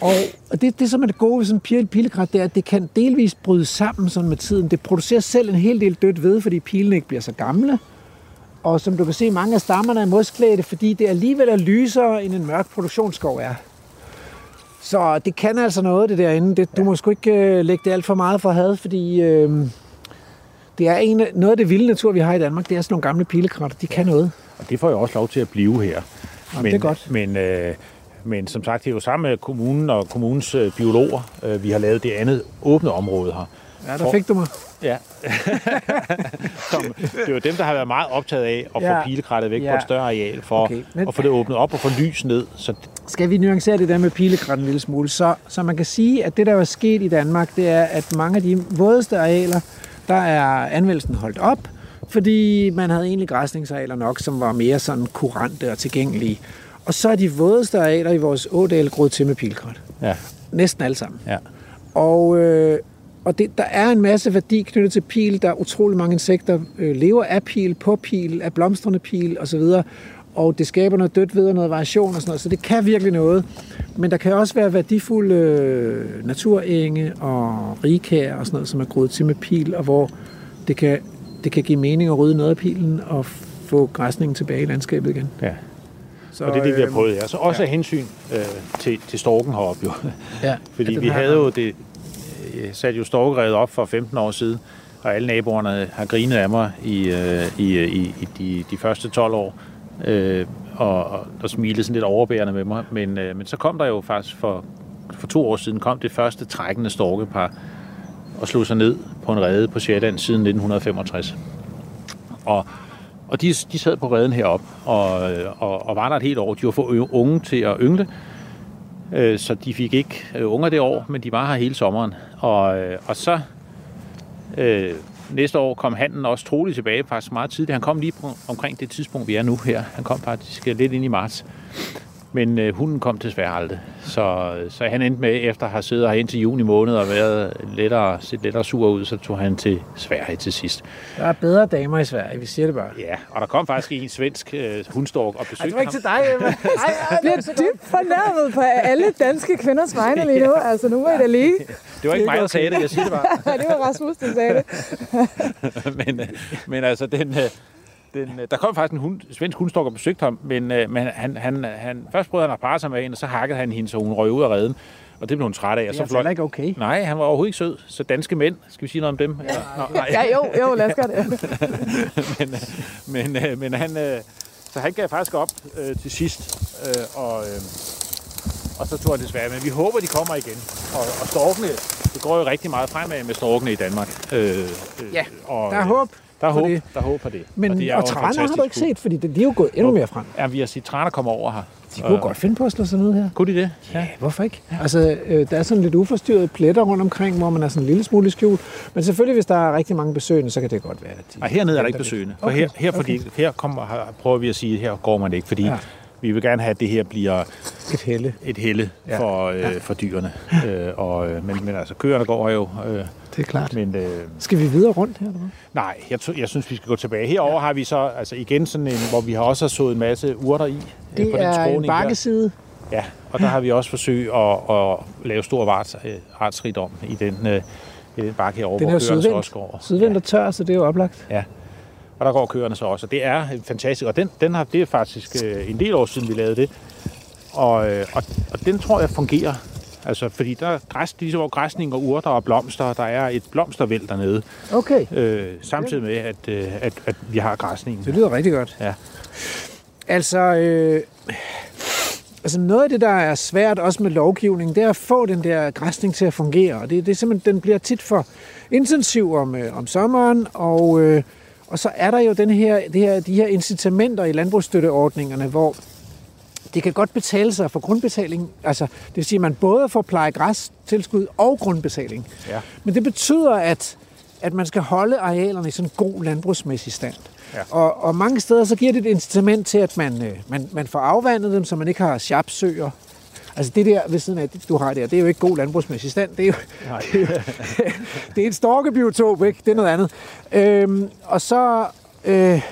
Og, og det, det, som er det gode ved sådan en pil- pilekrat, det er, at det kan delvis bryde sammen sådan med tiden. Det producerer selv en hel del dødt ved, fordi pilene ikke bliver så gamle. Og som du kan se, mange af stammerne er mosklædte, fordi det alligevel er lysere, end en mørk produktionsskov er. Så det kan altså noget, det derinde. Det, du må sgu ikke øh, lægge det alt for meget for had, fordi øh, det er en, noget af det vilde natur, vi har i Danmark. Det er sådan nogle gamle pilekratter. De kan noget. Og det får jo også lov til at blive her. Jamen, det er godt. Men, øh, men som sagt, det er jo sammen med kommunen og kommunens øh, biologer, øh, vi har lavet det andet åbne område her. Ja, der fik du mig. Ja. Som, det er jo dem, der har været meget optaget af at Ja. få pilekrattet væk Ja. på et større areal, for Okay, men- at få det åbnet op og få lys ned. Så Skal vi nuancere det der med pilekrat en lille smule, så, så man kan sige, at det, der er sket i Danmark, det er, at mange af de vådeste arealer, der er anvendelsen holdt op, fordi man havde egentlig græsningsarealer nok, som var mere sådan kurante og tilgængelige. Og så er de vådeste arealer i vores ådal groet til med pilekrat. ja, Næsten alle sammen. ja. Og, øh, og det, der er en masse værdi knyttet til pil. Der er utrolig mange insekter, øh, lever af pil, på pil, af blomstrende pil osv. og det skaber noget dødt ved og noget variation og sådan noget, så det kan virkelig noget. Men der kan også være værdifulde øh, naturenge og rigkær og sådan noget, som er groet til med pil, og hvor det kan, det kan give mening at rydde noget af pilen og få græsningen tilbage i landskabet igen. Ja. Så, Og det er det, vi har øh, prøvet her. Så også af hensyn øh, til, til storken heroppe jo. Ja, Fordi den vi havde jo det, jeg satte jo storkeredet op for 15 år siden, og alle naboerne har grinet af mig i, øh, i, i, i de, de første 12 år, øh, og, og, og smilede sådan lidt overbærende med mig. Men, øh, men så kom der jo faktisk for, for to år siden, kom det første trækkende storkepar og slog sig ned på en rede på Sjælland siden 1965. Og, og de, de sad på reden heroppe og, og, og var der et helt år. De var for unge til at yngle, øh, så de fik ikke øh, unger det år, men de var her hele sommeren. Og, øh, og så øh, næste år kom handen også troligt tilbage, faktisk meget tidligt. Han kom lige på, omkring det tidspunkt, vi er nu her. Han kom faktisk øh, lidt ind i marts. Men øh, hunden kom desværre aldrig. Så, så han endte med, efter at have siddet her indtil juni måned og været lettere, set lettere sur ud, så tog han til Sverige til sidst. Der er bedre damer i Sverige, vi siger det bare. Ja, og der kom faktisk en svensk øh, hundstork og besøgte det var ikke ham. til dig, Emma. Ej, ej, Jeg bliver dybt fornærmet på alle danske kvinders vegne lige nu. Altså, nu I da lige. Det var ikke mig, der sagde det, jeg siger det bare. det var Rasmus, der sagde det. men, øh, men altså, den, øh, den, øh, der kom faktisk en hund, svensk hundstork og besøgte ham, men, øh, men han, han, han, først prøvede han at parre sig med hende, og så hakkede han hende, så hun røg ud af redden. Og det blev hun træt af. Og Det så er altså heller ikke okay. Nej, han var overhovedet ikke sød. Så danske mænd, skal vi sige noget om dem? Ja. Nå, nej. Ja, jo, jo, lad os gøre det. men, øh, men, men han, så han gav faktisk op øh, til sidst, øh, og, øh, og så tog han desværre. Men vi håber, de kommer igen. Og, og storkene, det går jo rigtig meget fremad med storkene i Danmark. Øh, øh, Ja, og, Der er håb. Der er håb, det. der er håb for det. Men, og, det og traner har du ikke set, fordi de, de er jo gået endnu mere frem. Ja, vi har set, traner kommer over her. De kunne godt finde på at slå sig ned her. Kunne de det? Ja, hvorfor ikke? Altså, øh, der er sådan lidt uforstyrrede pletter rundt omkring, hvor man er sådan en lille smule i skjul. Men selvfølgelig, hvis der er rigtig mange besøgende, så kan det godt være, at de... Nej, hernede er der ikke besøgende. For Okay, her, her, fordi, her kommer, her prøver vi at sige, at her går man ikke, fordi Ja. Ja. vi vil gerne have, at det her bliver Et helle. et helle Ja. ja. for, øh, ja. for dyrene. Øh, og, øh, men, men altså, køerne går jo. Øh, Det er klart. men øh, Skal vi videre rundt her? Eller hvad? nej, jeg, jeg synes, vi skal gå tilbage. Herover ja. har vi så altså igen sådan en, hvor vi har også har sået en masse urter i. øh, Det på den er en skråning der. bakkeside. Ja, og der har vi også forsøgt at, at lave stor vart, øh, artsrigdom i den, øh, i den bakke herovre, Den er hvor køerne så også går. Sydvendt og tør, så det er jo oplagt. Ja. Og der går køerne så også, og det er fantastisk. Og den, den har, det er faktisk øh, en del år siden, vi lavede det. Og, øh, og, og den tror jeg fungerer. Altså, fordi der er græs, ligesom hvor græsning og urter og blomster, der er et blomstervæld dernede, Okay, øh, samtidig med, at, øh, at, at vi har græsningen. det lyder rigtig godt. Ja. Altså, øh, altså noget af det, der er svært også med lovgivning, det er at få den der græsning til at fungere. Og det, det er simpelthen, den bliver tit for intensiv om, øh, om sommeren, og, øh, og så er der jo den her, det her, de her incitamenter i landbrugsstøtteordningerne, hvor det kan godt betale sig for grundbetaling. Altså, det vil sige, at man både får pleje græs, tilskud og grundbetaling. Ja. Men det betyder, at, at man skal holde arealerne i sådan en god landbrugsmæssig stand. Ja. Og, og mange steder så giver det et incitament til, at man, øh, man, man får afvandet dem, så man ikke har sharpsøer. Altså det der ved siden af, du har der, det er jo ikke god landbrugsmæssig stand. Det er jo, det er, jo, det er et storkebiotop, ikke? Det er noget andet. Øhm, og så... Øh,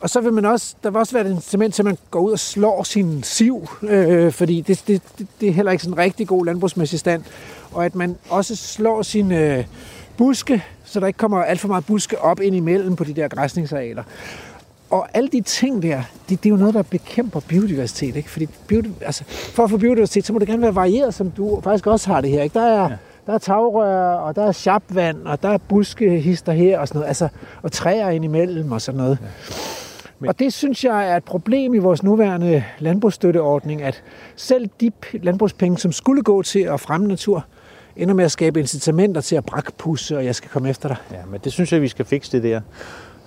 og så vil man også, der vil også være et incitament til, at man går ud og slår sin siv, øh, fordi det, det, det, det er heller ikke sådan en rigtig god landbrugsmæssig stand. Og at man også slår sin øh, buske, så der ikke kommer alt for meget buske op ind imellem på de der græsningsarealer. Og alle de ting der, det, det er jo noget, der bekæmper biodiversitet. Ikke? Fordi biodi, altså, for at få biodiversitet, så må det gerne være varieret, som du faktisk også har det her. Ikke? Der er, ja. der er tagrør, og der er sharpvand, og der er buskehister her, og sådan noget. Altså, og træer indimellem, og sådan noget. Ja. Men... Og det synes jeg er et problem i vores nuværende landbrugsstøtteordning, at selv de landbrugspenge, som skulle gå til at fremme natur, ender med at skabe incitamenter til at brakpusse, og jeg skal komme efter dig. Ja, men det synes jeg, vi skal fikse det der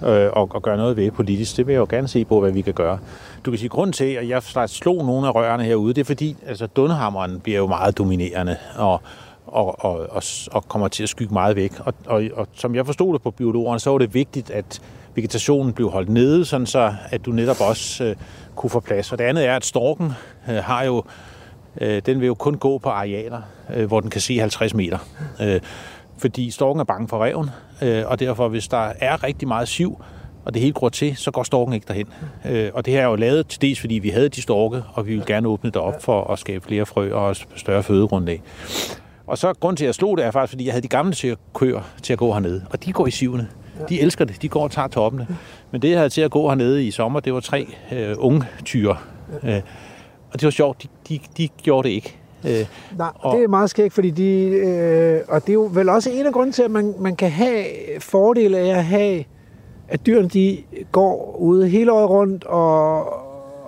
øh, og, og gøre noget ved politisk. Det vil jeg jo gerne se på, hvad vi kan gøre. Du kan sige, grund til, at jeg slags slog nogle af rørene herude, det er fordi, altså Dunhammeren bliver jo meget dominerende, og, og, og, og, og kommer til at skygge meget væk. Og, og, og som jeg forstod det på biologerne, så var det vigtigt, at vegetationen blev holdt nede, sådan så at du netop også øh, kunne få plads. Og det andet er, at storken øh, har jo, øh, den vil jo kun gå på arealer, øh, hvor den kan se 50 meter. Øh, fordi storken er bange for reven, øh, og derfor hvis der er rigtig meget siv, og det hele gror til, så går storken ikke derhen. Øh, og det her er jo lavet til dels, fordi vi havde de storke, og vi vil gerne åbne det op for at skabe flere frø og større fødegrundlag. Og så grund til, at jeg slog det, er faktisk, fordi jeg havde de gamle køer til at gå hernede. Og de går i sivene. De elsker det. De går og tager toppene. Men det, jeg havde til at gå hernede i sommer, det var tre øh, unge tyre. Øh, og det var sjovt. De, de, de gjorde det ikke. Øh, Nej, Og- det er meget skægt, fordi de, øh, og det er jo vel også en af grunden til, at man, man kan have fordele af at have, at dyrene de går ude hele året rundt og,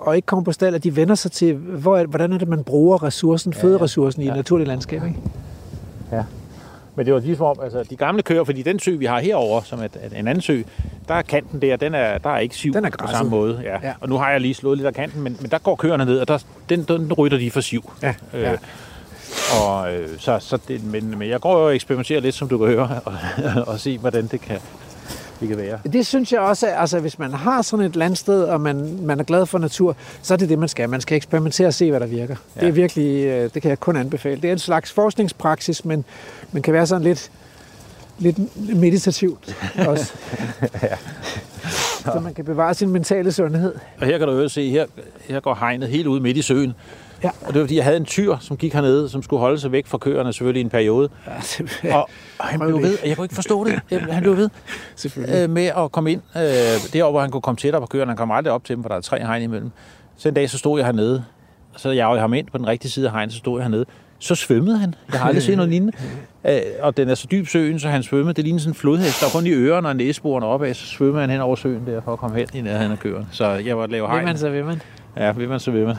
og ikke kommer på stald, at de vender sig til, hvor, hvordan er det, man bruger ressourcen, føderessourcen i et naturligt landskab. Ikke? Men det var ligesom om, altså de gamle køer, fordi den sø, vi har herover, som er en anden sø, der er kanten der, den er, der er ikke siv Den er på samme måde. Ja. Ja. ja. Og nu har jeg lige slået lidt af kanten, men, men der går køerne ned, og der, den, den rytter de for siv. Ja, ja. Øh, og, øh, så, så det, men, men jeg går jo og eksperimenterer lidt, som du kan høre, og, og se, hvordan det kan, det kan være. Det synes jeg også, at altså, hvis man har sådan et landsted, og man, man er glad for natur, så er det det, man skal. Man skal eksperimentere og se, hvad der virker. Ja. Det er virkelig, øh, det kan jeg kun anbefale. Det er en slags forskningspraksis, men man kan være sådan lidt, lidt meditativt også. Så man kan bevare sin mentale sundhed. Og her kan du jo se, her, her går hegnet helt ud midt i søen. Ja. Og det var fordi, jeg havde en tyr, som gik hernede, som skulle holde sig væk fra køerne selvfølgelig i en periode. Ja, Og, og han blev ved, og jeg kunne ikke forstå det. Jeg- Han blev ved øh, med at komme ind øh, deroppe, hvor han kunne komme tættere på køerne. Han kom aldrig op til dem, for der er tre hegn imellem. Så en dag, så stod jeg hernede, og så jeg ham ind på den rigtige side af hegnet, så stod jeg hernede. Så svømmede han. Jeg har aldrig set noget lignende. Øh, og den er så dyb søen, så han svømmede. Det lignede sådan en flodhest. Der kun i ørerne og næseborene opad, så svømmede han hen over søen der for at komme hen i nærheden af køerne. Så jeg var lave Vil hegn. man, så vil man. Ja, vil man, så vil man.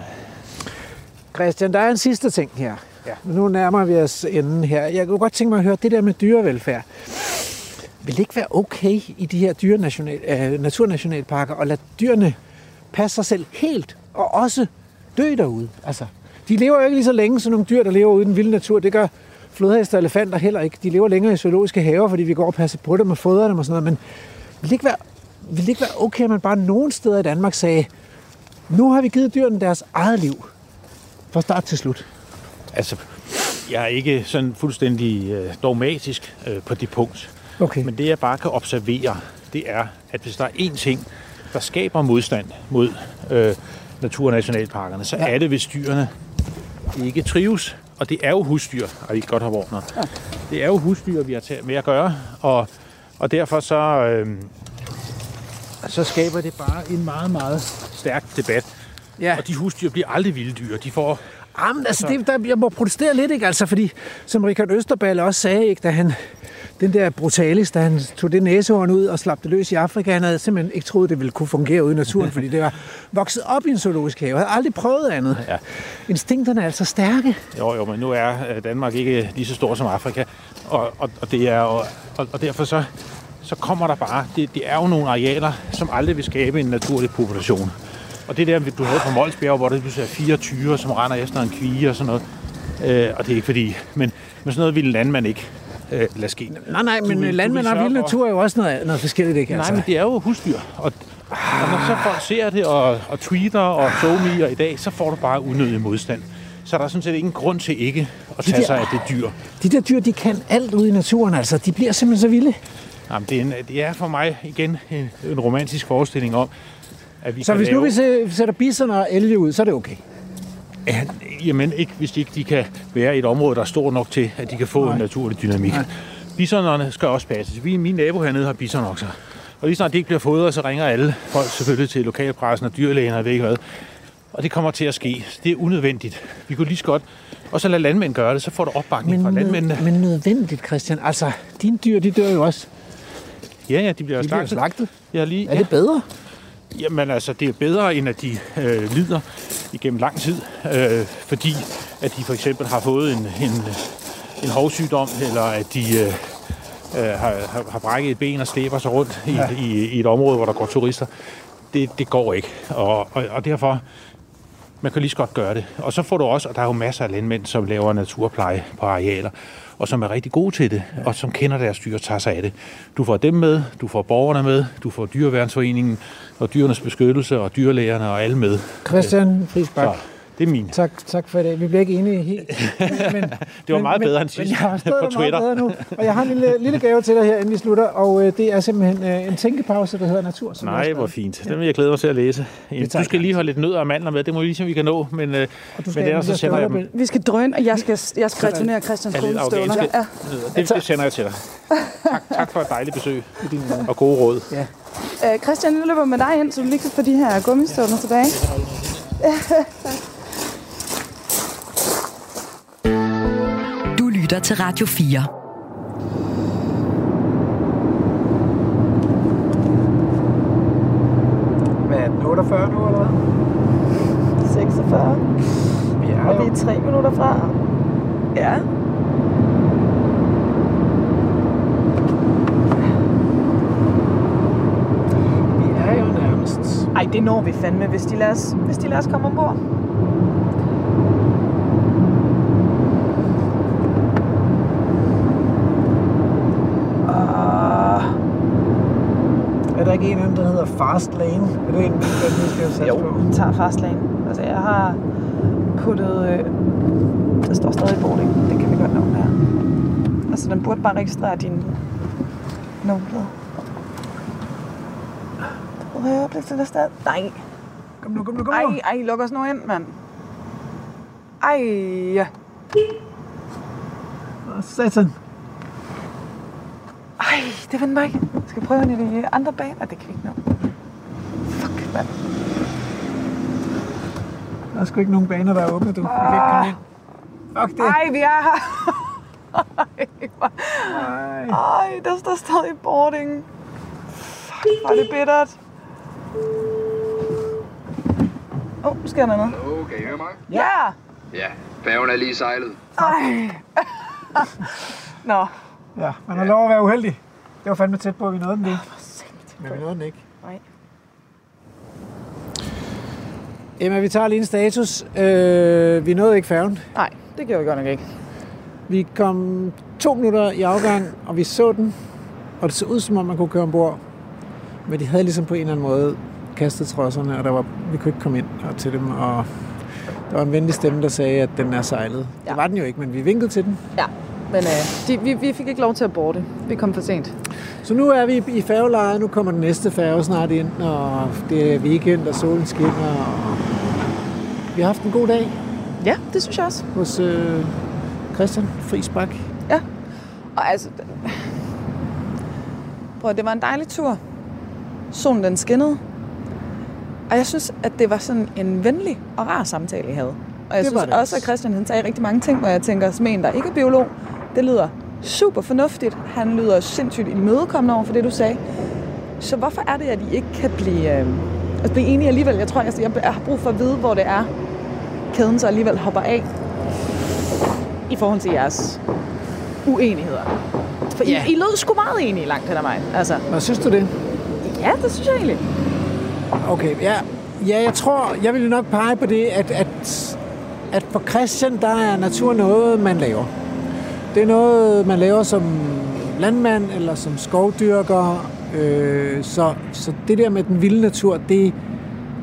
Christian, der er en sidste ting her. Ja. Nu nærmer vi os enden her. Jeg kunne godt tænke mig at høre det der med dyrevelfærd. Vil det ikke være okay i de her dyrenational, øh, naturnationalparker at lade dyrene passe sig selv helt og også dø derude? Altså, de lever jo ikke lige så længe som nogle dyr, der lever ude i den vilde natur. Det gør flodheste og elefanter heller ikke. De lever længere i zoologiske haver, fordi vi går og passer på dem og fodrer dem og sådan noget. Men vil det ikke være, vil det ikke være okay, at man bare nogle steder i Danmark sagde, nu har vi givet dyrene deres eget liv. Fra start til slut. Altså, jeg er ikke sådan fuldstændig øh, dogmatisk øh, på det punkt. Okay. Men det, jeg bare kan observere, det er, at hvis der er én ting, der skaber modstand mod øh, naturnationalparkerne, så Ja. er det, hvis dyrene ikke trives. Og det er jo husdyr, og I godt har vågnet. Ja. Det er jo husdyr, vi har med at gøre, og, og derfor så, øh, så skaber det bare en meget, meget stærk debat. Ja. Og de husdyr bliver aldrig vilde dyr. De får Jamen, altså, det, der, jeg må protestere lidt, ikke? Altså, fordi, som Richard Østerballe også sagde, ikke, da han, den der brutalis, da han tog det næsehorn ud og slap det løs i Afrika, han havde simpelthen ikke troet, det ville kunne fungere ude i naturen, fordi det var vokset op i en zoologisk have. Jeg havde aldrig prøvet andet. Ja. Instinkterne er altså stærke. Jo, jo, men nu er øh, Danmark ikke lige så stor som Afrika, og, og, og, det er, og, og, og derfor så, så kommer der bare, det, det er jo nogle arealer, som aldrig vil skabe en naturlig population. Og det der, du havde på Molsbjerg, hvor det pludselig er fire tyre, som render efter en kvige og sådan noget, øh, og det er ikke fordi, men, men sådan noget ville landmand ikke øh, lade ske. Nej, nej, men vil- du landmænd og sørge vild natur er jo også noget, noget forskelligt, ikke? Nej, men det er jo husdyr, og, og når så folk ser det, og, og tweeter og somier i dag, så får du bare unødig modstand. Så er der sådan set ingen grund til ikke at tage der- sig af det dyr. De der dyr, de kan alt ude i naturen, altså. De bliver simpelthen så vilde. Jamen, det, er en, det er for mig igen en, en romantisk forestilling om, at vi Så hvis lave... nu vi sæ- sætter bison og elge ud, så er det okay. Ja, jamen, ikke, hvis de ikke de kan være i et område, der er stort nok til, at de kan få Nej. en naturlig dynamik. Bisonerne skal også passes. Vi, min nabo hernede har bisonokser. Og lige snart de ikke bliver fodret, så ringer alle folk selvfølgelig til lokalpressen og dyrlægen og ved ikke hvad. Og det kommer til at ske. Det er unødvendigt. Vi kunne lige så godt... Og så lad landmænd gøre det, så får du opbakning fra landmændene. men nødvendigt, Christian. Altså, dine dyr, de dør jo også. Ja, ja, de bliver De bliver slagtet. slagtet. Jeg har lige, Er det bedre? Jamen altså, det er bedre, end at de øh, lider igennem lang tid, øh, fordi at de for eksempel har fået en, en, en hovsygdom, eller at de øh, øh, har, har- har brækket et ben og slæber sig rundt i, ja. i, i et område, hvor der går turister. Det, det går ikke, og, og, og derfor man kan lige så godt gøre det. Og så får du også, og der er jo masser af landmænd, som laver naturpleje på arealer, og som er rigtig gode til det, og som kender deres dyr og tager sig af det. Du får dem med, du får borgerne med, du får Dyreværnsforeningen og dyrenes beskyttelse og dyrlægerne og alle med. Christian Friisbak. Det er min. Tak, tak for i dag. Vi bliver ikke enige helt. Men, Det var meget bedre end sidst Men jeg har på der meget Twitter. bedre nu. Og jeg har en lille, lille gave til dig her, inden vi slutter. Og øh, det er simpelthen øh, en tænkepause, der hedder Natur. Som Nej, hvor fint. Den vil jeg glæde mig til at læse. Det tager Du skal lige holde lidt nødder og mandler med. Det må vi lige se, om vi kan nå. Men, øh, men skal ellers så sender jeg dem. Vi skal drøne, og jeg skal, jeg skal returnere Ja, kolestøvler. afghanske. Ja. Det, det sender jeg til dig. Tak, tak for et dejligt besøg og gode råd. Øh, Christian, jeg løber med dig ind, så du lige kan få de her gummistøvler tilbage. Du lytter til Radio 4. Hvad er den, 48 nu, eller hvad? 46. Vi er, Og vi er tre minutter fra. Ja. vi er jo nærmest. Ej, det når vi fandme, hvis de lader os, hvis de lader os komme ombord. Uh, Er der ikke en af dem, der hedder Fast Lane? Er det en, der vi skal satse jo, på? den tager fastlane. Altså, jeg har puttet... Øh, der står stadig boarding. Det kan vi godt nå her. Altså, den burde bare registrere din nummerplade. Prøv at høre, bliv til sted. Nej. Kom nu, kom nu, kom nu. Ej, ej, luk os nu ind, mand. Ej, Satan. Ej, det vendte mig ikke. Skal prøve den i de andre baner? Det kan vi ikke nå. Mand. Der er sgu ikke nogen baner, der er åbne, du. Vi kan ikke komme ind. Fuck det. Ej, vi er her. Ej, Ej. Ej, der står stadig boarding. Fuck, hvor er det bittert. Åh, oh, sker der noget? Hallo, kan I høre mig? Ja! Ja, færgen er lige sejlet. Ej. Nå, Ja, man har lov at være uheldig. Det var fandme tæt på, at vi nåede den ikke. Men vi nåede den ikke. Nej. Emma, vi tager lige en status. Øh, vi nåede ikke færgen. nej, det gjorde vi godt nok ikke. Vi kom to minutter i afgang, og vi så den. Og det så ud, som om man kunne køre ombord. Men de havde ligesom på en eller anden måde kastet trodserne, og der var, vi kunne ikke komme ind og til dem. Og der var en venlig stemme, der sagde, at den er sejlet. Ja. Det var den jo ikke, men vi vinkede til den. Ja, men øh, de, vi, vi fik ikke lov til at borte. Vi kom for sent. Så nu er vi i færgelejet. Nu kommer den næste færge snart ind, og det er weekend, og solen skinner. Og vi har haft en god dag Ja, det synes jeg også. hos øh, Christian Friis Bak. Ja. Og altså... Prøv, det var en dejlig tur. Solen den skinnede. Og jeg synes, at det var sådan en venlig og rar samtale, I havde. Og jeg Det synes det også, også. at Christian han sagde rigtig mange ting, hvor jeg tænker, som en, der ikke er biolog, det lyder super fornuftigt. Han lyder sindssygt imødekommende over for det, du sagde. Så hvorfor er det, at I ikke kan blive, øh, altså blive enige alligevel? Jeg tror, jeg, jeg har brug for at vide, hvor det er, kæden så alligevel hopper af i forhold til jeres uenigheder. For Ja. I, I lød sgu meget enige langt hen ad vejen. Altså, Hvad synes du det? ja, det synes jeg egentlig. Okay, ja. Ja, jeg tror, jeg vil nok pege på det, at, at, at for Christian, der er natur noget, man laver. Det er noget, man laver som landmand eller som skovdyrker. Øh, så, så det der med den vilde natur, det,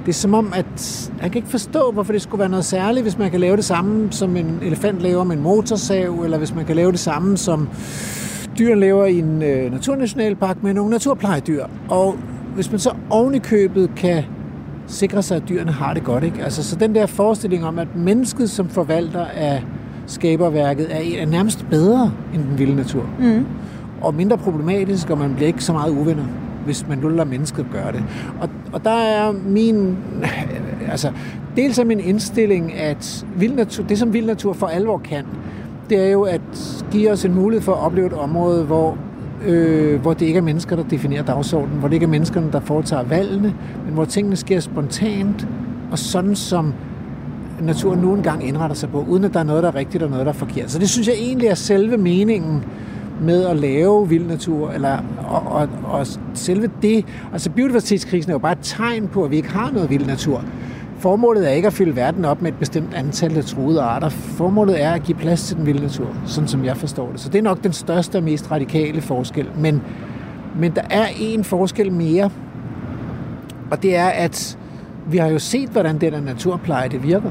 det er som om, at jeg kan ikke forstå, hvorfor det skulle være noget særligt, hvis man kan lave det samme, som en elefant laver med en motorsav, eller hvis man kan lave det samme, som dyr laver i en øh, naturnationalpark med nogle naturplejedyr. Og hvis man så oven i købet kan sikre sig, at dyrene har det godt. Ikke? Altså, så den der forestilling om, at mennesket som forvalter af skaberværket er, er nærmest bedre end den vilde natur. Mm. Og mindre problematisk, og man bliver ikke så meget uvenner, hvis man nu lader mennesket gøre det. Og, og der er min... Altså, dels er min indstilling, at vild natur, det som vild natur for alvor kan, det er jo at give os en mulighed for at opleve et område, hvor, øh, hvor det ikke er mennesker, der definerer dagsordenen, hvor det ikke er menneskerne, der foretager valgene, men hvor tingene sker spontant, og sådan som naturen nu engang indretter sig på, uden at der er noget, der er rigtigt og noget, der er forkert. Så det synes jeg egentlig er selve meningen med at lave vild natur, eller, og, og, og selve det, altså biodiversitetskrisen er jo bare et tegn på, at vi ikke har noget vild natur. Formålet er ikke at fylde verden op med et bestemt antal af truede arter. Formålet er at give plads til den vilde natur, sådan som jeg forstår det. Så det er nok den største og mest radikale forskel. Men, men der er en forskel mere, og det er, at vi har jo set, hvordan den der naturpleje det virker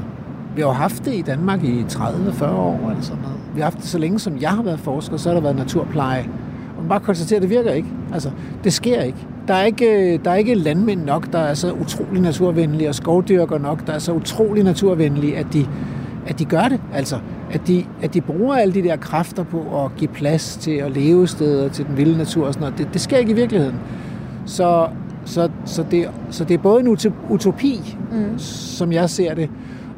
vi har jo haft det i Danmark i 30-40 år eller sådan noget. Vi har haft det så længe, som jeg har været forsker, så har der været naturpleje. Og man bare konstaterer, at det virker ikke. Altså, det sker ikke. Der er ikke, der er ikke landmænd nok, der er så utrolig naturvenlige, og skovdyrker nok, der er så utrolig naturvenlige, at de, at de gør det. Altså, at de, at de bruger alle de der kræfter på at give plads til at leve steder til den vilde natur og sådan noget. Det, det sker ikke i virkeligheden. Så, så, så, det, så det er både en utopi, mm. som jeg ser det,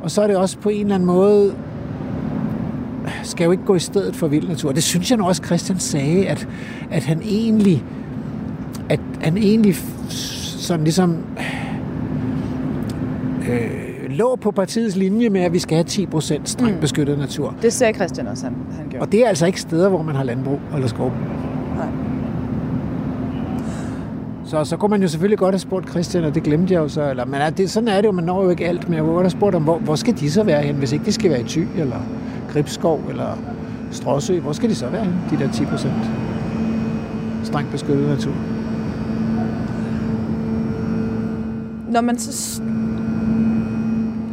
og så er det også på en eller anden måde, skal jo ikke gå i stedet for vild natur. Det synes jeg nu også, Christian sagde, at, at han egentlig, at han egentlig sådan ligesom øh, lå på partiets linje med, at vi skal have 10% strengt beskyttet natur. Det sagde Christian også, han, han gjorde. Og det er altså ikke steder, hvor man har landbrug eller skov. Nej. Så, så kunne man jo selvfølgelig godt have spurgt Christian, og det glemte jeg jo så. Eller, men det, sådan er det jo, man når jo ikke alt. Men jeg kunne godt have spurgt om, hvor, hvor skal de så være hen, hvis ikke de skal være i Thy, eller Gribskov, eller Stråsø. Hvor skal de så være hen, de der 10 procent? Strengt beskyttet natur. Når man så...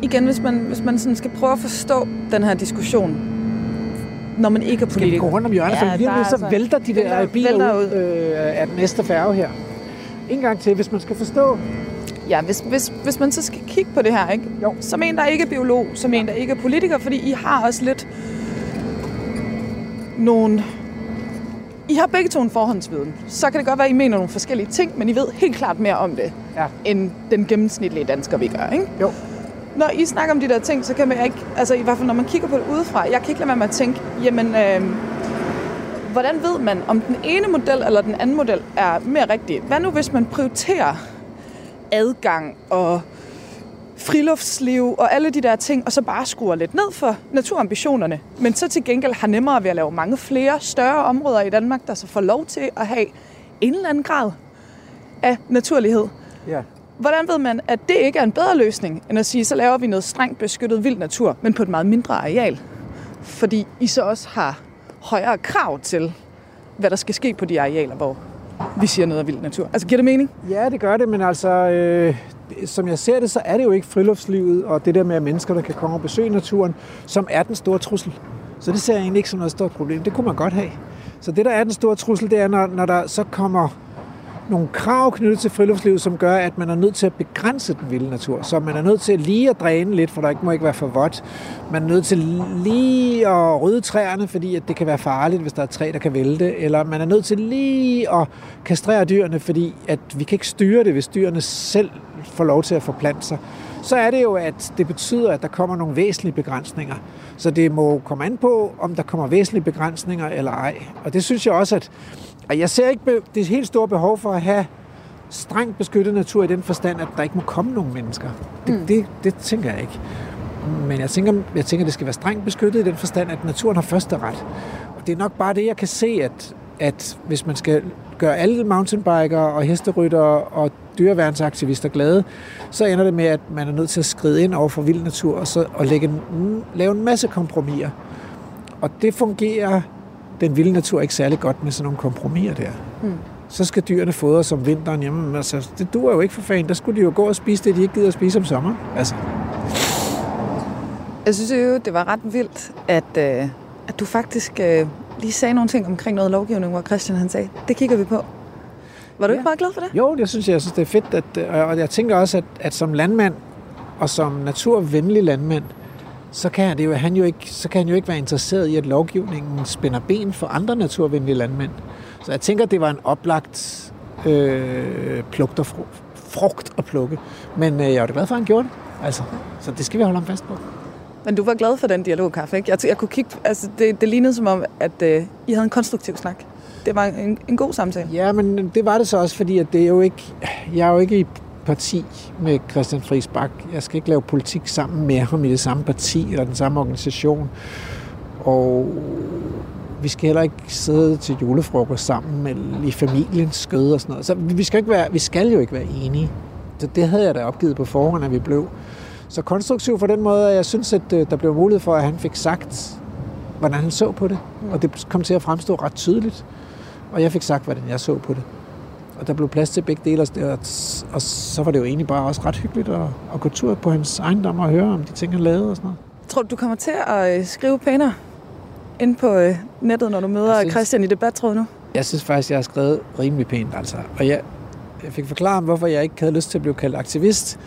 Igen, hvis man, hvis man sådan skal prøve at forstå den her diskussion, når man ikke er Skal vi politiker. gå rundt om hjørnet, ja, for lige der er så altså- vælter de der vælter- biler vælter ud øh, af den næste færge her. En gang til, hvis man skal forstå. Ja, hvis, hvis, hvis man så skal kigge på det her, ikke? Jo. som en, der ikke er biolog, som en, der ikke er politiker, fordi I har også lidt nogle... I har begge to en forhåndsviden. Så kan det godt være, at I mener nogle forskellige ting, men I ved helt klart mere om det, Ja. end den gennemsnitlige dansker, vi gør. Ikke? Jo. Når I snakker om de der ting, så kan man ikke... Altså i hvert fald, når man kigger på det udefra, jeg kan ikke lade være med at tænke, jamen... Øh, hvordan ved man, om den ene model eller den anden model er mere rigtig? Hvad nu, hvis man prioriterer adgang og friluftsliv og alle de der ting, og så bare skruer lidt ned for naturambitionerne, men så til gengæld har nemmere ved at lave mange flere større områder i Danmark, der så får lov til at have en eller anden grad af naturlighed. Ja. Hvordan ved man, at det ikke er en bedre løsning, end at sige, så laver vi noget strengt beskyttet vild natur, men på et meget mindre areal? Fordi I så også har højere krav til, hvad der skal ske på de arealer, hvor vi siger noget af vild natur. Altså, giver det mening? Ja, det gør det, men altså, øh, som jeg ser det, så er det jo ikke friluftslivet og det der med, at mennesker, der kan komme og besøge naturen, som er den store trussel. Så det ser jeg egentlig ikke som noget stort problem. Det kunne man godt have. Så det, der er den store trussel, det er, når, når der så kommer nogle krav knyttet til friluftslivet, som gør, at man er nødt til at begrænse den vilde natur. Så man er nødt til lige at dræne lidt, for der ikke må ikke være for vådt. Man er nødt til lige at rydde træerne, fordi at det kan være farligt, hvis der er træ, der kan vælte. Eller man er nødt til lige at kastrere dyrene, fordi at vi kan ikke styre det, hvis dyrene selv får lov til at forplante sig. Så er det jo, at det betyder, at der kommer nogle væsentlige begrænsninger. Så det må komme an på, om der kommer væsentlige begrænsninger eller ej. Og det synes jeg også, at og jeg ser ikke det helt store behov for at have strengt beskyttet natur i den forstand, at der ikke må komme nogen mennesker. Det, mm. det, det tænker jeg ikke. Men jeg tænker, jeg tænker, det skal være strengt beskyttet i den forstand, at naturen har første ret. Og det er nok bare det, jeg kan se, at, at hvis man skal gøre alle mountainbikere og hesteryttere og dyreværnsaktivister glade, så ender det med, at man er nødt til at skride ind over for vild natur og, så, og lægge en, lave en masse kompromiser. Og det fungerer den vilde natur ikke særlig godt med sådan nogle kompromiser der. Mm. Så skal dyrene fodres om vinteren. Jamen, altså, det duer jo ikke for fanden. Der skulle de jo gå og spise det, de ikke gider at spise om sommeren. Altså, Jeg synes jo, det var ret vildt, at, øh, at du faktisk øh, lige sagde nogle ting omkring noget lovgivning, hvor Christian han sagde, det kigger vi på. Var du Ja. ikke meget glad for det? Jo, jeg synes, jeg synes, det er fedt. At, øh, og jeg tænker også, at, at som landmand og som naturvenlig landmand, så kan, det jo, han jo ikke, så kan han jo ikke være interesseret i, at lovgivningen spænder ben for andre naturvenlige landmænd. Så jeg tænker, det var en oplagt øh, plugt og fru, frugt at plukke. Men øh, jeg var da glad for, at han gjorde det. Altså, så det skal vi holde ham fast på. Men du var glad for den dialogkaffe, ikke? Jeg, jeg kunne kigge, altså det, det lignede som om, at øh, I havde en konstruktiv snak. Det var en, en god samtale. Ja, men det var det så også, fordi at det er jo ikke, jeg er jo ikke i parti med Christian Friis Bak. Jeg skal ikke lave politik sammen med ham i det samme parti eller den samme organisation. Og vi skal heller ikke sidde til julefrokost sammen eller i familiens skød og sådan noget. Så vi skal, ikke være, vi skal jo ikke være enige. Så det havde jeg da opgivet på forhånd, at vi blev. Så konstruktiv på den måde, at jeg synes, at øh, der blev mulighed for, at han fik sagt, hvordan han så på det. Og det kom til at fremstå ret tydeligt. Og jeg fik sagt, hvordan jeg så på det. Og der blev plads til begge dele, og, og så var det jo egentlig bare også ret hyggeligt at, at gå tur på hans ejendom og høre om de ting, han lavede og sådan noget. Tror du, du kommer til at øh, skrive pænere ind på øh, nettet, når du møder Jeg synes- Christian i debattråd nu? Jeg synes faktisk, jeg har skrevet rimelig pænt, altså. Og jeg, jeg fik forklaret ham, hvorfor jeg ikke havde lyst til at blive kaldt aktivist.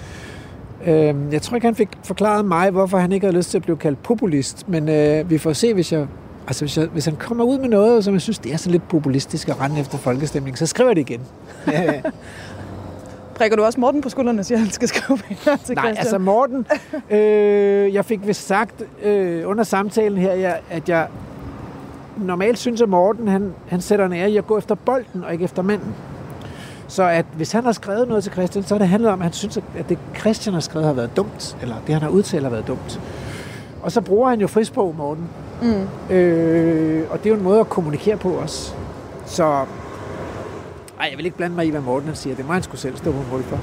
Øhm, jeg tror ikke, han fik forklaret mig, hvorfor han ikke havde lyst til at blive kaldt populist. Men øh, vi får se, hvis jeg... Altså, hvis, jeg, hvis han kommer ud med noget, som jeg synes, det er så lidt populistisk at rende efter folkestemning, så skriver jeg det igen. Ja, Prikker du også Morten på skuldrene siger, han skal skrive til Nej, Christian? altså Morten, øh, jeg fik vist sagt øh, under samtalen her, jeg, at jeg normalt synes, at Morten han, han sætter en ære i at gå efter bolden og ikke efter manden. Så at hvis han har skrevet noget til Christian, så har det handlet om, at han synes, at det Christian har skrevet har været dumt, eller det han har udtalt har været dumt. Og så bruger han jo frisprog, Morten. Mm. Øh, og det er jo en måde at kommunikere på også. Så ej, jeg vil ikke blande mig i, hvad Morten han siger. Det må han skulle selv stå på mål for.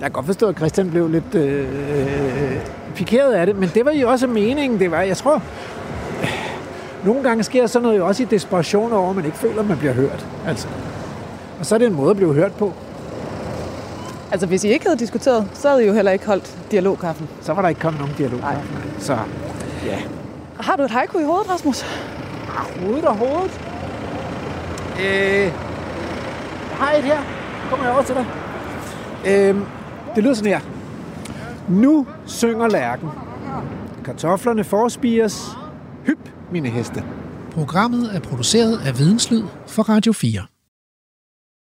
Jeg kan godt forstå, at Christian blev lidt øh, pikeret af det, men det var jo også meningen. Det var, jeg tror, nogle gange sker sådan noget jo også i desperation over, at man ikke føler, at man bliver hørt. Altså. Og så er det en måde at blive hørt på. Altså, hvis I ikke havde diskuteret, så havde I jo heller ikke holdt dialogkaffen. Så var der ikke kommet nogen dialog. Så ja. Har du et haiku i hovedet, Rasmus? Hovedet og hovedet. Øh, jeg har et her. Kommer jeg over til dig. Øh, det lyder sådan her. Nu synger lærken. Kartoflerne forspires. Hyp, mine heste. Programmet er produceret af Videnslyd for Radio 4.